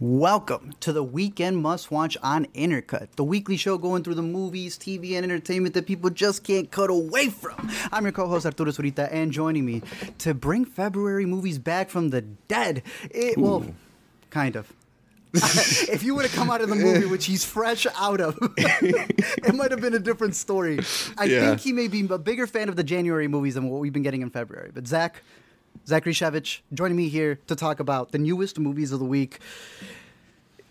Welcome to the weekend must watch on Intercut, the weekly show going through the movies, TV, and entertainment that people just can't cut away from. I'm your co host Arturo Zurita, and joining me to bring February movies back from the dead. It, well, kind of. if you would have come out of the movie, which he's fresh out of, it might have been a different story. I Yeah. think he may be a bigger fan of the January movies than what we've been getting in February. But Zach, Zachary Shevich, joining me here to talk about the newest movies of the week,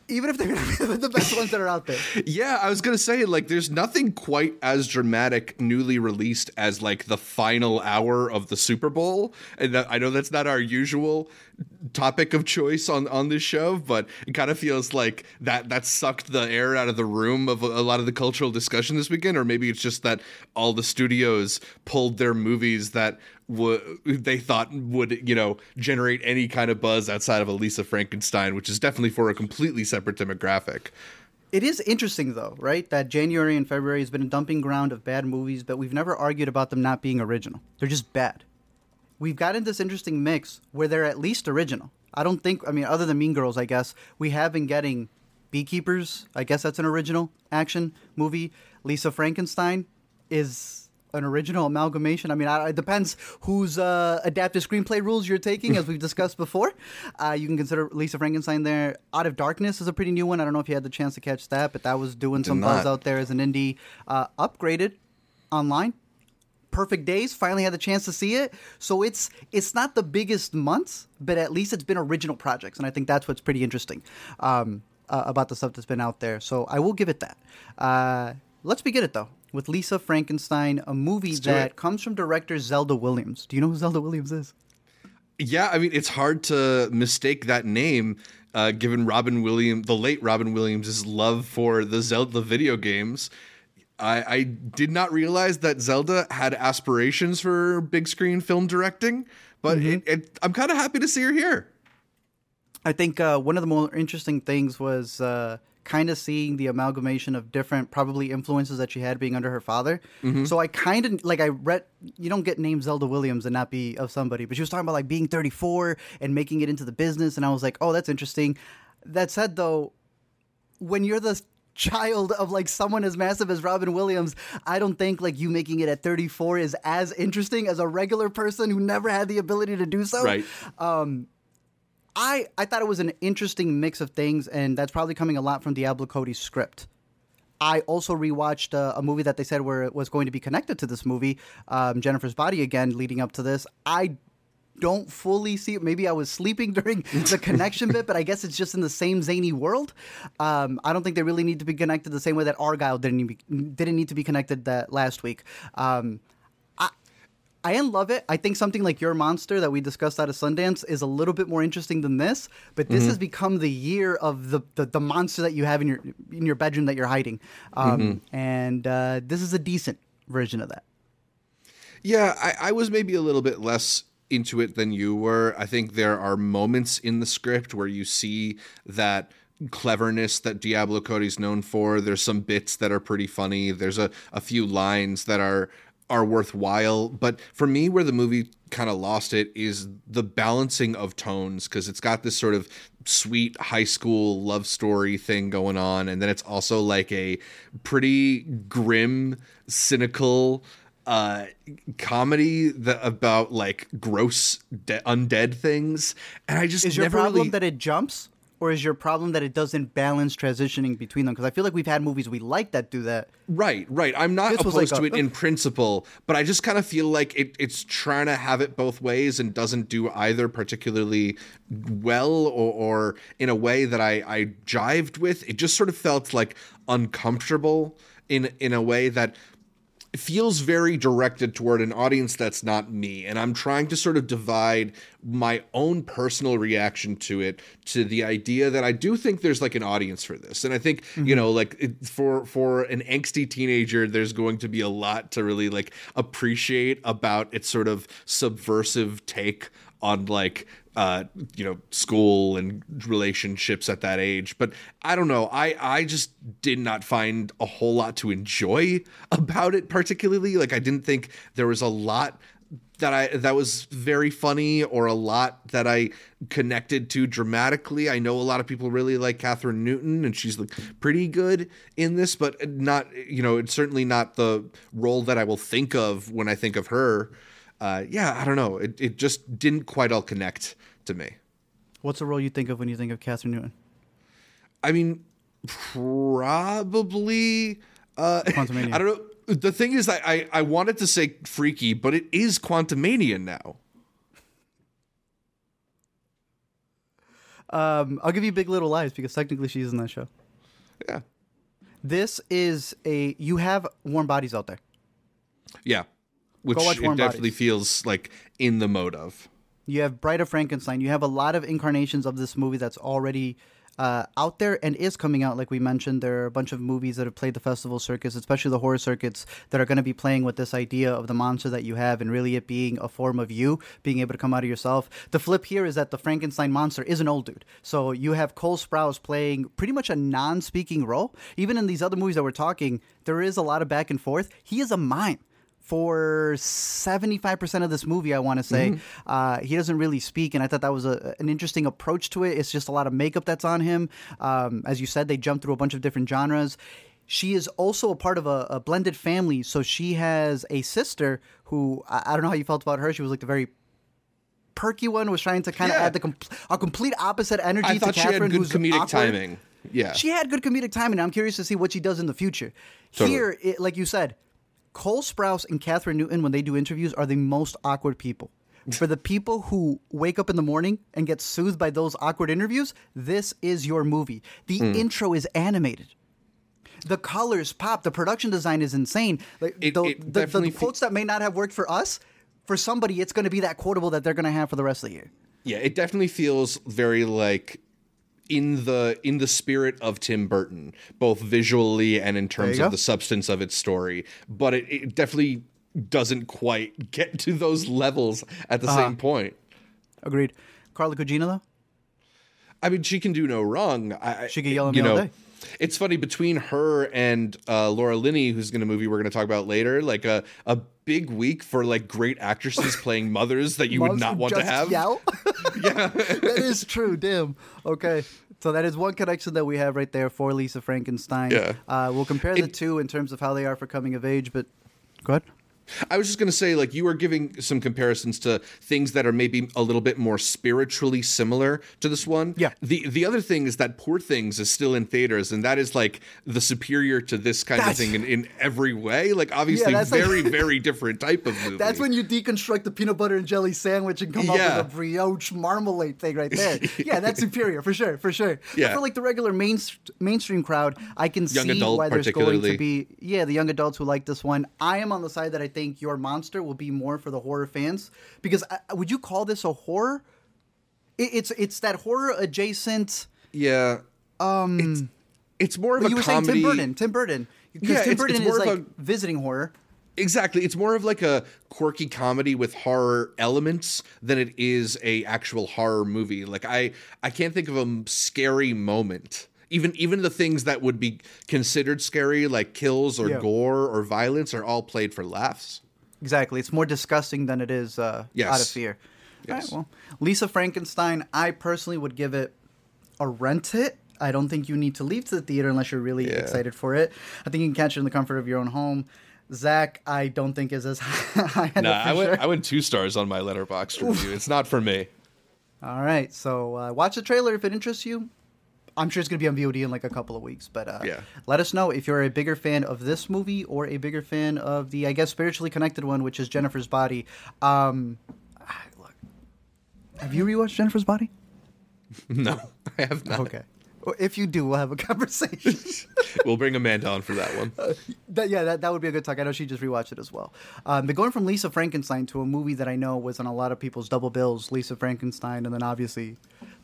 even if they're the best ones that are out there. Yeah, I was gonna say like there's nothing quite as dramatic newly released as like the final hour of the Super Bowl, and that, I know that's not our usual topic of choice on on this show, but it kind of feels like that that sucked the air out of the room of a, a lot of the cultural discussion this weekend, or maybe it's just that all the studios pulled their movies that w- they thought would you know generate any kind of buzz outside of a Lisa Frankenstein, which is definitely for a completely separate demographic. It is interesting, though, right? That January and February has been a dumping ground of bad movies, but we've never argued about them not being original. They're just bad. We've gotten this interesting mix where they're at least original. I don't think, I mean, other than Mean Girls, I guess, we have been getting Beekeepers. I guess that's an original action movie. Lisa Frankenstein is an original amalgamation. I mean, I, it depends whose uh, adaptive screenplay rules you're taking, as we've discussed before. Uh, you can consider Lisa Frankenstein there. Out of Darkness is a pretty new one. I don't know if you had the chance to catch that, but that was doing some buzz out there as an indie. Uh, upgraded online. Perfect Days finally had the chance to see it. So it's it's not the biggest months, but at least it's been original projects, and I think that's what's pretty interesting um, uh, about the stuff that's been out there. So I will give it that. Uh, let's begin it though with Lisa Frankenstein, a movie do that comes from director Zelda Williams. Do you know who Zelda Williams is? Yeah, I mean, it's hard to mistake that name, uh, given Robin Williams, the late Robin Williams' love for the Zelda video games. I, I did not realize that Zelda had aspirations for big screen film directing, but it, it, I'm kind of happy to see her here. I think uh, one of the more interesting things was uh, kind of seeing the amalgamation of different probably influences that she had being under her father. Mm-hmm. So I kind of like I read you don't get named Zelda Williams and not be of somebody, but she was talking about like being 34 and making it into the business, and I was like, oh, that's interesting. That said, though, when you're the child of like someone as massive as Robin Williams, I don't think like you making it at 34 is as interesting as a regular person who never had the ability to do so. Right. Um, I, I thought it was an interesting mix of things, and that's probably coming a lot from Diablo Cody's script. I also rewatched uh, a movie that they said were was going to be connected to this movie, um, Jennifer's Body again, leading up to this. I don't fully see it. Maybe I was sleeping during the connection bit, but I guess it's just in the same zany world. Um, I don't think they really need to be connected the same way that Argylle didn't didn't need to be connected that last week. Um, I love it. I think something like Your Monster that we discussed out of Sundance is a little bit more interesting than this. But this has become the year of the, the, the monster that you have in your in your bedroom that you're hiding, um, and uh, this is a decent version of that. Yeah, I, I was maybe a little bit less into it than you were. I think there are moments in the script where you see that cleverness that Diablo Cody's known for. There's some bits that are pretty funny. There's a, a few lines that are are worthwhile. But for me, where the movie kind of lost it is the balancing of tones because it's got this sort of sweet high school love story thing going on, and then it's also like a pretty grim, cynical uh comedy that about like gross de- undead things and i just Is your never problem really that it jumps, or is your problem that it doesn't balance transitioning between them? Because I feel like we've had movies we like that do that. Right, right. I'm not This opposed like to a- it in principle, but I just kind of feel like it, it's trying to have it both ways and doesn't do either particularly well or, or in a way that I, I jived with. It just sort of felt like uncomfortable in in a way that feels very directed toward an audience that's not me and i'm trying to sort of divide my own personal reaction to it to the idea that i do think there's like an audience for this. And i think you mm-hmm. know like it, for for an angsty teenager there's going to be a lot to really like appreciate about its sort of subversive take on like uh, you know, school and relationships at that age. But I don't know. I I just did not find a whole lot to enjoy about it particularly. Like I didn't think there was a lot that I that was very funny or a lot that I connected to dramatically. I know a lot of people really like Kathryn Newton and she's pretty good in this, but not you know, it's certainly not the role that I will think of when I think of her. Uh, yeah, I don't know. It it just didn't quite all connect to me. What's the role you think of when you think of Kathryn Newton? I mean, probably. Uh, I don't know. The thing is, I, I, I wanted to say freaky, but it is Quantumania now. Um, I'll give you Big Little Lies because technically she's in that show. Yeah. This is a you have warm bodies out there. Yeah, which it definitely bodies. feels like in the mode of. You have Bride of Frankenstein. You have a lot of incarnations of this movie that's already uh, out there and is coming out. Like we mentioned, there are a bunch of movies that have played the festival circuits, especially the horror circuits, that are going to be playing with this idea of the monster that you have and really it being a form of you, being able to come out of yourself. The flip here is that the Frankenstein monster is an old dude. So you have Cole Sprouse playing pretty much a non speaking role. Even in these other movies that we're talking, there is a lot of back and forth. He is a mime for 75% of this movie, I want to say. Mm-hmm. Uh, he doesn't really speak, and I thought that was a, an interesting approach to it. It's just a lot of makeup that's on him. Um, as you said, they jump through a bunch of different genres. She is also a part of a, a blended family, so she has a sister who I, I, don't know how you felt about her. She was like the very perky one, was trying to kind of yeah. add the a complete opposite energy I to Kathryn, who's comedic awkward. timing. Yeah, she had good comedic timing. I'm curious to see what she does in the future. Totally. Here, it, like you said, Cole Sprouse and Kathryn Newton, when they do interviews, are the most awkward people. For the people who wake up in the morning and get soothed by those awkward interviews, this is your movie. The mm. intro is animated. The colors pop. The production design is insane. Like it, the, it the, the, quotes that may not have worked for us, for somebody, it's going to be that quotable that they're going to have for the rest of the year. Yeah, it definitely feels very like in the in the spirit of Tim Burton, both visually and in terms of go. the substance of its story. But it, it, definitely doesn't quite get to those levels at the uh same point. Agreed. Carla Gugino though. I mean, she can do no wrong. I, she can yell at me you know, all day. It's funny between her and uh, Laura Linney, who's in a movie we're going to talk about later. Like a a big week for like great actresses playing mothers that you would not want to have. Yell? yeah, that is true. Damn. Okay. So that is one connection that we have right there for Lisa Frankenstein. Yeah. Uh, we'll compare the two in terms of how they are for coming of age, but go ahead. I was just going to say, like, you are giving some comparisons to things that are maybe a little bit more spiritually similar to this one. Yeah. The the other thing is that Poor Things is still in theaters, and that is like the superior to this kind that's, of thing in, in every way. Like, obviously, yeah, very like, very different type of movie. That's when you deconstruct the peanut butter and jelly sandwich and come yeah. up with a brioche marmalade thing right there. yeah, that's superior for sure, for sure. Yeah. But for like the regular main, mainstream crowd, I can young see why there's going to be yeah the young adults who like this one. I am on the side that I think your monster will be more for the horror fans because uh, would you call this a horror? It, it's it's that horror adjacent. Yeah. Um. It's, it's more of a you were comedy. Saying Tim Burton. Tim Burton. Because yeah, Tim it's, Burton it's is like a, visiting horror. Exactly. It's more of like a quirky comedy with horror elements than it is a actual horror movie. Like I I can't think of a scary moment even even the things that would be considered scary like kills or yeah. gore or violence are all played for laughs exactly it's more disgusting than it is uh, yes. out of fear yes. well lisa frankenstein i personally would give it a rent it i don't think you need to leave to the theater unless you're really yeah. excited for it i think you can catch it in the comfort of your own home Zach, I don't think is as high. nah, I went, sure. I went two stars on my Letterboxd review. it's not for me. All right, so uh, watch the trailer if it interests you. I'm sure it's going to be on VOD in like a couple of weeks. But uh, yeah. let us know if you're a bigger fan of this movie or a bigger fan of the, I guess, spiritually connected one, which is Jennifer's Body. Um, look, have you rewatched Jennifer's Body? No, I have not. Okay. Well, if you do, we'll have a conversation. we'll bring Amanda on for that one. Uh, that, yeah, that, that would be a good talk. I know she just rewatched it as well. Um, but going from Lisa Frankenstein to a movie that I know was on a lot of people's double bills, Lisa Frankenstein, and then obviously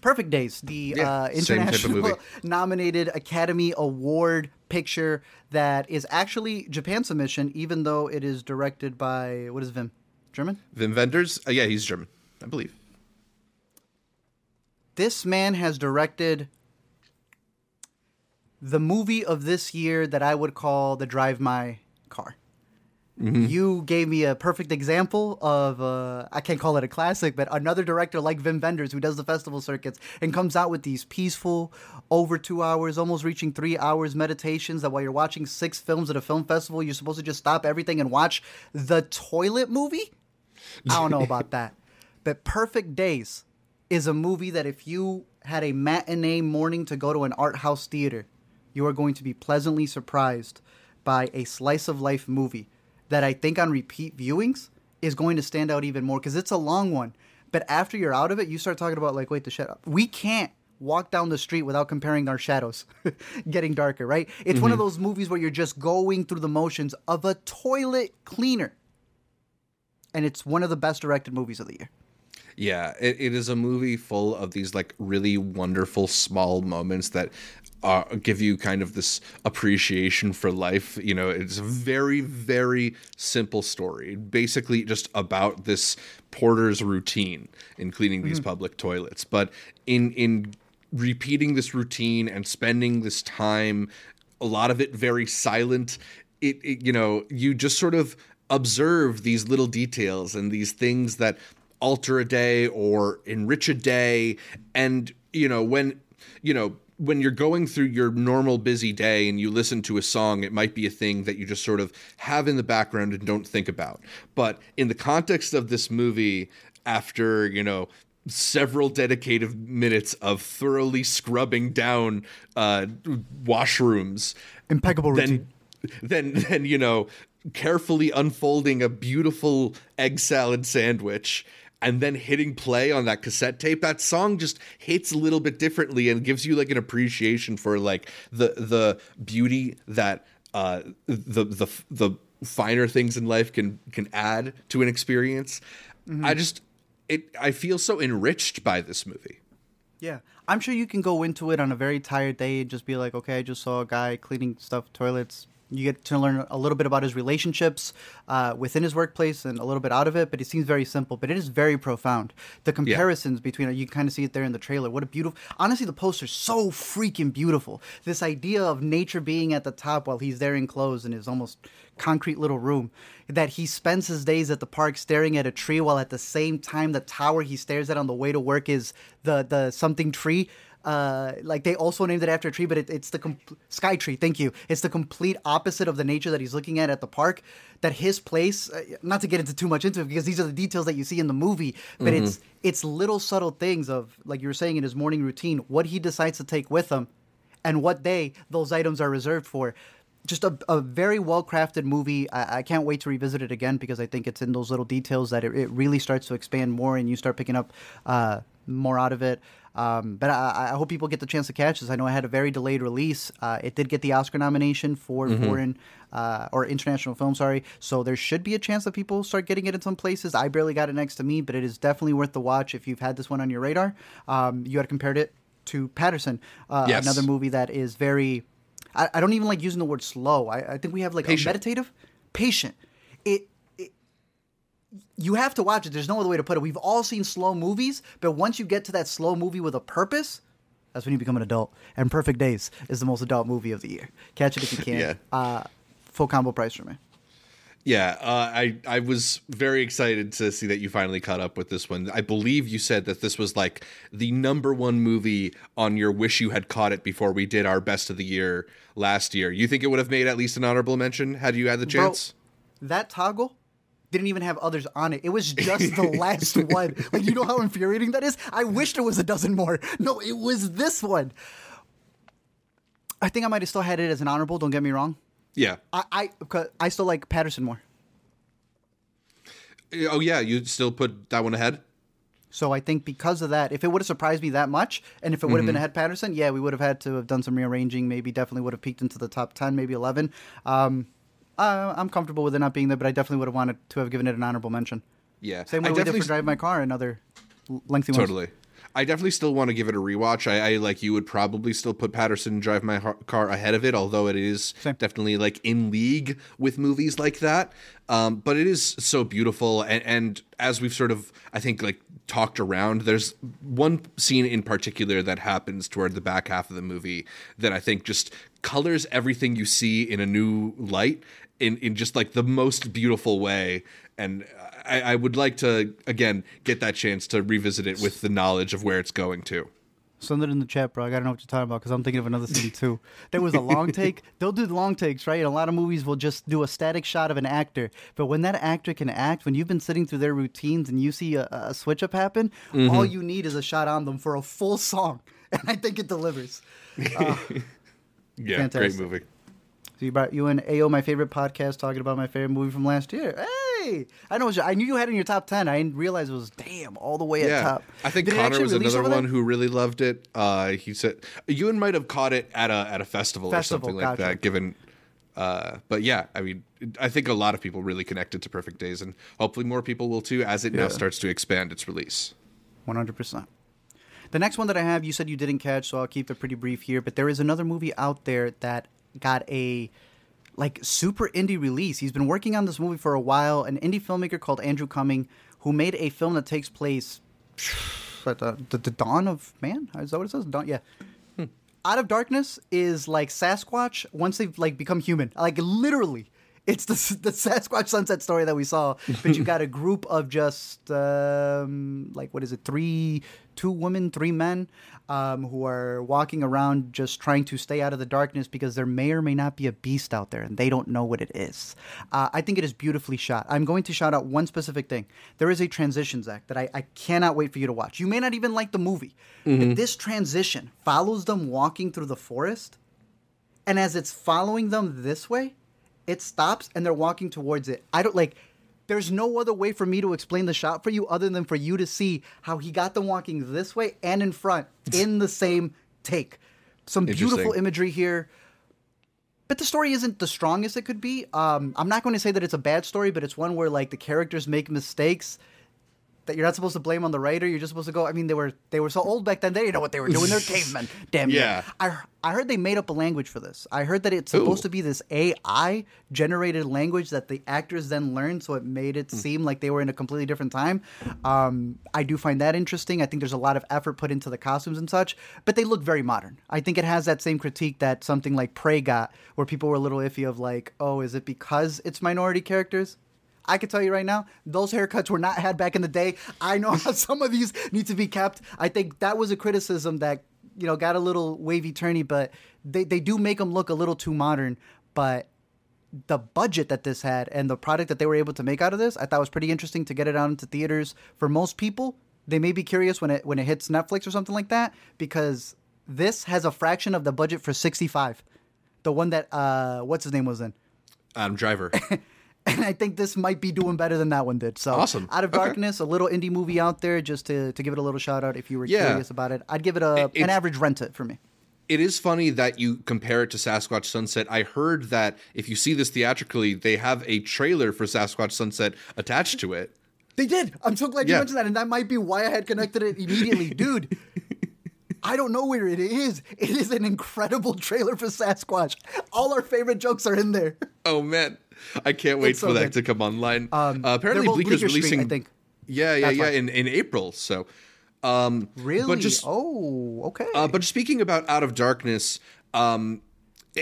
Perfect Days, the yeah, uh, international nominated Academy Award picture that is actually Japan submission, even though it is directed by what is Vim German? Wim Wenders? Uh, yeah, he's German, I believe. This man has directed the movie of this year that I would call the Drive My Car. You gave me a perfect example of uh, I can't call it a classic, but another director like Wim Wenders who does the festival circuits and comes out with these peaceful, over two hours, almost reaching three hours meditations. That while you're watching six films at a film festival, you're supposed to just stop everything and watch the toilet movie. I don't know about that, but Perfect Days is a movie that if you had a matinee morning to go to an art house theater, you are going to be pleasantly surprised by a slice of life movie that I think on repeat viewings is going to stand out even more because it's a long one. But after you're out of it, you start talking about like, wait, the shadow. We can't walk down the street without comparing our shadows getting darker, right? It's one of mm-hmm. those movies where you're just going through the motions of a toilet cleaner. And it's one of the best directed movies of the year. Yeah, it, it is a movie full of these like really wonderful small moments that uh, give you kind of this appreciation for life. You know, it's a very, very simple story. Basically, just about this porter's routine in cleaning these public toilets. But in in repeating this routine and spending this time, a lot of it very silent. It, it you know, you just sort of observe these little details and these things that alter a day or enrich a day and you know when you know when you're going through your normal busy day and you listen to a song it might be a thing that you just sort of have in the background and don't think about but in the context of this movie after you know several dedicated minutes of thoroughly scrubbing down uh washrooms Impeccable routine. then then then you know carefully unfolding a beautiful egg salad sandwich and then hitting play on that cassette tape that song just hits a little bit differently and gives you like an appreciation for like the the beauty that uh the the the finer things in life can can add to an experience i just it i feel so enriched by this movie Yeah. I'm sure you can go into it on a very tired day and just be like, okay, I just saw a guy cleaning stuff, toilets. You get to learn a little bit about his relationships uh, within his workplace and a little bit out of it, but it seems very simple, but it is very profound. The comparisons between, you kind of see it there in the trailer. What a beautiful, honestly, the poster's so freaking beautiful. This idea of nature being at the top while he's there enclosed in his almost concrete little room, that he spends his days at the park staring at a tree while at the same time the tower he stares at on the way to work is the, the something tree uh, like they also named it after a tree, but it, it's the com- sky tree. Thank you. It's the complete opposite of the nature that he's looking at at the park. That his place, uh, not to get into too much into it, because these are the details that you see in the movie, but it's it's little subtle things of like you were saying in his morning routine, what he decides to take with him, and what day those items are reserved for. Just a, a very well crafted movie. I, I can't wait to revisit it again because I think it's in those little details that it, it really starts to expand more and you start picking up uh, more out of it. Um, but I, I hope people get the chance to catch this. I know I had a very delayed release. Uh, it did get the Oscar nomination for foreign uh, or international film, sorry. So there should be a chance that people start getting it in some places. I barely got it next to me, but it is definitely worth the watch if you've had this one on your radar. Um, you had compared it to Paterson, uh, Yes. another movie that is very. I, I don't even like using the word slow. I, I think we have like Patient. a meditative, patient. It you have to watch it. There's no other way to put it. We've all seen slow movies, but once you get to that slow movie with a purpose, that's when you become an adult. And Perfect Days is the most adult movie of the year. Catch it if you can. Yeah. Uh, full combo price for me. Yeah, uh, I I was very excited to see that you finally caught up with this one. I believe you said that this was like the number one movie on your wish you had caught it before we did our best of the year last year. You think it would have made at least an honorable mention had you had the Bro, chance? that toggle didn't even have others on it. It was just the last one. Like you know how infuriating that is? I wish there was a dozen more. No, it was this one. I think I might have still had it as an honorable, don't get me wrong. yeah. I I, I still like Paterson more. Oh yeah, you still put that one ahead. So I think because of that, if it would have surprised me that much, and if it would have been ahead Paterson, yeah, we would have had to have done some rearranging. Maybe definitely would have peaked into the top ten, maybe eleven. Um, uh, I'm comfortable with it not being there, but I definitely would have wanted to have given it an honorable mention. Yeah, Same way I we did for Drive My Car and other l- lengthy ones. Totally. I definitely still want to give it a rewatch. I, I like you would probably still put Paterson Drive My Har- Car ahead of it, although it is Same. definitely like in league with movies like that. Um, but it is so beautiful, and, and as we've sort of I think like talked around. There's one scene in particular that happens toward the back half of the movie that I think just colors everything you see in a new light in, in just like the most beautiful way. And I, I would like to, again, get that chance to revisit it with the knowledge of where it's going to. Send it in the chat, bro. I gotta know what you're talking about because I'm thinking of another scene too. There was a long take. They'll do the long takes, right? A lot of movies will just do a static shot of an actor. But when that actor can act, when you've been sitting through their routines and you see a, a switch up happen, Mm-hmm. all you need is a shot on them for a full song, and I think it delivers. Uh, Yeah, Fantastic. great movie. So you brought you and Ao, my favorite podcast, talking about my favorite movie from last year. Hey, I know. I knew you had it in your top ten. I didn't realize it was damn all the way at top. I think Did Connor was another one who really loved it. Uh, he said Ewan might have caught it at a at a festival, Festival, or something like gotcha. that. Given, uh, but yeah, I mean, I think a lot of people really connected to Perfect Days, and hopefully more people will too as it now starts to expand its release. One hundred percent. The next one that I have, you said you didn't catch, so I'll keep it pretty brief here. But there is another movie out there that got a like super indie release. He's been working on this movie for a while. An indie filmmaker called Andrew Cumming, who made a film that takes place at the, the, the dawn of man. Is that what it says? Dawn, yeah. Out of Darkness is like Sasquatch once they've like become human. Like literally, it's the the Sasquatch sunset story that we saw. But you got a group of just um, like what is it? Three, two women, three men, um, who are walking around just trying to stay out of the darkness because there may or may not be a beast out there and they don't know what it is. Uh, I think it is beautifully shot. I'm going to shout out one specific thing. There is a transition, Zach, that I, I cannot wait for you to watch. You may not even like the movie, but this transition follows them walking through the forest, and as it's following them this way, it stops and they're walking towards it. I don't like. There's no other way for me to explain the shot for you other than for you to see how he got them walking this way and in front in the same take. Some beautiful imagery here. But the story isn't the strongest it could be. Um, I'm not going to say that it's a bad story, but it's one where like the characters make mistakes that you're not supposed to blame on the writer. You're just supposed to go. I mean, they were they were so old back then. They didn't know what they were doing. They're cavemen. Damn Yeah. I I heard they made up a language for this. I heard that it's supposed Ooh. to be this AI generated language that the actors then learned, so it made it seem like they were in a completely different time. Um, I do find that interesting. I think there's a lot of effort put into the costumes and such, but they look very modern. I think it has that same critique that something like Prey got, where people were a little iffy of like, oh, is it because it's minority characters? I can tell you right now, those haircuts were not had back in the day. I know how some of these need to be kept. I think that was a criticism that you know got a little wavy turny, but they they do make them look a little too modern. But the budget that this had and the product that they were able to make out of this, I thought was pretty interesting to get it out into theaters. For most people, they may be curious when it when it hits Netflix or something like that because this has a fraction of the budget for 65. The one that uh what's his name was in. Adam Driver. And I think this might be doing better than that one did. So Awesome. Out of Okay. Darkness, a little indie movie out there just to, to give it a little shout out if you were Yeah. curious about it. I'd give it a It- an average rent it for me. it is funny that you compare it to Sasquatch Sunset. I heard that if you see this theatrically, they have a trailer for Sasquatch Sunset attached to it. They did. I'm so glad you Yeah. mentioned that, and that might be why I had connected it immediately, dude. I don't know where it is. It is an incredible trailer for Sasquatch. All our favorite jokes are in there. Oh man, I can't wait so for that good. to come online. Um, uh, apparently, they're both Bleecker's Bleecker Street, releasing. I think. Yeah, yeah, That's yeah, in, in April. So, um, Really? But just oh, okay. Uh, but speaking about Out of Darkness, um,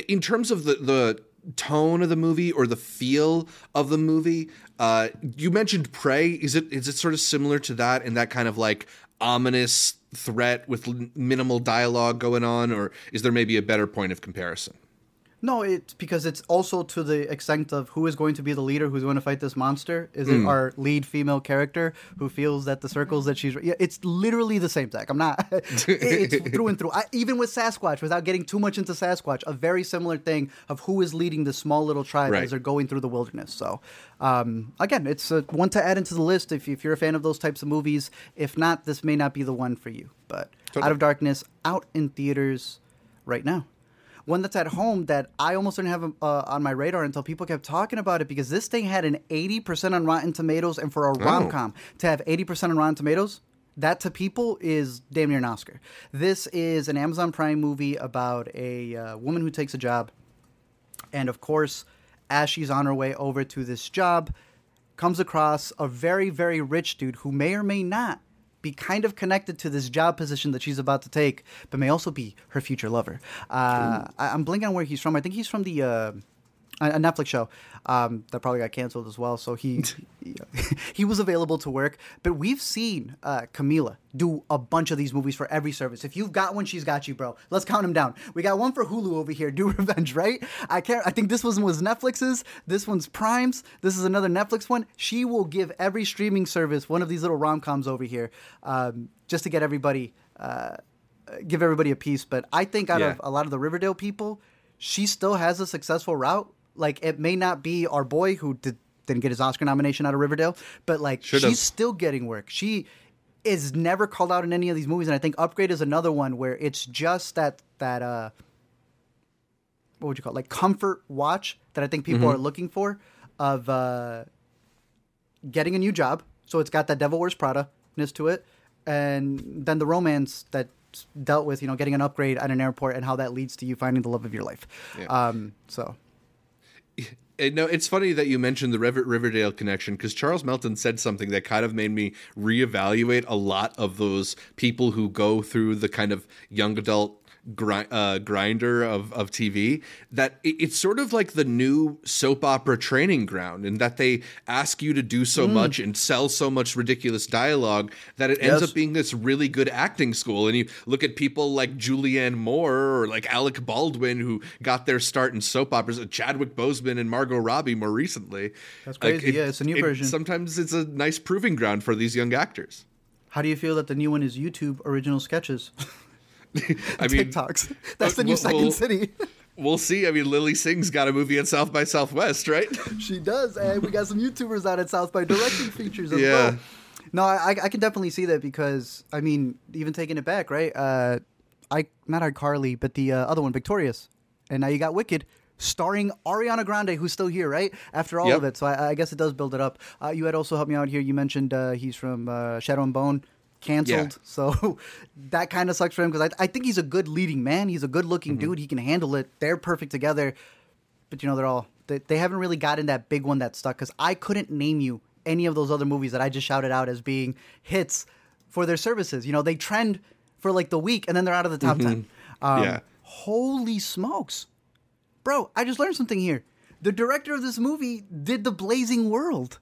in terms of the the tone of the movie or the feel of the movie, uh, you mentioned Prey. Is it is it sort of similar to that in that kind of like ominous threat with minimal dialogue going on, or is there maybe a better point of comparison? No, it's because it's also to the extent of who is going to be the leader, who's going to fight this monster. Is Hmm. it our lead female character who feels that the circles that she's? Yeah, it's literally the same Zach. I'm not. it's through and through. I, even with Sasquatch, without getting too much into Sasquatch, a very similar thing of who is leading this small little tribe Right. as they're going through the wilderness. So, um, again, it's uh one to add into the list if, if you're a fan of those types of movies. If not, this may not be the one for you. But Totally. Out of Darkness, out in theaters right now one that's at home that I almost didn't have uh, on my radar until people kept talking about it because this thing had an 80% on Rotten Tomatoes, and for a rom com to have 80% on Rotten Tomatoes, that to people is damn near an Oscar. This is an Amazon Prime movie about a uh, woman who takes a job, and of course, as she's on her way over to this job, comes across a very, very rich dude who may or may not be kind of connected to this job position that she's about to take, but may also be her future lover. Uh, I, I'm blinking on where he's from. I think he's from the uh, a Netflix show um, that probably got canceled as well. So he he was available to work. But we've seen uh, Camila do a bunch of these movies for every service. If you've got one, she's got you, bro. Let's count them down. We got one for Hulu over here, Do Revenge, right? I can't. I think this one was Netflix's. This one's Prime's. This is another Netflix one. She will give every streaming service one of these little rom coms over here, um, just to get everybody. Uh, give everybody a piece, but I think out Yeah. of a lot of the Riverdale people, she still has a successful route. Like it may not be our boy who did, didn't get his Oscar nomination out of Riverdale, but like Should've. she's still getting work. She is never called out in any of these movies, and I think Upgrade is another one where it's just that that uh, what would you call it? like comfort watch that I think people are looking for of uh, getting a new job. So it's got that Devil Wears Prada ness to it, and then the romance that dealt with you know getting an upgrade at an airport and how that leads to you finding the love of your life. Um, so And no, it's funny that you mentioned the River- Riverdale connection because Charles Melton said something that kind of made me reevaluate a lot of those people who go through the kind of young adult gri- uh, grinder of, of TV. That it, it's sort of like the new soap opera training ground, in that they ask you to do so much and sell so much ridiculous dialogue that it ends Yes. up being this really good acting school. And you look at people like Julianne Moore or like Alec Baldwin who got their start in soap operas, uh, Chadwick Boseman and Margot Robbie more recently. That's Like, crazy. Yeah, it's a new version. Sometimes it's a nice proving ground for these young actors. how do you feel that the new one is YouTube original sketches? I mean, TikToks. That's uh, the new well- Second City. we'll see. I mean, Lilly Singh's got a movie at South by Southwest, right? she does, and we got some YouTubers out at South by directing features as Yeah. well. No, I, I can definitely see that because I mean, even taking it back, right? Uh, I not iCarly, but the uh, other one, Victorious, and now you got Wicked, starring Ariana Grande, who's still here, right? After all Yep. of it, so I, I guess it does build it up. Uh, you had also helped me out here. You mentioned uh, he's from uh, Shadow and Bone. Canceled, Yeah. so that kind of sucks for him because I, I think he's a good leading man. He's a good looking Mm-hmm. dude. He can handle it. They're perfect together but you know they're all they, they haven't really gotten that big one that stuck because i couldn't name you any of those other movies that i just shouted out as being hits for their services you know they trend for like the week and then they're out of the top 10 um, Mm-hmm. Yeah. holy smokes bro i just learned something here the director of this movie did the blazing world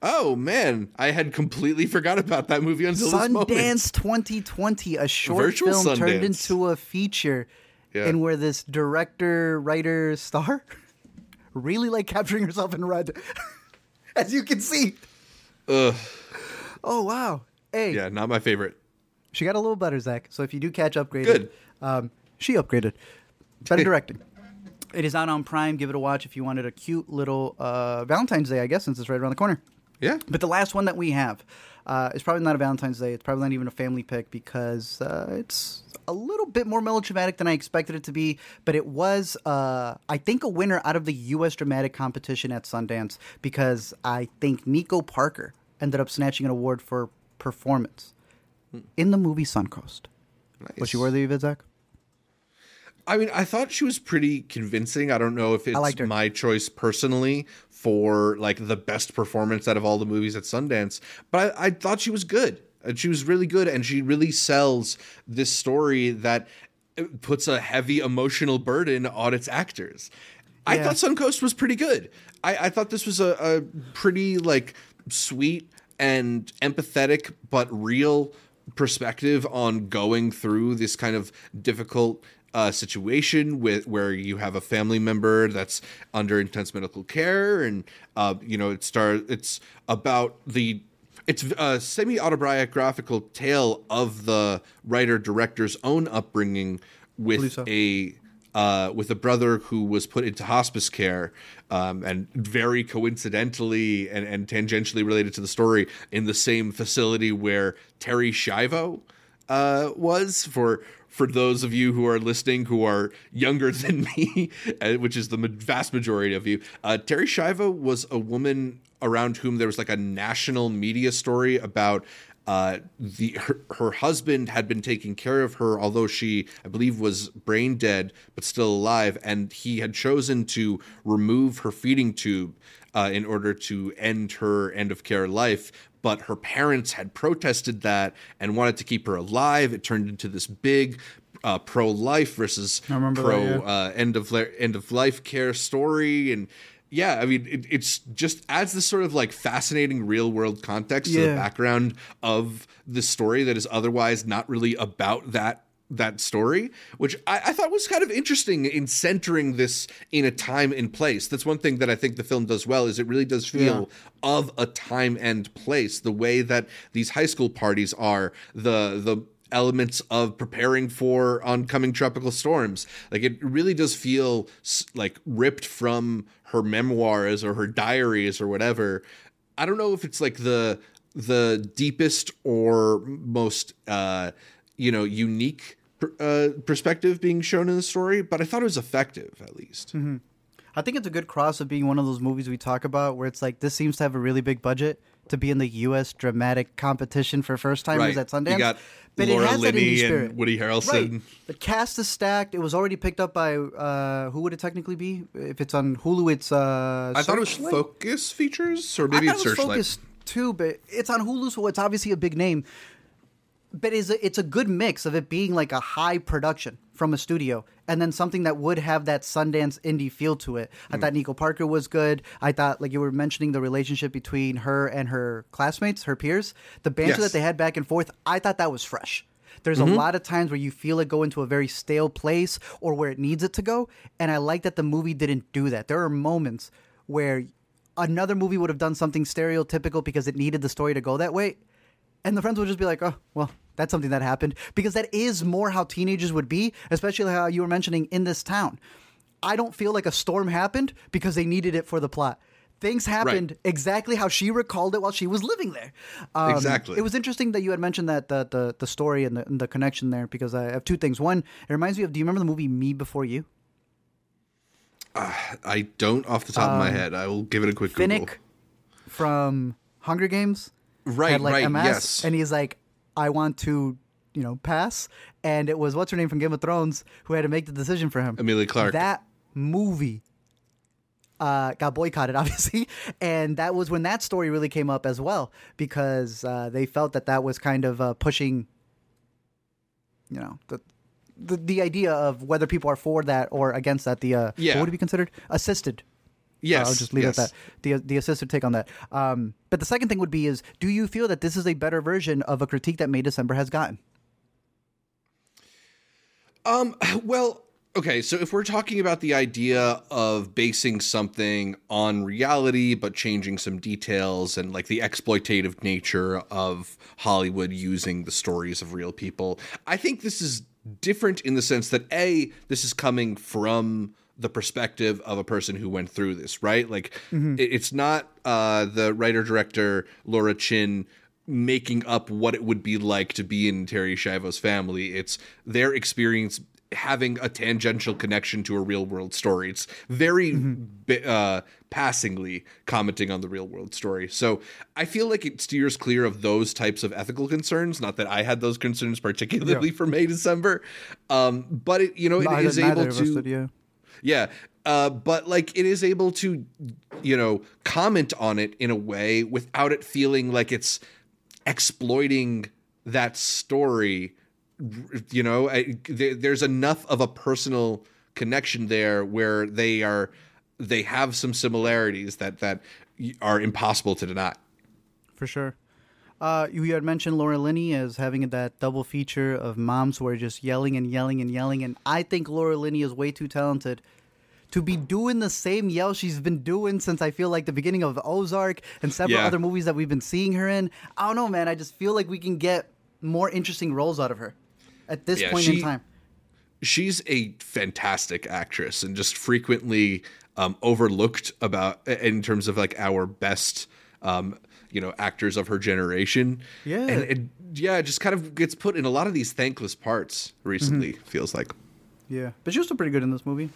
Oh man, I had completely forgot about that movie until this moment. Sundance 2020, a short Virtual film turned into a feature, Yeah. and where this director, writer, star really like capturing herself in red, as you can see. Ugh. Oh wow! Hey, Yeah, not my favorite. she got a little better, Zach. So if you do catch upgraded, Good. Um, she upgraded. Better directing. It is out on Prime. Give it a watch if you wanted a cute little uh, Valentine's Day, I guess, since it's right around the corner. Yeah. But the last one that we have uh, is probably not a Valentine's Day. It's probably not even a family pick because uh, it's a little bit more melodramatic than I expected it to be. But it was, uh, I think, a winner out of the U.S. dramatic competition at Sundance because I think Nico Parker ended up snatching an award for performance in the movie Suncoast. Was she worthy of it, Zach? I mean, I thought she was pretty convincing. I don't know if it's my choice personally for like the best performance out of all the movies at Sundance, but I, I thought she was good. And she was really good, and she really sells this story that uh, puts a heavy emotional burden on its actors. I Yeah. thought Suncoast was pretty good. I, I thought this was a, a pretty like sweet and empathetic but real perspective on going through this kind of difficult uh, situation with where you have a family member that's under intense medical care, and uh, you know it star it's about the it's a semi autobiographical tale of the writer director's own upbringing with so. a uh, with a brother who was put into hospice care, um, and very coincidentally and, and tangentially related to the story, in the same facility where Terri Schiavo uh, was. For for those of you who are listening who are younger than me, uh, which is the vast majority of you, uh, Terri Schiavo was a woman around whom there was like a national media story about uh, the her, her husband had been taking care of her, although she, I believe, was brain dead but still alive, and he had chosen to remove her feeding tube uh, in order to end her end of care life. But her parents had protested that and wanted to keep her alive. It turned into this big uh, pro life versus pro that, yeah. uh, end of li- end of life care story and yeah i mean it, it's just adds this sort of like fascinating real world context to the background of the story that is otherwise not really about that that story which I, I thought was kind of interesting in centering this in a time and place that's one thing that i think the film does well is it really does feel of a time and place the way that these high school parties are the the elements of preparing for oncoming tropical storms. Like it really does feel like ripped from her memoirs or her diaries or whatever. I don't know if it's like the the deepest or most uh you know unique uh, perspective being shown in the story, but I thought it was effective at least. I think it's a good cross of being one of those movies we talk about where it's like this seems to have a really big budget to be in the U.S. dramatic competition for first timers Right. at Sundance. You got but Laura it has that indie Linney spirit. and Woody Harrelson. Right. The cast is stacked. It was already picked up by uh, who would it technically be? If it's on Hulu, it's uh, I thought it was Focus Features or maybe it's it was Searchlight. Focus too, but it's on Hulu, so it's obviously a big name. But it's a, it's a good mix of it being like a high production from a studio, and then something that would have that Sundance indie feel to it. I thought mm. Nico Parker was good. I thought, like you were mentioning, the relationship between her and her classmates, her peers, the banter Yes. that they had back and forth. I thought that was fresh. There's a mm-hmm. lot of times where you feel it go into a very stale place or where it needs it to go, and I like that the movie didn't do that. There are moments where another movie would have done something stereotypical because it needed the story to go that way, and the friends would just be like, "Oh, well, that's something that happened," because that is more how teenagers would be, especially how you were mentioning in this town. I don't feel like a storm happened because they needed it for the plot. Things happened exactly how she recalled it while she was living there. Um, Exactly. It was interesting that you had mentioned that the the, the story and the, and the connection there because I have two things. One, it reminds me of. Do you remember the movie Me Before You? I don't off the top of my head. I will give it a quick Google. Um, Finnick from Hunger Games. Right, had, like, right, MS, yes. And he's like, I want to, you know, pass. And it was what's her name from Game of Thrones who had to make the decision for him. Emilia Clarke. That movie uh, got boycotted, obviously, and that was when that story really came up as well because uh, they felt that that was kind of uh, pushing, you know, the. The, the idea of whether people are for that or against that, the uh, Yeah. what would it be considered? Assisted Yes, I'll just leave yes. it at that. The the assisted take on that. Um, but the second thing would be is, do you feel that this is a better version of a critique that May December has gotten? Um, well, okay, so if we're talking about the idea of basing something on reality but changing some details and like the exploitative nature of Hollywood using the stories of real people, I think this is different in the sense that A, this is coming from the perspective of a person who went through this, right? Like it- it's not uh the writer director Laura Chinn making up what it would be like to be in Terri Schiavo's family. It's their experience having a tangential connection to a real world story. It's very bi- uh, passingly commenting on the real world story. So I feel like it steers clear of those types of ethical concerns. Not that I had those concerns particularly for May December, um, but it you know it Neither- is able to did, yeah. Yeah. Uh, but like it is able to, you know, comment on it in a way without it feeling like it's exploiting that story. You know, I, there, there's enough of a personal connection there where they are, they have some similarities that that are impossible to deny. for sure. Uh, you had mentioned Laura Linney as having that double feature of moms who are just yelling and yelling and yelling, and I think Laura Linney is way too talented to be doing the same yell she's been doing since I feel like the beginning of Ozark and several Yeah. other movies that we've been seeing her in. I don't know, man. I just feel like we can get more interesting roles out of her at this Yeah, point in time. she's a fantastic actress and just frequently um, overlooked about in terms of like our best um, you know actors of her generation Yeah. and it, yeah it just kind of gets put in a lot of these thankless parts recently Mm-hmm. feels like Yeah, but she was still pretty good in this movie.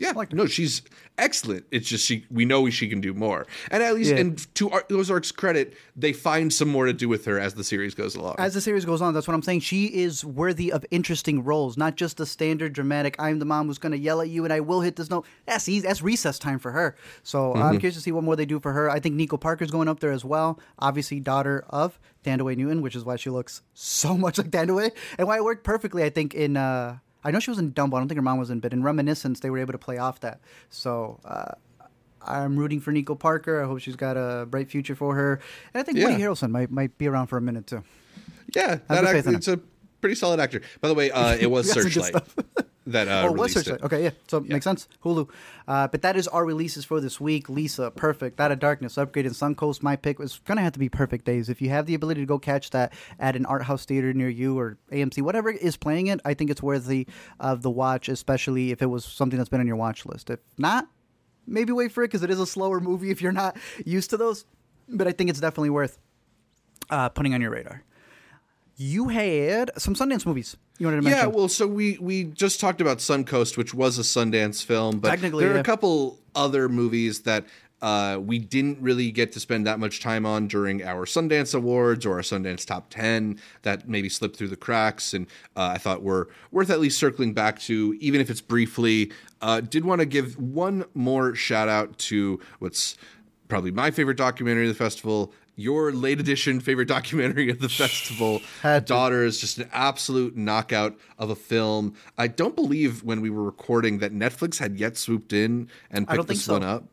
Yeah, like no, she's excellent. It's just she we know she can do more, and at least Yeah. and to Ar- Ozark's credit, they find some more to do with her as the series goes along. As the series goes on, that's what I'm saying. She is worthy of interesting roles, not just the standard dramatic. I'm the mom who's going to yell at you, and I will hit this note. That's easy. That's recess time for her. So I'm curious to see what more they do for her. I think Nico Parker's going up there as well. Obviously, daughter of Thandiwe Newton, which is why she looks so much like Thandiwe, and why it worked perfectly. I think in. Uh, I know she was in Dumbo. I don't think her mom was in, but in Reminiscence, they were able to play off that. So uh, I'm rooting for Nico Parker. I hope she's got a bright future for her. And I think Woody Harrelson might might be around for a minute too. yeah, that act, it's a pretty solid actor. By the way, uh, it was We got some good Searchlight. That uh, oh, what's released her it. Okay, yeah. So makes sense. Hulu. Uh, but that is our releases for this week. Lisa, Perfect, Out of Darkness, Upgrade, and Suncoast. My pick was gonna have to be Perfect Days. If you have the ability to go catch that at an art house theater near you or AMC, whatever is playing it, I think it's worthy of the watch, especially if it was something that's been on your watch list. If not, maybe wait for it because it is a slower movie if you're not used to those. But I think it's definitely worth uh, putting on your radar. You had some Sundance movies you wanted to mention. Yeah, well, so we we just talked about Suncoast, which was a Sundance film, but Technically, there are yeah. a couple other movies that uh, we didn't really get to spend that much time on during our Sundance Awards or our Sundance Top Ten that maybe slipped through the cracks, and uh, I thought were worth at least circling back to, even if it's briefly. Uh, did want to give one more shout out to what's probably my favorite documentary of the festival. Your late edition favorite documentary of the festival. Daughter is just an absolute knockout of a film. I don't believe when we were recording that Netflix had yet swooped in and picked this so. one up.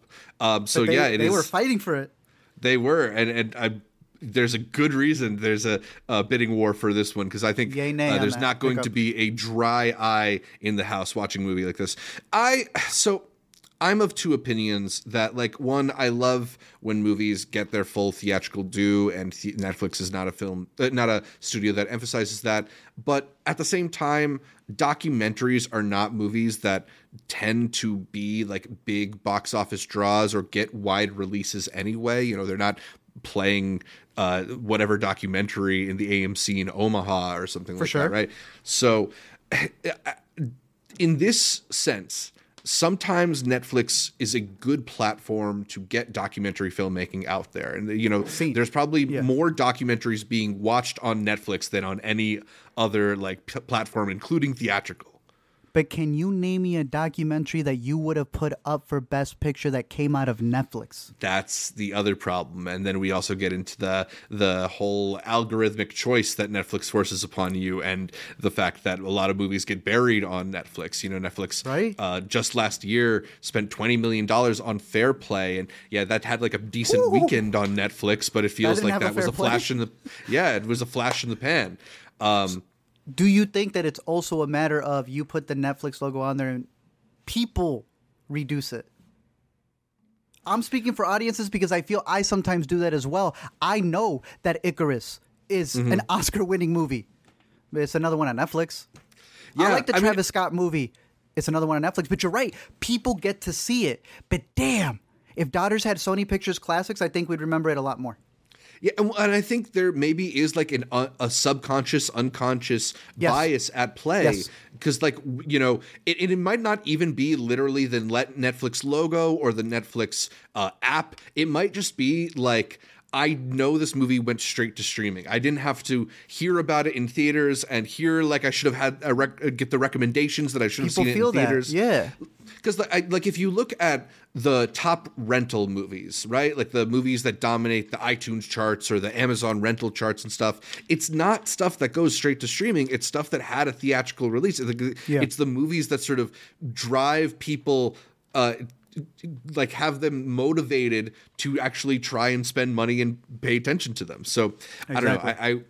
Um, so they, yeah, it they is- were fighting for it. They were, and and I. There's a good reason there's a, a bidding war for this one because I think Yay, nay uh, there's not going to be a dry eye in the house watching a movie like this. I so I'm of two opinions that like one I love when movies get their full theatrical due and the- Netflix is not a film uh, not a studio that emphasizes that. But at the same time documentaries are not movies that tend to be like big box office draws or get wide releases anyway. You know they're not playing uh, whatever documentary in the AMC in Omaha or something like sure. that right? So in this sense, sometimes Netflix is a good platform to get documentary filmmaking out there. And you know, Seen. there's probably Yeah. more documentaries being watched on Netflix than on any other like p- platform including theatrical. But can you name me a documentary that you would have put up for Best Picture that came out of Netflix? That's the other problem. And then we also get into the the whole algorithmic choice that Netflix forces upon you and the fact that a lot of movies get buried on Netflix. You know, Netflix Right. uh, just last year spent $20 million on Fair Play. And yeah, that had like a decent weekend on Netflix, but it feels didn't like that was a Play? flash in the yeah, it was a flash in the pan. Um, Do you think that it's also a matter of you put the Netflix logo on there and people reduce it? I'm speaking for audiences because I feel I sometimes do that as well. I know that Icarus is Mm-hmm. an Oscar winning movie. But it's another one on Netflix. I Yeah, like the I mean- Travis Scott movie. It's another one on Netflix. But you're right. People get to see it. But damn, if Daughters had Sony Pictures Classics, I think we'd remember it a lot more. Yeah, and, and I think there maybe is like an uh, a subconscious, unconscious Yes. bias at play Yes. because, like, you know, it, it might not even be literally the Netflix logo or the Netflix uh, app. It might just be like. I know this movie went straight to streaming. I didn't have to hear about it in theaters and hear like I should have had a rec- uh, get the recommendations that I should have seen it feel in that. theaters Yeah. because like, like if you look at the top rental movies right like the movies that dominate the itunes charts or the amazon rental charts and stuff it's not stuff that goes straight to streaming it's stuff that had a theatrical release it's, Yeah. it's the movies that sort of drive people uh like have them motivated to actually try and spend money and pay attention to them so i don't know I, I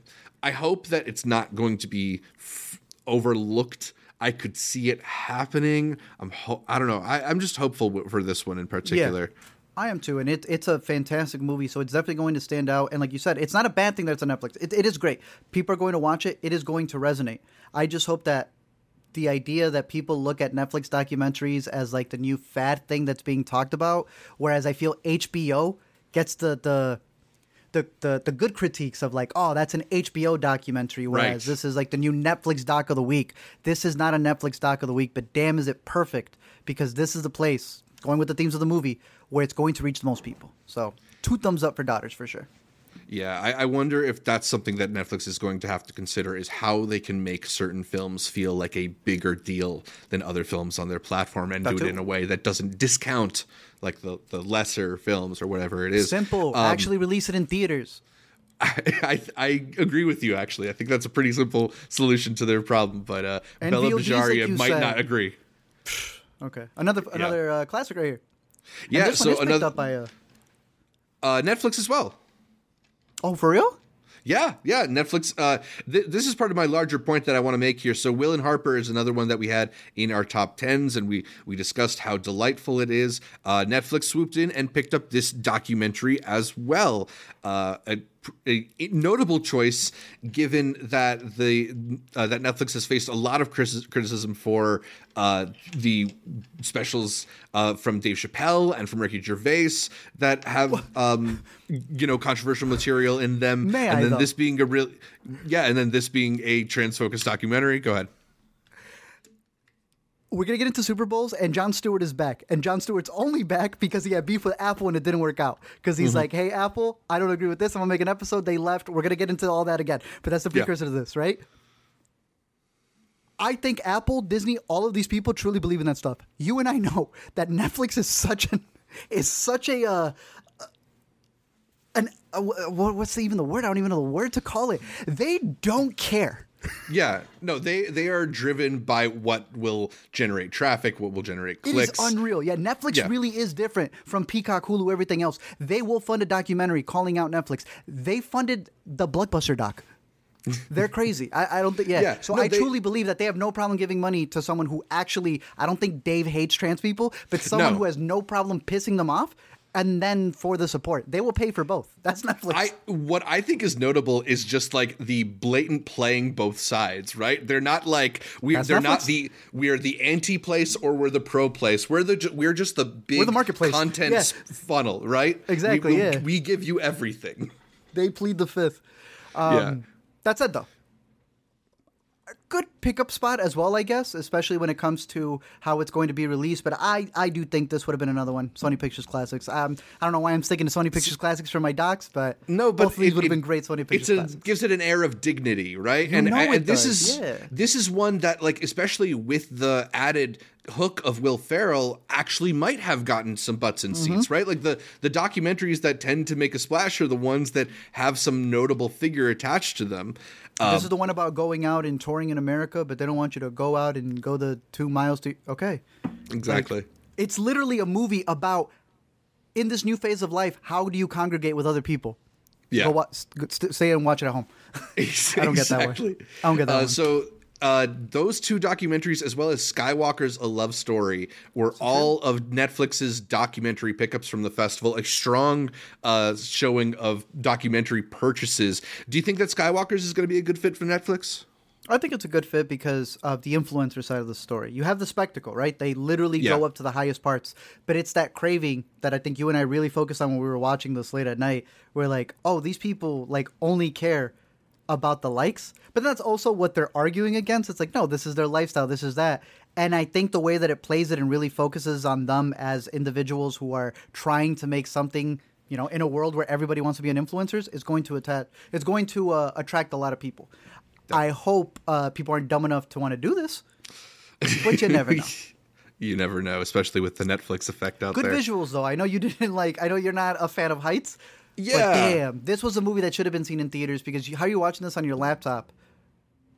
i hope that it's not going to be f- overlooked I could see it happening. I'm ho- I don't know. I, I'm just hopeful w- for this one in particular. I am too, and it, it's a fantastic movie, so it's definitely going to stand out. And like you said, it's not a bad thing that it's on Netflix. It, it is great. People are going to watch it. It is going to resonate. I just hope that the idea that people look at Netflix documentaries as like the new fad thing that's being talked about, whereas I feel HBO gets the the the, the the good critiques of like, oh, that's an HBO documentary, whereas Right. this is like the new Netflix doc of the week. This is not a Netflix doc of the week, but damn, is it perfect because this is the place going with the themes of the movie where it's going to reach the most people. So two thumbs up for Daughters for sure. Yeah, I, I wonder if that's something that Netflix is going to have to consider is how they can make certain films feel like a bigger deal than other films on their platform and That do too. it in a way that doesn't discount like the, the lesser films or whatever it is. Simple. Um, Actually, release it in theaters. I, I I agree with you actually. I think that's a pretty simple solution to their problem, but uh, And Bella VODs, like Bajaria you might said. not agree. Okay, another another uh, classic right here. And Yeah, this one so another up by a. uh, Netflix as well. Oh, for real? Yeah, yeah. Netflix. Uh, th- this is part of my larger point that I want to make here. So, Will and Harper is another one that we had in our top tens, and we we discussed how delightful it is. Uh, Netflix swooped in and picked up this documentary as well. Uh, a, notable choice, given that the uh, that Netflix has faced a lot of criticism for uh, the specials uh, from Dave Chappelle and from Ricky Gervais that have um, you know controversial material in them, May and I, then though? this being a real yeah, and then this being a trans focused documentary. Go ahead. We're gonna get into Super Bowls, and Jon Stewart is back. And Jon Stewart's only back because he had beef with Apple and it didn't work out. Because Mm-hmm. he's like, "Hey, Apple, I don't agree with this. I'm gonna make an episode." They left. We're gonna get into all that again. But that's the Yeah. precursor to this, right? I think Apple, Disney, all of these people truly believe in that stuff. You and I know that Netflix is such an is such a uh, an uh, wh- what's even the word? I don't even know the word to call it. They don't care. Yeah, no, they they are driven by what will generate traffic, what will generate clicks. It is unreal. Yeah, Netflix Yeah. really is different from Peacock, Hulu, everything else. They will fund a documentary calling out Netflix. They funded the Blockbuster doc. They're crazy. I, I don't think. Yeah. Yeah, So no, I they- truly believe that they have no problem giving money to someone who actually. I don't think Dave hates trans people, but someone No. who has no problem pissing them off, and then for the support, they will pay for both. That's Netflix. I what I think is notable is just like the blatant playing both sides, right? They're not like we That's they're not the we're the anti place or we're the pro place. We're the we're just the big the marketplace. content Yeah. funnel, right? Exactly, We, we- yeah. we give you everything. they plead the fifth. Um, yeah. That said, though, a good pickup spot as well, I guess, especially when it comes to how it's going to be released. But I, I do think this would have been another one, Sony Pictures Classics. Um, I don't know why I'm sticking to Sony Pictures Classics for my docs, but No, but both of these would have been great Sony Pictures it's a, Classics. gives it an air of dignity, right? You and know and it this does, is yeah. this is one that like especially with the added hook of Will Ferrell actually might have gotten some butts in Mm-hmm. seats, right? Like the the documentaries that tend to make a splash are the ones that have some notable figure attached to them. Uh, this is the one about going out and touring in America, but they don't want you to go out and go the two miles to. Okay. exactly. It's literally a movie about, in this new phase of life, how do you congregate with other people? Yeah. Go wa- st- st- stay and watch it at home. I don't get that one. I don't get that Uh, one. So uh, those two documentaries, as well as Skywalkers A Love Story, were all of Netflix's documentary pickups from the festival. A strong uh, showing of documentary purchases. Do you think that Skywalkers is going to be a good fit for Netflix? I think it's a good fit because of the influencer side of the story. You have the spectacle, right? They literally Yeah. go up to the highest parts, but it's that craving that I think you and I really focused on when we were watching this late at night. We're like, oh, these people like only care about the likes, but that's also what they're arguing against. It's like, no, this is their lifestyle, this is that. And I think the way that it plays it and really focuses on them as individuals who are trying to make something, you know, in a world where everybody wants to be an influencers, is going to attack. It's going to uh, attract a lot of people. I hope uh, people aren't dumb enough to want to do this, but you never know. You never know, especially with the Netflix effect out Good there. Good visuals, though. I know you didn't like. I know you're not a fan of heights. Yeah. Damn, this was a movie that should have been seen in theaters because you, how are you watching this on your laptop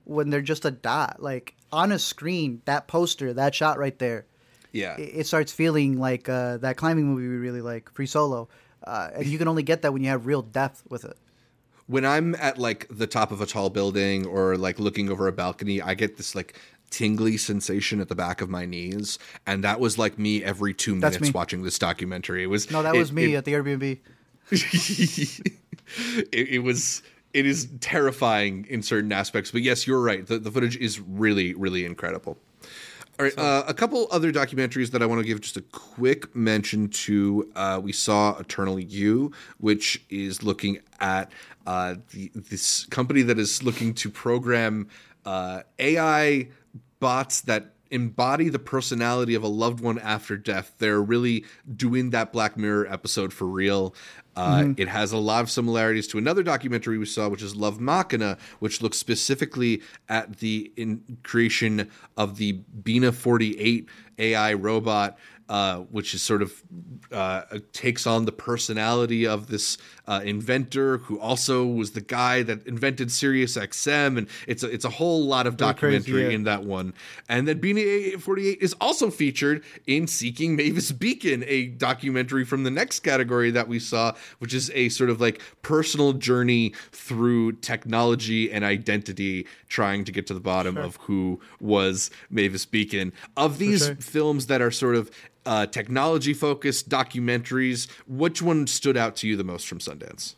when they're just a dot? Like on a screen, that poster, that shot right there, Yeah. it, it starts feeling like uh, that climbing movie we really like, Free Solo. Uh, and you can only get that when you have real depth with it. when I'm at like the top of a tall building or like looking over a balcony, I get this like tingly sensation at the back of my knees, and that was like me every two minutes watching this documentary. It was No, that it- was me It, at the Airbnb. it, it was. It is terrifying in certain aspects, but yes, you're right. The, the footage is really, really incredible. All right, uh, a couple other documentaries that I want to give just a quick mention to. Uh, we saw Eternal You, which is looking at uh, the, this company that is looking to program uh, AI bots that embody the personality of a loved one after death. They're really doing that Black Mirror episode for real. Uh, mm-hmm. It has a lot of similarities to another documentary we saw, which is Love Machina, which looks specifically at the creation of the Bina 48 AI robot uh, which is sort of uh, takes on the personality of this uh, inventor who also was the guy that invented Sirius XM, and it's a, it's a whole lot of documentary crazy, yeah. in that one. And then Bina 48 is also featured in Seeking Mavis Beacon, a documentary from the next category that we saw, which is a sort of like personal journey through technology and identity, trying to get to the bottom sure. of who was Mavis Beacon. Of these sure. films that are sort of uh, technology focused documentaries. Which one stood out to you the most from Sundance?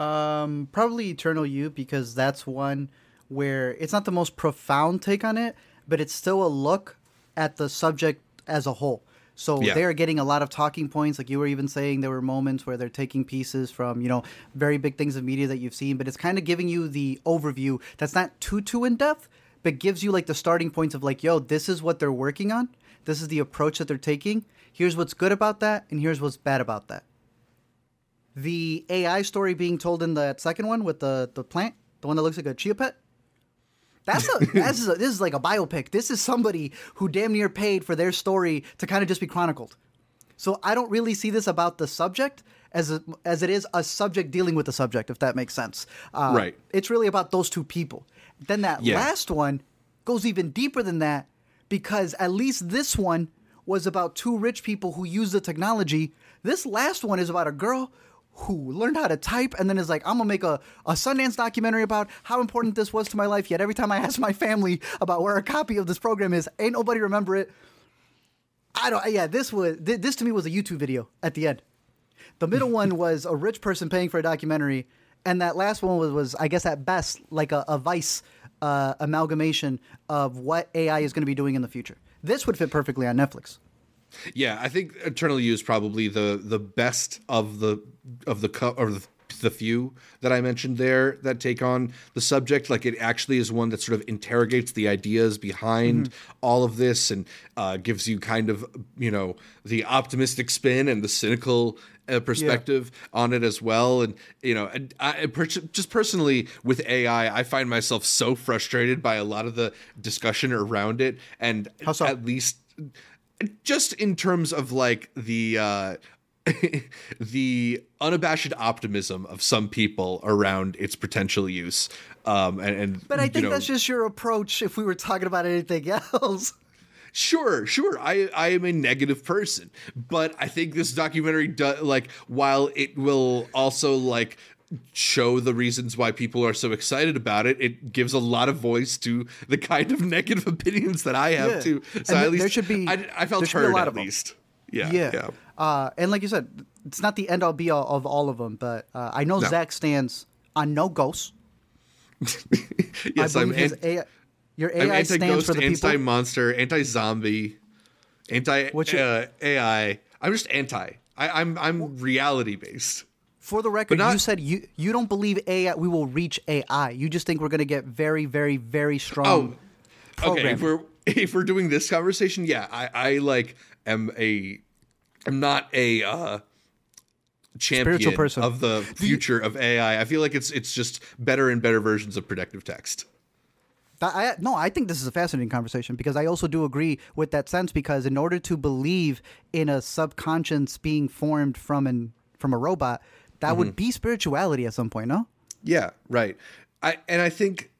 Um, probably Eternal You because that's one where it's not the most profound take on it, but it's still a look at the subject as a whole. So yeah. they are getting a lot of talking points. Like you were even saying, there were moments where they're taking pieces from you know very big things of media that you've seen, but it's kind of giving you the overview that's not too too in depth, but gives you like the starting points of like, yo, this is what they're working on. This is the approach that they're taking. Here's what's good about that, and here's what's bad about that. The AI story being told in that second one with the, the plant, the one that looks like a chia pet. That's a, that's a, this is like a biopic. This is somebody who damn near paid for their story to kind of just be chronicled. So I don't really see this about the subject as a, as it is a subject dealing with the subject, if that makes sense. Uh, right. It's really about those two people. Then that yeah. last one goes even deeper than that because at least this one was about two rich people who use the technology. This last one is about a girl who learned how to type and then is like, I'm gonna make a, a Sundance documentary about how important this was to my life. Yet every time I ask my family about where a copy of this program is, ain't nobody remember it. I don't. Yeah, this was this to me was a YouTube video at the end. The middle one was a rich person paying for a documentary, and that last one was, was I guess at best like a, a Vice uh, amalgamation of what AI is going to be doing in the future. This would fit perfectly on Netflix. Yeah, I think Eternal You is probably the the best of the of the or the, the few that I mentioned there that take on the subject. Like it actually is one that sort of interrogates the ideas behind mm-hmm. all of this and uh, gives you kind of you know the optimistic spin and the cynical uh, perspective yeah. on it as well. And you know, I, I, just personally with AI, I find myself so frustrated by a lot of the discussion around it, and so? at least just in terms of like the uh, the unabashed optimism of some people around its potential use. Um, and, and but I think know, that's just your approach. If we were talking about anything else. Sure, sure. I I am a negative person, but I think this documentary does like while it will also like show the reasons why people are so excited about it. It gives a lot of voice to the kind of negative opinions that I have yeah. too. So and at least there should be. I, I felt heard at least. Yeah, yeah. yeah. Uh, and like you said, it's not the end all be all of all of them, but uh, I know no. Zach stands on no ghosts. yes, I'm. An- a- your AI I'm anti-ghost, anti-monster, anti-zombie, anti uh, AI. I'm just anti. I, am I'm, I'm reality based. For the record, not, you said you you don't believe AI. We will reach AI. You just think we're going to get very, very, very strong. Oh, okay. If we're if we're doing this conversation, yeah, I, I like am a I'm not a uh, champion of the future of AI. I feel like it's it's just better and better versions of predictive text. I, no, I think this is a fascinating conversation because I also do agree with that sense because in order to believe in a subconscious being formed from an from a robot, that mm-hmm. would be spirituality at some point, no? Yeah, right. I and I think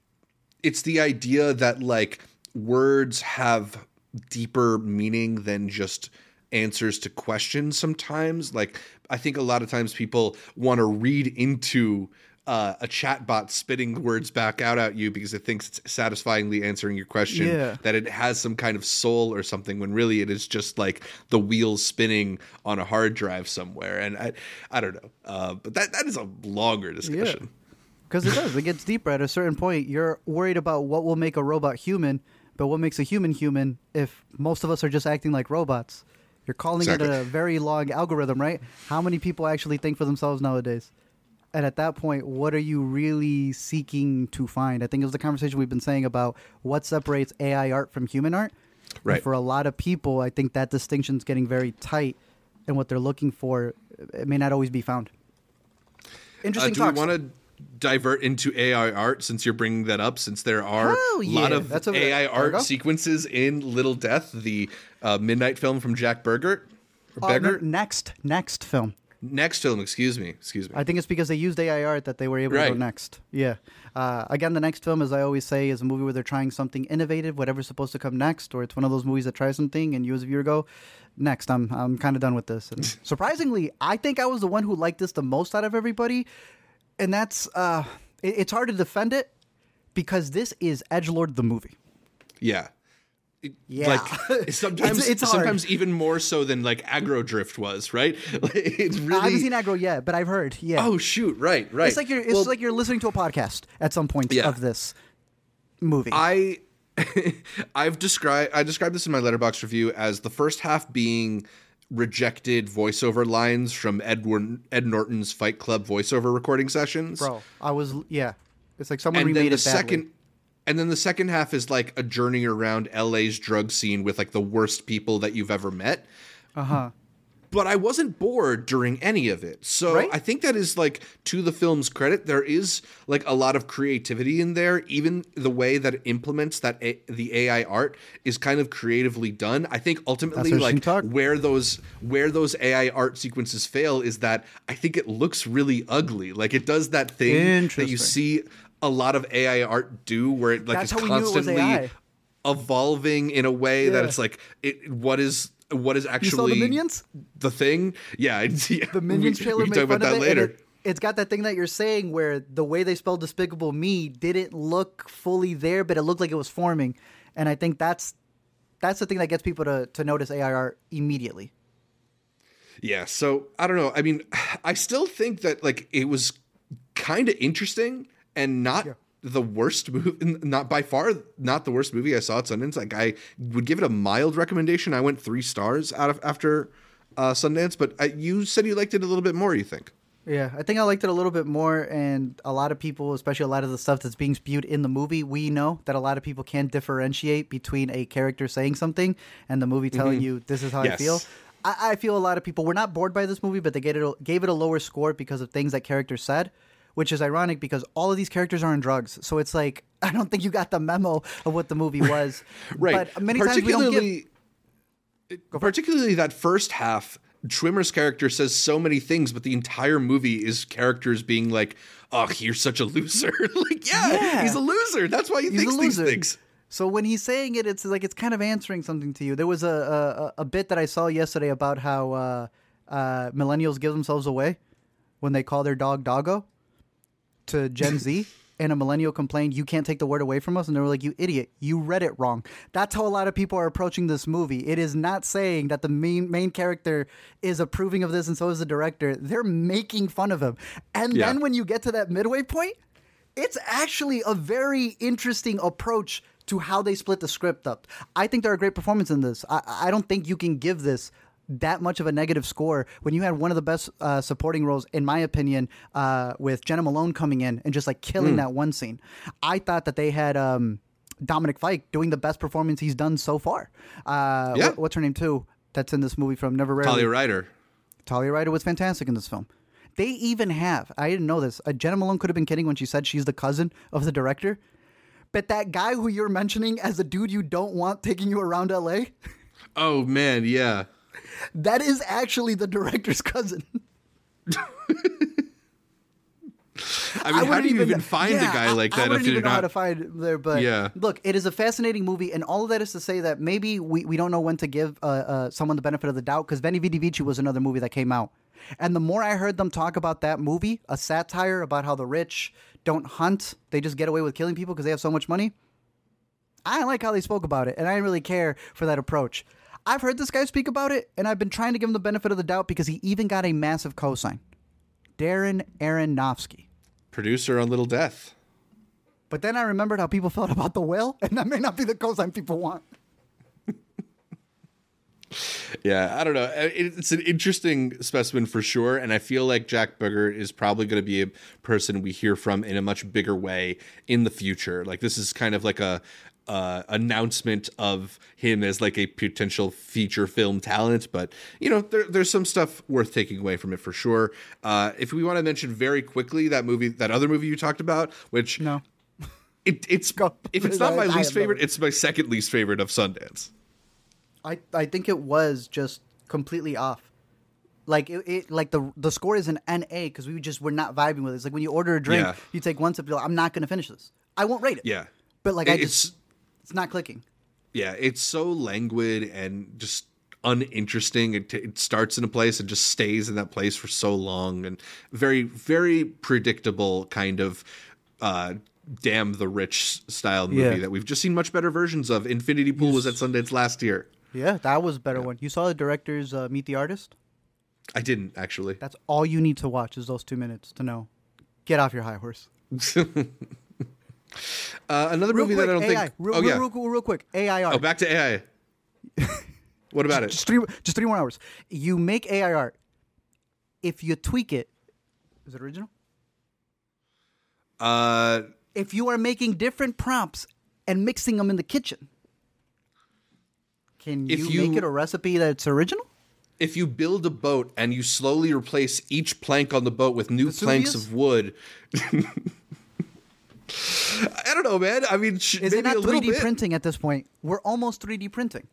it's the idea that like words have deeper meaning than just answers to questions sometimes. Like I think a lot of times people want to read into uh, a chatbot spitting words back out at you because it thinks it's satisfyingly answering your question yeah. that it has some kind of soul or something when really it is just like the wheels spinning on a hard drive somewhere and i i don't know uh, but that that is a longer discussion because yeah. it does it gets deeper at a certain point you're worried about what will make a robot human But what makes a human human if most of us are just acting like robots? You're calling Exactly. it a very long algorithm, right? How many people actually think for themselves nowadays? And at that point, what are you really seeking to find? I think it was the conversation we've been saying about what separates AI art from human art. And Right. for a lot of people, I think that distinction is getting very tight, and what they're looking for, it may not always be found. Uh, Interesting do we want to divert into AI art since you're bringing that up? Since there are a lot of AI art sequences in Little Death, the uh, midnight film from Jack Begert. Or Uh, no, next, next film. Next film, excuse me, excuse me. I think it's because they used AI art that they were able to go next. Yeah. Uh, again, the next film, as I always say, is a movie where they're trying something innovative, whatever's supposed to come next, or it's one of those movies that tries something, and you as a viewer go, next. I'm I'm kind of done with this. And surprisingly, I think I was the one who liked this the most out of everybody, and that's uh, it, it's hard to defend it because this is Edgelord the movie. yeah. Yeah. Like sometimes, It's- it's hard. sometimes even more so than like aggro drift was, right? Like, it's really. I haven't seen Aggro yet, but I've heard. Yeah. Oh shoot! Right, right. It's like you're it's Well, like you're listening to a podcast at some point Yeah. of this movie. I I've described I described this in my Letterboxd review as the first half being rejected voiceover lines from Ed, Wor- Ed Norton's Fight Club voiceover recording sessions. Bro, I was yeah. It's like someone and remade then the it badly. second and then the second half is like a journey around LA's drug scene with like the worst people that you've ever met. Uh huh. But I wasn't bored during any of it. So Right? I think that is like to the film's credit. There is like a lot of creativity in there. Even the way that it implements that a- the AI art is kind of creatively done. I think ultimately like where those where those AI art sequences fail is that I think it looks really ugly. Like it does that thing that you see a lot of AI art do where it like That's is how we knew it was constantly evolving in a way that it's like it what is what is You actually saw the minions? the thing. Yeah, yeah. The minions we, trailer we can made talk about that it. later. it- it's got that thing that you're saying where the way they spelled Despicable Me didn't look fully there, but it looked like it was forming. And I think that's that's the thing that gets people to, to notice AI art immediately. Yeah, so I don't know. I mean, I still think that like it was kind of interesting and not the worst movie. Not by far, not the worst movie I saw at Sundance. Like I would give it a mild recommendation. I went three stars out of after uh, Sundance, but uh, you said you liked it a little bit more. You think? Yeah, I think I liked it a little bit more, and a lot of people, especially a lot of the stuff that's being spewed in the movie, we know that a lot of people can't differentiate between a character saying something and the movie telling you this is how I feel. I, I feel a lot of people were not bored by this movie, but they gave it a, gave it a lower score because of things that characters said, which is ironic because all of these characters are on drugs. So it's like I don't think you got the memo of what the movie was. right. But many times we don't give. particularly, particularly that first half. Schwimmer's character says so many things, but the entire movie is characters being like, "Oh, you're such a loser." like, yeah, Yeah. he's a loser. That's why he He's thinks a these loser. things. So when he's saying it, it's like it's kind of answering something to you. There was a a, a bit that I saw yesterday about how uh, uh, millennials give themselves away when they call their dog doggo to Gen Z. And a millennial complained, "You can't take the word away from us." And they were like, "You idiot! You read it wrong." That's how a lot of people are approaching this movie. It is not saying that the main main character is approving of this, and so is the director. They're making fun of him. And Yeah. then when you get to that midway point, it's actually a very interesting approach to how they split the script up. I think there are great performances in this. I, I don't think you can give this that much of a negative score when you had one of the best uh, supporting roles, in my opinion, uh, with Jena Malone coming in and just like killing Hmm. that one scene. I thought that they had um, Dominic Fike doing the best performance he's done so far. Uh, Yeah. what- what's her name too? That's in this movie from Never Rarely. Talia Ryder. Talia Ryder was fantastic in this film. They even have, I didn't know this, uh, Jena Malone could have been kidding when she said she's the cousin of the director. But that guy who you're mentioning as the dude you don't want taking you around LA, Oh man, yeah. That is actually the director's cousin. I mean, how do you even find yeah, a guy like that? I wouldn't even know how to find there, but Yeah. look, it is a fascinating movie, and all of that is to say that maybe we, we don't know when to give uh, uh, someone the benefit of the doubt because Veni Vidi Vici was another movie that came out, and the more I heard them talk about that movie, a satire about how the rich don't hunt, they just get away with killing people because they have so much money. I like how they spoke about it, and I didn't really care for that approach. I've heard this guy speak about it, and I've been trying to give him the benefit of the doubt because he even got a massive cosign. Darren Aronofsky. Producer on Little Death. But then I remembered how people felt about the whale, and that may not be the cosign people want. Yeah, I don't know. Uh, it's an interesting specimen for sure, and I feel like Jack Begert is probably going to be a person we hear from in a much bigger way in the future. Like this is kind of like a uh, announcement of him as like a potential feature film talent, but you know, there, there's some stuff worth taking away from it for sure. Uh, if we want to mention very quickly that movie, that other movie you talked about, which No. it, it's Go. if it's not my I- I least have no- favorite, it's my second least favorite of Sundance. I, I think it was just completely off. Like it, it like the the score is an NA because we just were not vibing with it. It's like when you order a drink, Yeah. you take one sip, you're like, I'm not gonna finish this. I won't rate it. Yeah, But like I It's- just it's not clicking. yeah, it's so languid and just uninteresting. It, t- it starts in a place and just stays in that place for so long, and very, very predictable kind of uh, damn the rich style movie Yeah. that we've just seen much better versions of. Infinity Pool was at Sundance last year. Yeah, that was a better one. You saw the director's uh, Meet the Artist? I didn't actually. That's all you need to watch is those two minutes to know. Get off your high horse. Uh, another Real movie quick, that I don't AI. think. Real, oh real, yeah. real, real quick. AIR. Oh, back to AI. what about it? just three just three more hours. You make AI art. If you tweak it, is it original? Uh, If you are making different prompts and mixing them in the kitchen, can you, you- make it a recipe that's original? if you build a boat and you slowly replace each plank on the boat with new planks of wood. I don't know, man. I mean, sh- Is maybe it not 3D printing at this point? We're almost 3D printing.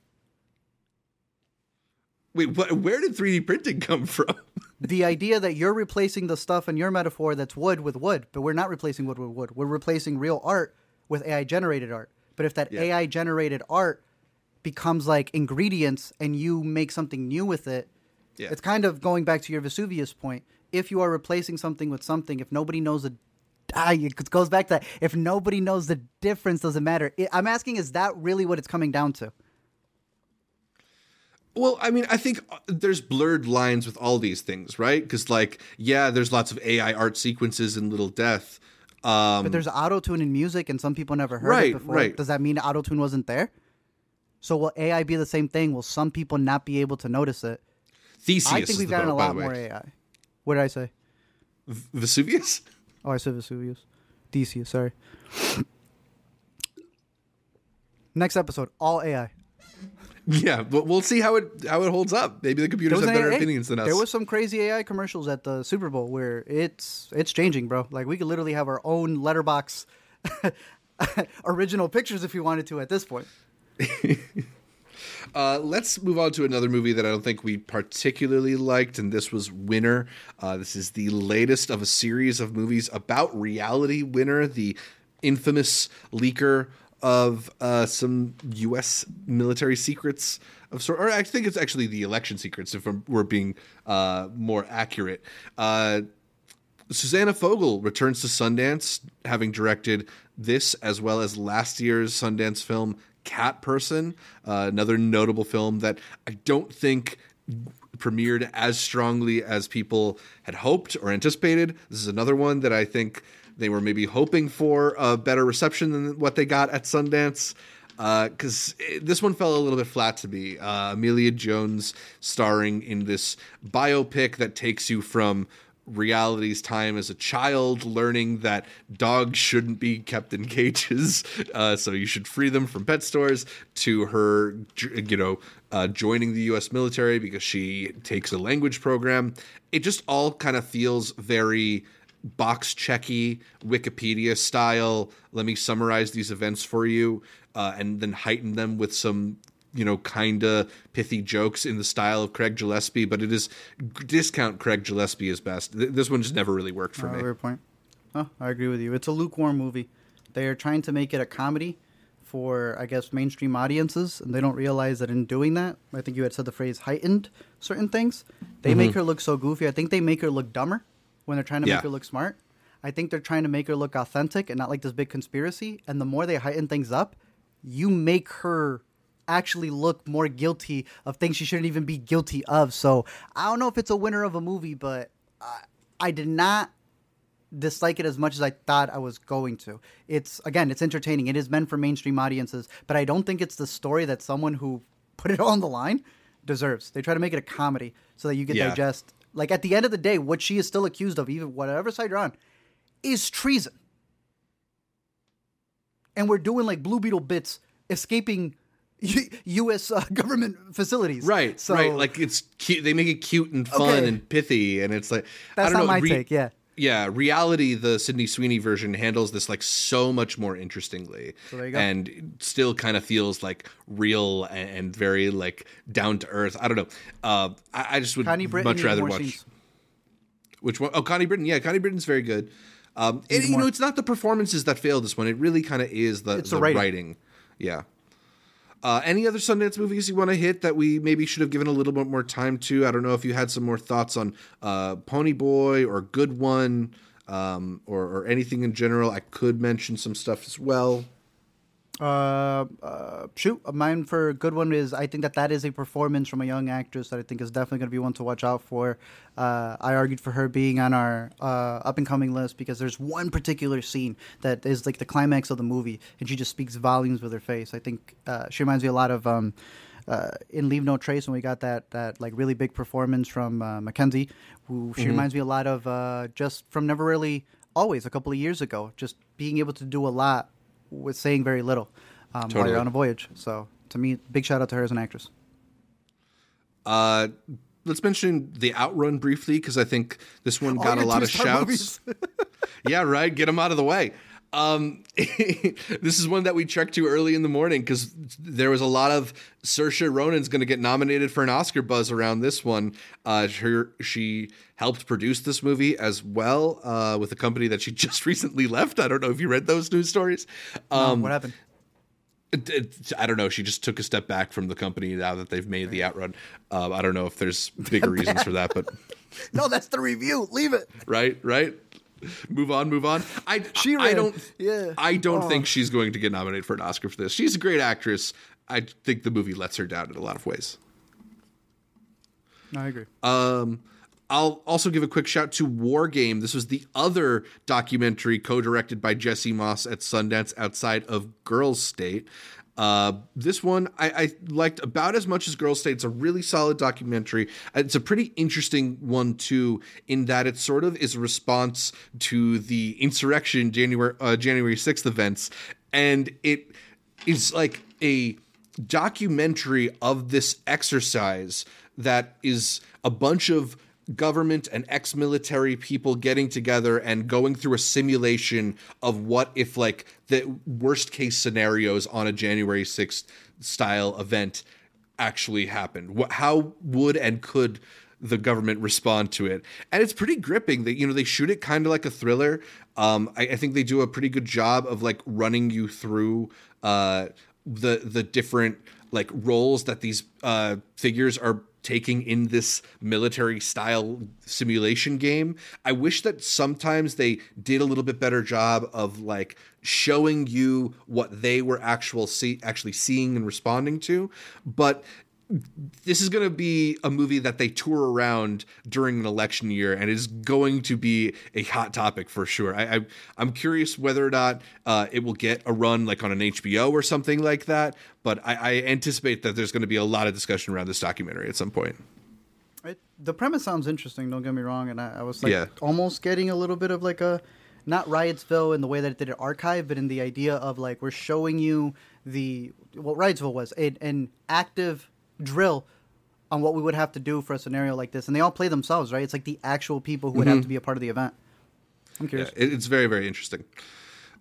Wait, what, where did 3D printing come from? the idea that you're replacing the stuff in your metaphor that's wood with wood, but we're not replacing wood with wood. We're replacing real art with AI generated art. But if that Yeah. AI generated art becomes like ingredients and you make something new with it, Yeah. it's kind of going back to your Vesuvius point. If you are replacing something with something, if nobody knows the ah, it goes back to that. If nobody knows the difference, doesn't matter. It, I'm asking, is that really what it's coming down to? Well, I mean, I think uh, there's blurred lines with all these things, right? Because, like, yeah, there's lots of AI art sequences in Little Death. Um, But there's auto tune in music, and some people never heard Right, it before. right. Does that mean auto tune wasn't there? So will AI be the same thing? Will some people not be able to notice it? Theseus I think we've gotten boat, a lot more AI. What did I say? V- Vesuvius? Oh, I said Vesuvius. Theseus, sorry. Next episode, all AI. Yeah, but we'll see how it how it holds up. Maybe the computers have better AI opinions than us. There was some crazy AI commercials at the Super Bowl where it's it's changing, bro. Like we could literally have our own letterbox original pictures if we wanted to at this point. Uh, let's move on to another movie that I don't think we particularly liked, and this was Winner. Uh, this is the latest of a series of movies about Reality Winner, the infamous leaker of uh, some U.S. military secrets of sort. Or I think it's actually the election secrets, if we're being uh, more accurate. Uh, Susanna Fogel returns to Sundance, having directed this as well as last year's Sundance film Cat Person, uh, another notable film that I don't think premiered as strongly as people had hoped or anticipated. This is another one that I think they were maybe hoping for a better reception than what they got at Sundance because this one fell a little bit flat to me. Uh, Emilia Jones starring in this biopic that takes you from reality's time as a child, learning that dogs shouldn't be kept in cages, uh, so you should free them from pet stores, to her, you know, uh, joining the U.S. military because she takes a language program. It just all kind of feels very box checky Wikipedia style. Let me summarize these events for you, uh, and then heighten them with some, you know, kinda pithy jokes in the style of Craig Gillespie. But it is discount Craig Gillespie is best. Th- this one just never really worked for Oh, me. fair point. Oh, I agree with you. It's a lukewarm movie. They are trying to make it a comedy for, I guess, mainstream audiences, and they don't realize that in doing that, I think you had said the phrase heightened certain things. They make mm-hmm. her look so goofy. I think they make her look dumber when they're trying to Yeah. make her look smart. I think they're trying to make her look authentic and not like this big conspiracy. And the more they heighten things up, you make her actually look more guilty of things she shouldn't even be guilty of. So I don't know if it's a winner of a movie, but I, I did not dislike it as much as I thought I was going to. It's again, it's entertaining. It is meant for mainstream audiences, but I don't think it's the story that someone who put it on the line deserves. They try to make it a comedy so that you can Yeah. digest. Like at the end of the day, what she is still accused of, even whatever side you're on, is treason. And we're doing like Blue Beetle bits escaping U.S. Uh, government facilities. Right, So right. Like it's cute. They make it cute and fun Okay. and pithy, and it's like I that's don't not know. my re- take. Yeah. Yeah, reality, the Sydney Sweeney version handles this like so much more interestingly, So there you go. and still kind of feels like real and, and very like down to earth. I don't know. Uh, I, I just would Connie much rather watch scenes. which one? Oh, Connie Britton. Yeah, Connie Britton's very good. Um, and, you know, it's not the performances that fail this one. It really kind of is the the writing. writing. Yeah. Uh, any other Sundance movies you want to hit that we maybe should have given a little bit more time to? I don't know if you had some more thoughts on uh, Ponyboi or Good One um, or, or anything in general. I could mention some stuff as well. Uh, uh, shoot, mine for a good one is I think that that is a performance from a young actress that I think is definitely going to be one to watch out for. Uh, I argued for her being on our uh, up and coming list because there's one particular scene that is like the climax of the movie, and she just speaks volumes with her face. I think uh, she reminds me a lot of. Um, uh, in Leave No Trace, when we got that that like really big performance from uh, McKenzie, who she reminds me a lot of uh, just from Never Really Always a couple of years ago, just being able to do a lot with saying very little um, while you're on a voyage. So to me, big shout out to her as an actress. Uh, let's mention the Outrun briefly because I think this one got a lot of shouts. yeah, right. Get them out of the way. Um, this is one that we checked to early in the morning because there was a lot of Saoirse Ronan's going to get nominated for an Oscar buzz around this one. Uh, her, she helped produce this movie as well uh, with a company that she just recently left. I don't know if you read those news stories. Um, what happened? it- it- I don't know. She just took a step back from the company now that they've made the Outrun. Uh, I don't know if there's bigger reasons for that, but No, that's the review. Leave it. right, right. Move on, move on. I She I don't Yeah. I don't Oh. think she's going to get nominated for an Oscar for this. She's a great actress. I think the movie lets her down in a lot of ways. No, I agree. Um, I'll also give a quick shout to War Game. This was the other documentary co-directed by Jesse Moss at Sundance outside of Girls State. Uh, this one I, I liked about as much as Girls State. It's a really solid documentary. It's a pretty interesting one too, in that it sort of is a response to the insurrection January uh, January sixth events, and it is like a documentary of this exercise that is a bunch of government and ex-military people getting together and going through a simulation of what if like the worst case scenarios on a January 6th style event actually happened. How would and could the government respond to it? And it's pretty gripping that you know they shoot it kind of like a thriller. Um, I, I think they do a pretty good job of like running you through uh, the the different like roles that these uh, figures are taking in this military style simulation game. I wish that sometimes they did a little bit better job of like showing you what they were actual see actually seeing and responding to, but this is going to be a movie that they tour around during an election year and is going to be a hot topic for sure. I, I I'm curious whether or not uh, it will get a run like on an HBO or something like that. But I, I anticipate that there's going to be a lot of discussion around this documentary at some point. It, the premise sounds interesting. Don't get me wrong, and I, I was like Yeah. almost getting a little bit of like a not Riotsville in the way that it did at Archive, but in the idea of like we're showing you the what Riotsville was a, an active drill on what we would have to do for a scenario like this, and they all play themselves, right? It's like the actual people who would have to be a part of the event. I'm curious. it, it's very very interesting.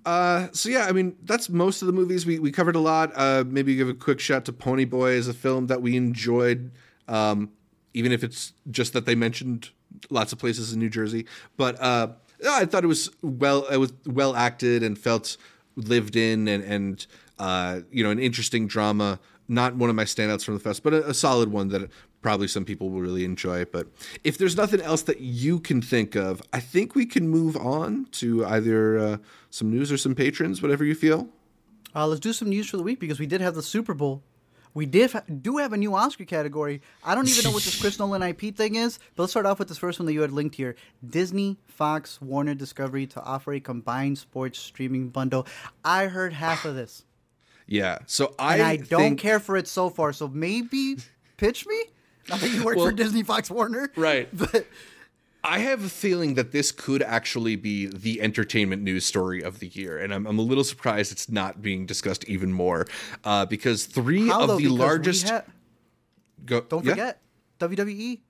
Uh, so yeah, I mean that's most of the movies we we covered a lot. Uh, maybe give a quick shout to Ponyboi as a film that we enjoyed, um, even if it's just that they mentioned lots of places in New Jersey. But uh, I thought it was well it was well acted and felt lived in and and uh, you know an interesting drama. Not one of my standouts from the fest, but a, a solid one that probably some people will really enjoy. But if there's nothing else that you can think of, I think we can move on to either uh, some news or some patrons, whatever you feel. Uh, let's do some news for the week because we did have the Super Bowl We did do have a new Oscar category. I don't even know what this Chris Nolan IP thing is, but let's start off with this first one that you had linked here: Disney, Fox, Warner, Discovery to offer a combined sports streaming bundle. I heard half of this, Yeah. So I and I don't think- care for it so far. So maybe pitch me. Not that you work Well- for Disney, Fox, Warner, Right. But I have a feeling that this could actually be the entertainment news story of the year, and I'm, I'm a little surprised it's not being discussed even more. Uh, because three how of though? the largest. ha- go, don't yeah? forget WWE.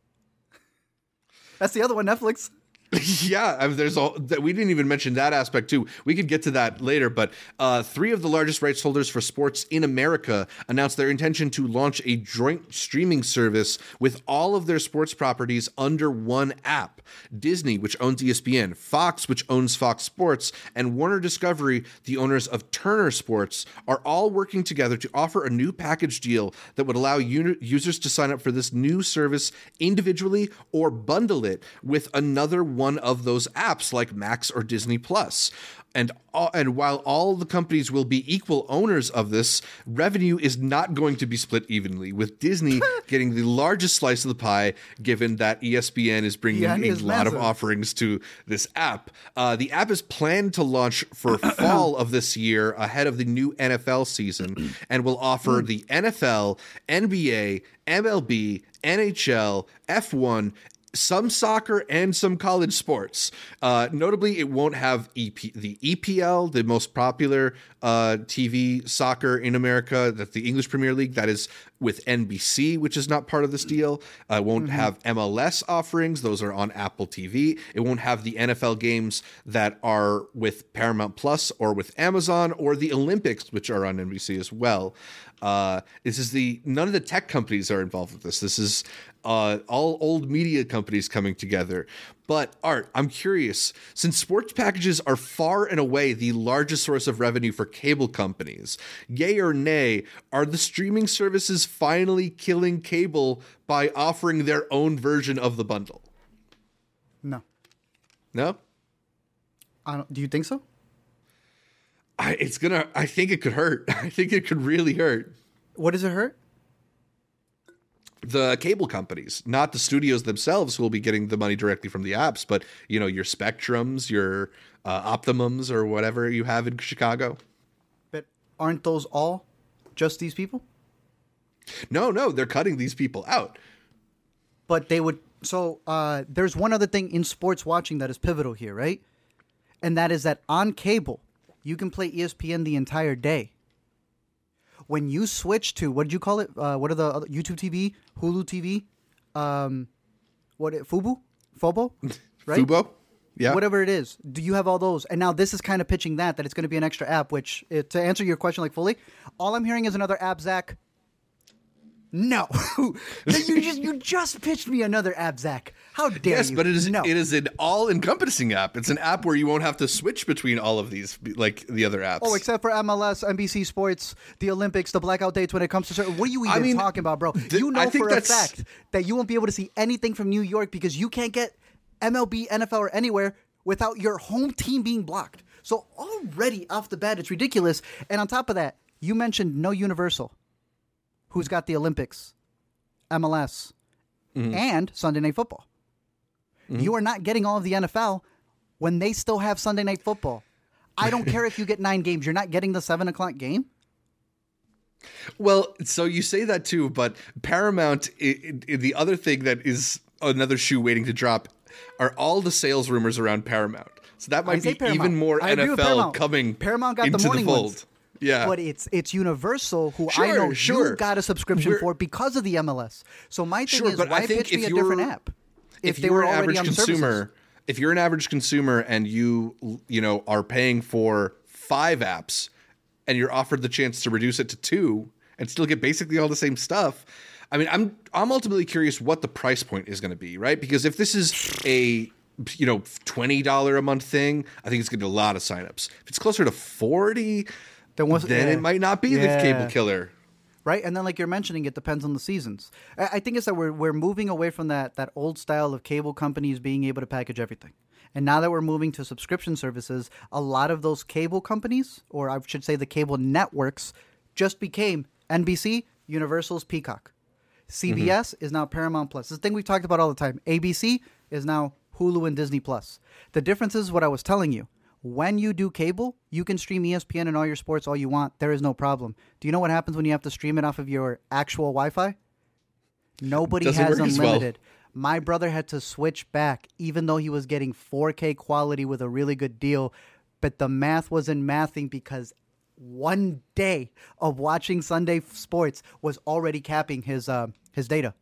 That's the other one, Netflix. yeah, I mean, there's all that we didn't even mention that aspect too. We could get to that later, but uh, three of the largest rights holders for sports in America announced their intention to launch a joint streaming service with all of their sports properties under one app. Disney, which owns ESPN, Fox, which owns Fox Sports, and Warner Discovery, the owners of Turner Sports, are all working together to offer a new package deal that would allow users to sign up for this new service individually or bundle it with another one of those apps like Max or Disney Plus. And all, and while all the companies will be equal owners of this, revenue is not going to be split evenly, with Disney getting the largest slice of the pie, given that ESPN is bringing Yeah, a lot of offerings to this app. Uh, the app is planned to launch for fall of this year, ahead of the new NFL season, and will offer the NFL, NBA, MLB, NHL, F1, some soccer and some college sports. Uh, notably, it won't have EP, the EPL, the most popular uh, TV soccer in America. That's the English Premier League. That is with NBC, which is not part of this deal. Uh, it won't have MLS offerings; those are on Apple TV. It won't have the NFL games that are with Paramount Plus or with Amazon, or the Olympics, which are on NBC as well. Uh, this is the none of the tech companies are involved with this. This is uh, all old media companies coming together. But Art, I'm curious, since sports packages are far and away the largest source of revenue for cable companies, yay or nay, are the streaming services finally killing cable by offering their own version of the bundle? No, No, I don't. Do you think so? I, it's gonna. I think it could hurt. I think it could really hurt. What does it hurt? The cable companies, not the studios themselves who will be getting the money directly from the apps, but you know your Spectrums, your uh, Optimums, or whatever you have in Chicago. But aren't those all just these people? No, no, they're cutting these people out. But they would. So uh, there's one other thing in sports watching that is pivotal here, right? And that is that on cable, you can play ESPN the entire day. When you switch to what did you call it? Uh, what are the other, YouTube TV, Hulu TV, um, what Fubu, Fobo, right? Fubo, yeah, whatever it is. Do you have all those? And now this is kind of pitching that that it's going to be an extra app. Which uh, to answer your question like fully, all I'm hearing is another app, Zach. No, you just you just pitched me another app, Zach. How dare Yes, you? but it is no. it is an all-encompassing app. It's an app where you won't have to switch between all of these like the other apps. Oh, except for MLS, NBC Sports, the Olympics, the blackout dates when it comes to certain. What are you even I mean, talking about, bro? th- you know for a fact that you won't be able to see anything from New York because you can't get MLB, NFL, or anywhere without your home team being blocked. So already off the bat, it's ridiculous. And on top of that, you mentioned no Universal, who's got the Olympics, MLS, Mm-hmm. and Sunday Night Football. You are not getting all of the NFL when they still have Sunday Night Football. I don't care if you get nine games. You're not getting the seven o'clock game. Well, so you say that too, but Paramount, i i the other thing that is another shoe waiting to drop are all the sales rumors around Paramount. So that might be Paramount. even more I NFL Paramount. coming Paramount got the into morning fold. ones. Yeah. But it's it's Universal, who I know sure. you got a subscription We're- for because of the MLS. So my thing Sure, is, why think pitch me a different app if, they you're were already average on the services? consumer, if you're an average consumer and you you know are paying for five apps and you're offered the chance to reduce it to two and still get basically all the same stuff. I mean, I'm I'm ultimately curious what the price point is going to be, right? Because if this is a you know twenty dollar a month thing, I think it's going to get a lot of signups. If it's closer to forty, Then then yeah. it might not be the Yeah. cable killer. right? And then, like you're mentioning, it depends on the seasons. I, I think it's that we're we're moving away from that that old style of cable companies being able to package everything. And now that we're moving to subscription services, a lot of those cable companies, or I should say the cable networks, just became NBC, Universal's Peacock. CBS mm-hmm. is now Paramount Plus. This thing we've talked about all the time. ABC is now Hulu and Disney Plus. The difference is what I was telling you. When you do cable, you can stream ESPN and all your sports all you want. There is no problem. Do you know what happens when you have to stream it off of your actual Wi-Fi? Nobody Doesn't has as well. unlimited. My brother had to switch back, even though he was getting 4K quality with a really good deal. But the math wasn't mathing because one day of watching Sunday sports was already capping his uh, his data.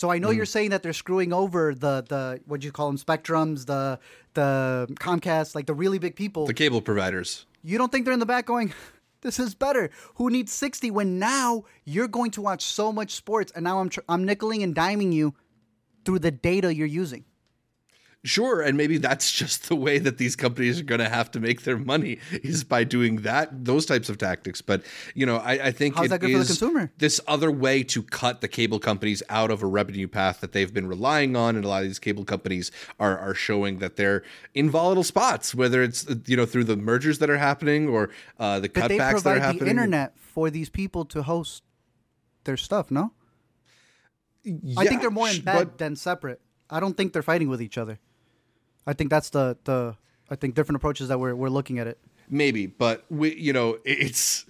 So I know Hmm. you're saying that they're screwing over the the what do you call them Spectrums, the the Comcast, like the really big people. The cable providers. You don't think they're in the back going, this is better. Who needs 60 when now you're going to watch so much sports and now I'm, tr- I'm nickeling and diming you through the data you're using? Sure, and maybe that's just the way that these companies are going to have to make their money is by doing that those types of tactics. But you know, I, I think How's that good for the consumer? this other way to cut the cable companies out of a revenue path that they've been relying on, and a lot of these cable companies are are showing that they're in volatile spots, whether it's you know through the mergers that are happening or uh, the But they cutbacks that are provide happening. the internet for these people to host their stuff, no? I think they're more in bed but- than separate. I don't think they're fighting with each other. I think that's the, the I think different approaches that we're, we're looking at it. maybe but we you know it's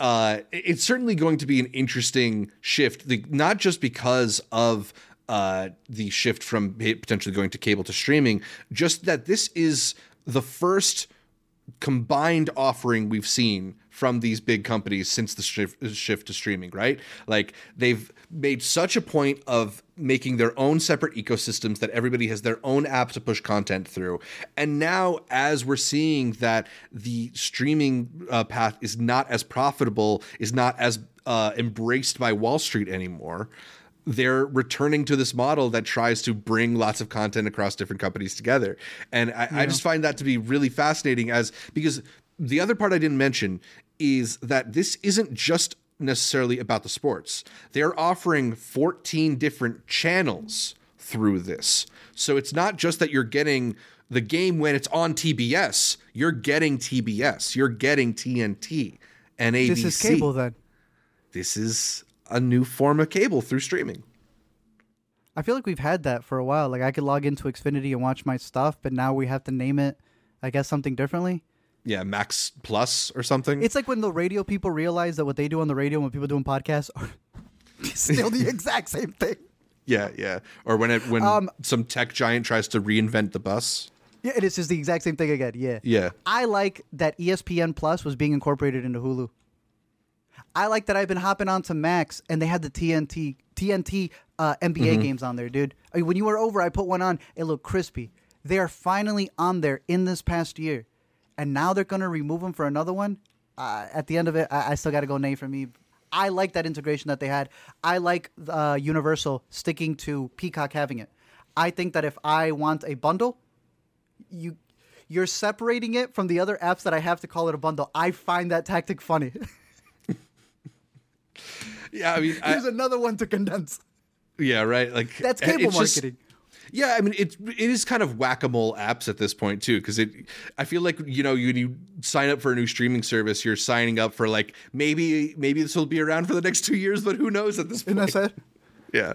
uh it's certainly going to be an interesting shift the, not just because of uh the shift from potentially going to cable to streaming just that this is the first combined offering we've seen from these big companies since the shift, to streaming, right? Like they've made such a point of making their own separate ecosystems that everybody has their own app to push content through. And now, as we're seeing that the streaming uh, path is not as profitable, is not as uh, embraced by Wall Street anymore, they're returning to this model that tries to bring lots of content across different companies together. And I, I just find that to be really fascinating as because the other part I didn't mention is that this isn't just necessarily about the sports. They're offering 14 different channels through this. So it's not just that you're getting the game when it's on TBS, you're getting TBS, you're getting TNT and ABC. This is cable then. This is a new form of cable through streaming. I feel like we've had that for a while. Like I could log into Xfinity and watch my stuff, but now we have to name it, I guess, something differently. Yeah, Max Plus or something. It's like when the radio people realize that what they do on the radio and when people doing podcasts are still the exact same thing. yeah, yeah. Or when it when Um, some tech giant tries to reinvent the bus. Yeah, and it is just the exact same thing again. Yeah. Yeah. I like that ESPN Plus was being incorporated into Hulu. I like that I've been hopping onto Max and they had the TNT TNT uh, NBA Mm-hmm. games on there, dude. I mean, when you were over, I put one on. It looked crispy. They are finally on there in this past year, and now they're gonna remove them for another one. Uh, at the end of it, I, I still got to go nay for me. I like that integration that they had. I like uh, Universal sticking to Peacock having it. I think that if I want a bundle, you you're separating it from the other apps that I have to call it a bundle. I find that tactic funny. Yeah, I mean, I, Here's another one to condense. yeah, right. Like That's cable it's just- marketing. yeah, I mean, it it is kind of whack a mole apps at this point too, because it. I feel like you know, when you sign up for a new streaming service, you're signing up for like maybe maybe this will be around for the next two years, but who knows at this point? It. Yeah.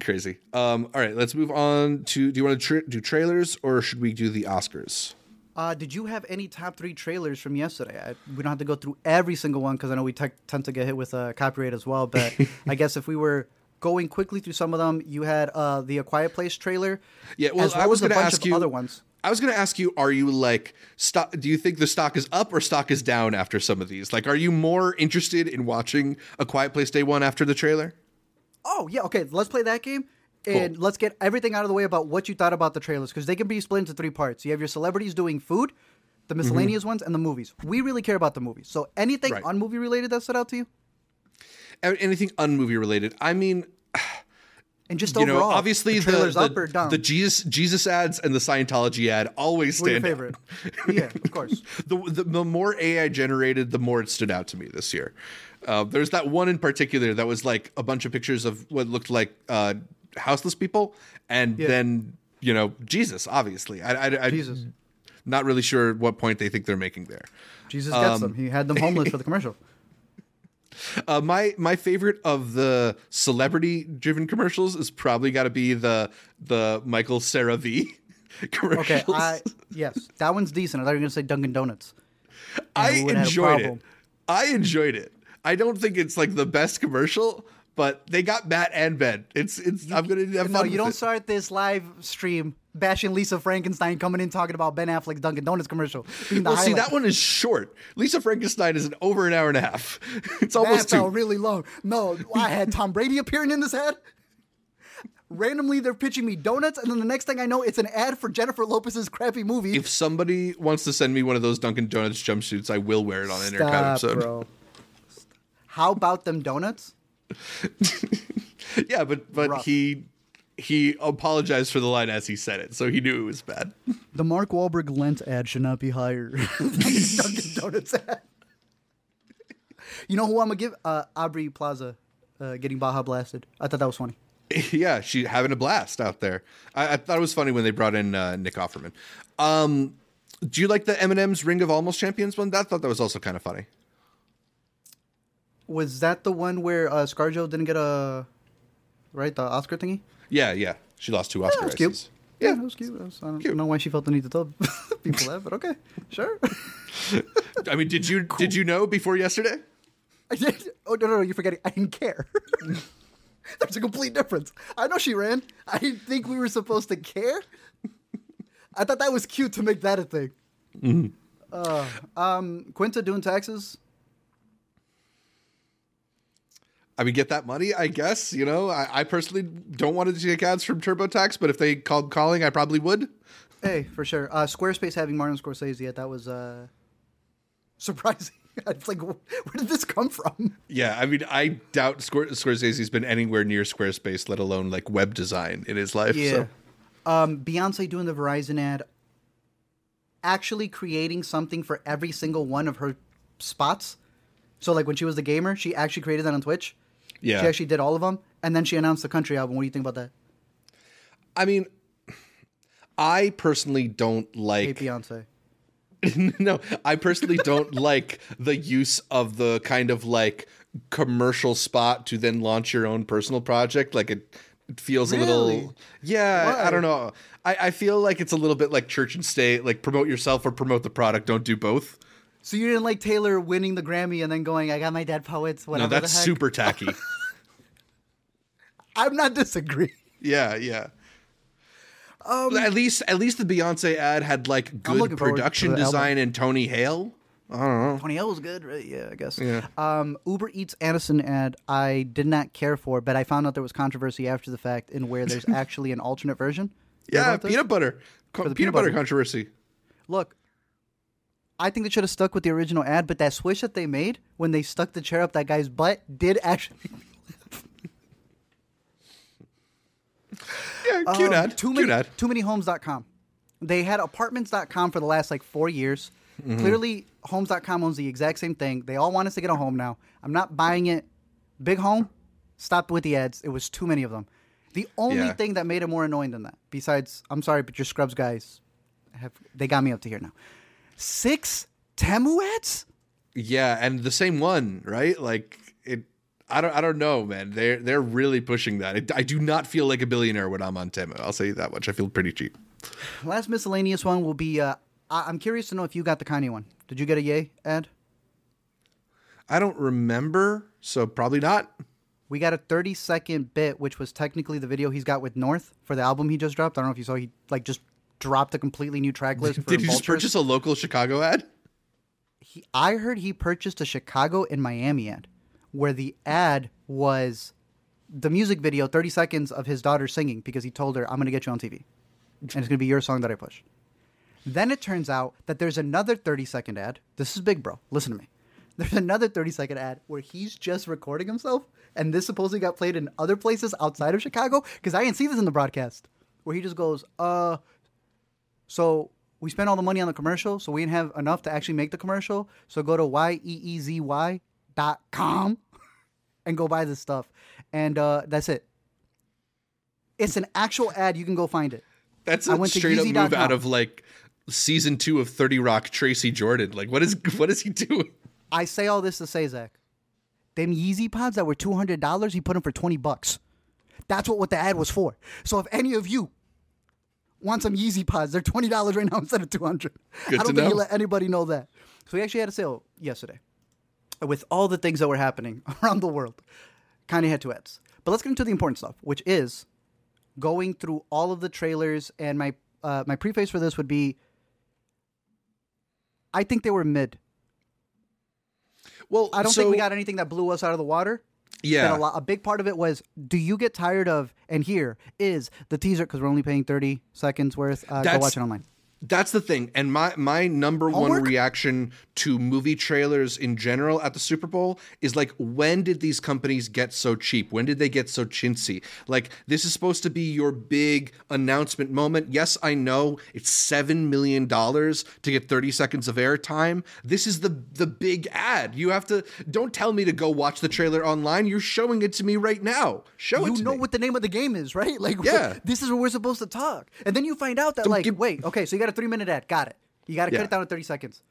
Crazy. Um, all right, let's move on to. Do you want to tra- do trailers or should we do the Oscars? Uh, did you have any top three trailers from yesterday? I, we don't have to go through every single one because I know we te- tend to get hit with uh, copyright as well. But I guess if we were going quickly through some of them, you had uh, the A Quiet Place trailer. Yeah, well, well I was going to ask you other ones. I was going to ask you: Are you like stock? Do you think the stock is up or stock is down after some of these? Like, are you more interested in watching A Quiet Place Day One after the trailer? Oh yeah, okay. Let's play that game, and Cool. let's get everything out of the way about what you thought about the trailers because they can be split into three parts. You have your celebrities doing food, the miscellaneous ones, and the movies. We really care about the movies. So anything Right. on movie related that stood out to you, Anything unmovie related? I mean, and just you know, overall, obviously the the trailers the, up or down. the Jesus Jesus ads and the Scientology ad always What your stand out. favorite? yeah, of course. the, the the more AI generated, the more it stood out to me this year. Uh, there's that one in particular that was like a bunch of pictures of what looked like uh, houseless people, and Yeah. then you know Jesus. Obviously, I, I, I Jesus. not really sure what point they think they're making there. Jesus gets Um, them. He had them homeless for the commercial. Uh, my my favorite of the celebrity driven commercials is probably got to be the the Michael CeraVe commercials. Okay, I yes, that one's decent. I thought you were gonna say Dunkin' Donuts. I we would've had a enjoyed it. I enjoyed it. I don't think it's like the best commercial, but they got Matt and Ben. It's it's. I'm gonna have fun. No, you don't it. start this live stream bashing Lisa Frankenstein coming in talking about Ben Affleck's Dunkin' Donuts commercial. Well, see, that one is short. Lisa Frankenstein is an over an hour and a half. It's That almost felt two. really long. No, I had Tom Brady appearing in this ad. Randomly, they're pitching me donuts, and then the next thing I know, it's an ad for Jennifer Lopez's crappy movie. If somebody wants to send me one of those Dunkin' Donuts jumpsuits, I will wear it on an Intercut episode. bro. How about them donuts? Yeah, but but Rough. he he apologized for the line as he said it, so he knew it was bad. The Mark Wahlberg Lent ad should not be higher. Dunkin' Donuts ad. You know who I'm gonna give? Uh, Aubrey Plaza uh, getting Baja blasted. I thought that was funny. yeah, she having a blast out there. I, I thought it was funny when they brought in uh, Nick Offerman. Um, do you like the M&M's Ring of Almost Champions one? That thought that was also kind of funny. Was that the one where uh, ScarJo didn't get a right the Oscar thingy? Yeah, yeah. She lost two Oscar that was. Yeah, that was cute. That was- I don't Cute. know why she felt the need to tell people that, but okay, sure. I mean, did you did you know before yesterday? I did. Oh no, no, no! You're forgetting. I didn't care. There's a complete difference. I know she ran. I didn't think we were supposed to care. I thought that was cute to make that a thing. Mm-hmm. Uh, um, Quinta doing taxes. I mean, get that money, I guess. You know, I, I personally don't want to take ads from TurboTax, but if they called calling, I probably would. Hey, for sure. Uh, Squarespace having Martin Scorsese yet that was uh, surprising. it's like, where did this come from? Yeah, I mean, I doubt Scor- Scorsese's been anywhere near Squarespace, let alone like web design in his life. So. Um, Beyonce doing the Verizon ad, actually creating something for every single one of her spots. So, like when she was the gamer, she actually created that on Twitch. Yeah. She actually did all of them, and then she announced the country album. What do you think about that? I mean, I personally don't Hey, like. Beyonce. no, I personally don't like the use of the kind of like commercial spot to then launch your own personal project. Like it, it feels a little. Yeah, I don't know. I, I feel like it's a little bit like church and state. Like promote yourself or promote the product. Don't do both. So you didn't like Taylor winning the Grammy and then going, "I got my dead poets." Whatever. no, that's super tacky. I'm not disagreeing. yeah, yeah. at least, at least the Beyonce ad had like good looking forward to production album. design and Tony Hale. I don't know. Tony Hale was good, right? Yeah, I guess. Yeah. Um, Uber Eats Aniston ad I did not care for, but I found out there was controversy after the fact in where there's actually an alternate version. Yeah, peanut butter. Co- the peanut, peanut butter butter. controversy. Look, I think they should have stuck with the original ad, but that swish that they made when they stuck the chair up that guy's butt did actually. Yeah, cute Um, ad. Too cute many, ad. too many homes.com. They had apartments.com for the last like four years. Mm-hmm. Clearly, homes.com owns the exact same thing. They all want us to get a home now. I'm not buying it. Big home, stop with the ads. It was too many of them. The only Yeah. thing that made it more annoying than that, besides, I'm sorry, but your Scrubs guys have they got me up to here now. Six Temu ads? Yeah, and the same one, right? Like it. I don't. I don't know, man. They're they're really pushing that. It, I do not feel like a billionaire when I'm on Temu. I'll say that much. I feel pretty cheap. Last miscellaneous one will be. Uh, I- I'm curious to know if you got the Kanye one. Did you get a yay ad? I don't remember, so probably not. We got a 30 second bit, which was technically the video he's got with North for the album he just dropped. I don't know if you saw. He like just dropped a completely new track list. For Did you just purchase a local Chicago ad? He, I heard he purchased a Chicago and Miami ad, where the ad was the music video, 30 seconds of his daughter singing because he told her, "I'm going to get you on TV, and it's going to be your song that I push." Then it turns out that there's another 30 second ad. This is big, bro. Listen to me. There's another 30 second ad where he's just recording himself, and this supposedly got played in other places outside of Chicago because I didn't see this in the broadcast. Where he just goes, "Uh, so we spent all the money on the commercial, so we didn't have enough to actually make the commercial. So go to y e e z y dot com and go buy this stuff, and uh, that's it. It's an actual ad. You can go find it. That's I a went to straight up move out of like season two of Thirty Rock. Tracy Jordan. Like, what is what is he doing? I say all this to say, Zach, them Yeezy pods that were two hundred dollars, he put them for twenty bucks. That's what what the ad was for. So if any of you want some Yeezy pods, they're twenty dollars right now instead of two hundred. I don't to think he let anybody know that. So we actually had a sale yesterday with all the things that were happening around the world. Kind of had two ads, but let's get into the important stuff, which is going through all of the trailers. And my uh, my preface for this would be, I think they were mid. Well, I don't so, think we got anything that blew us out of the water. Yeah. A, lot, a big part of it was, do you get tired of? And here is the teaser because we're only paying thirty seconds worth. Uh, go watch it online. That's the thing. And my my number one reaction to movie trailers in general at the Super Bowl is like when did these companies get so cheap? When did they get so chintzy? Like this is supposed to be your big announcement moment. Yes, I know it's 7 million dollars to get 30 seconds of airtime. This is the the big ad. You have to don't tell me to go watch the trailer online. You're showing it to me right now. Show it you know me. what the name of the game is, right? Like, Yeah. this is where we're supposed to talk, and then you find out that, like, give- wait, okay, so you got a three minute ad, got it. You got to cut it down to thirty seconds.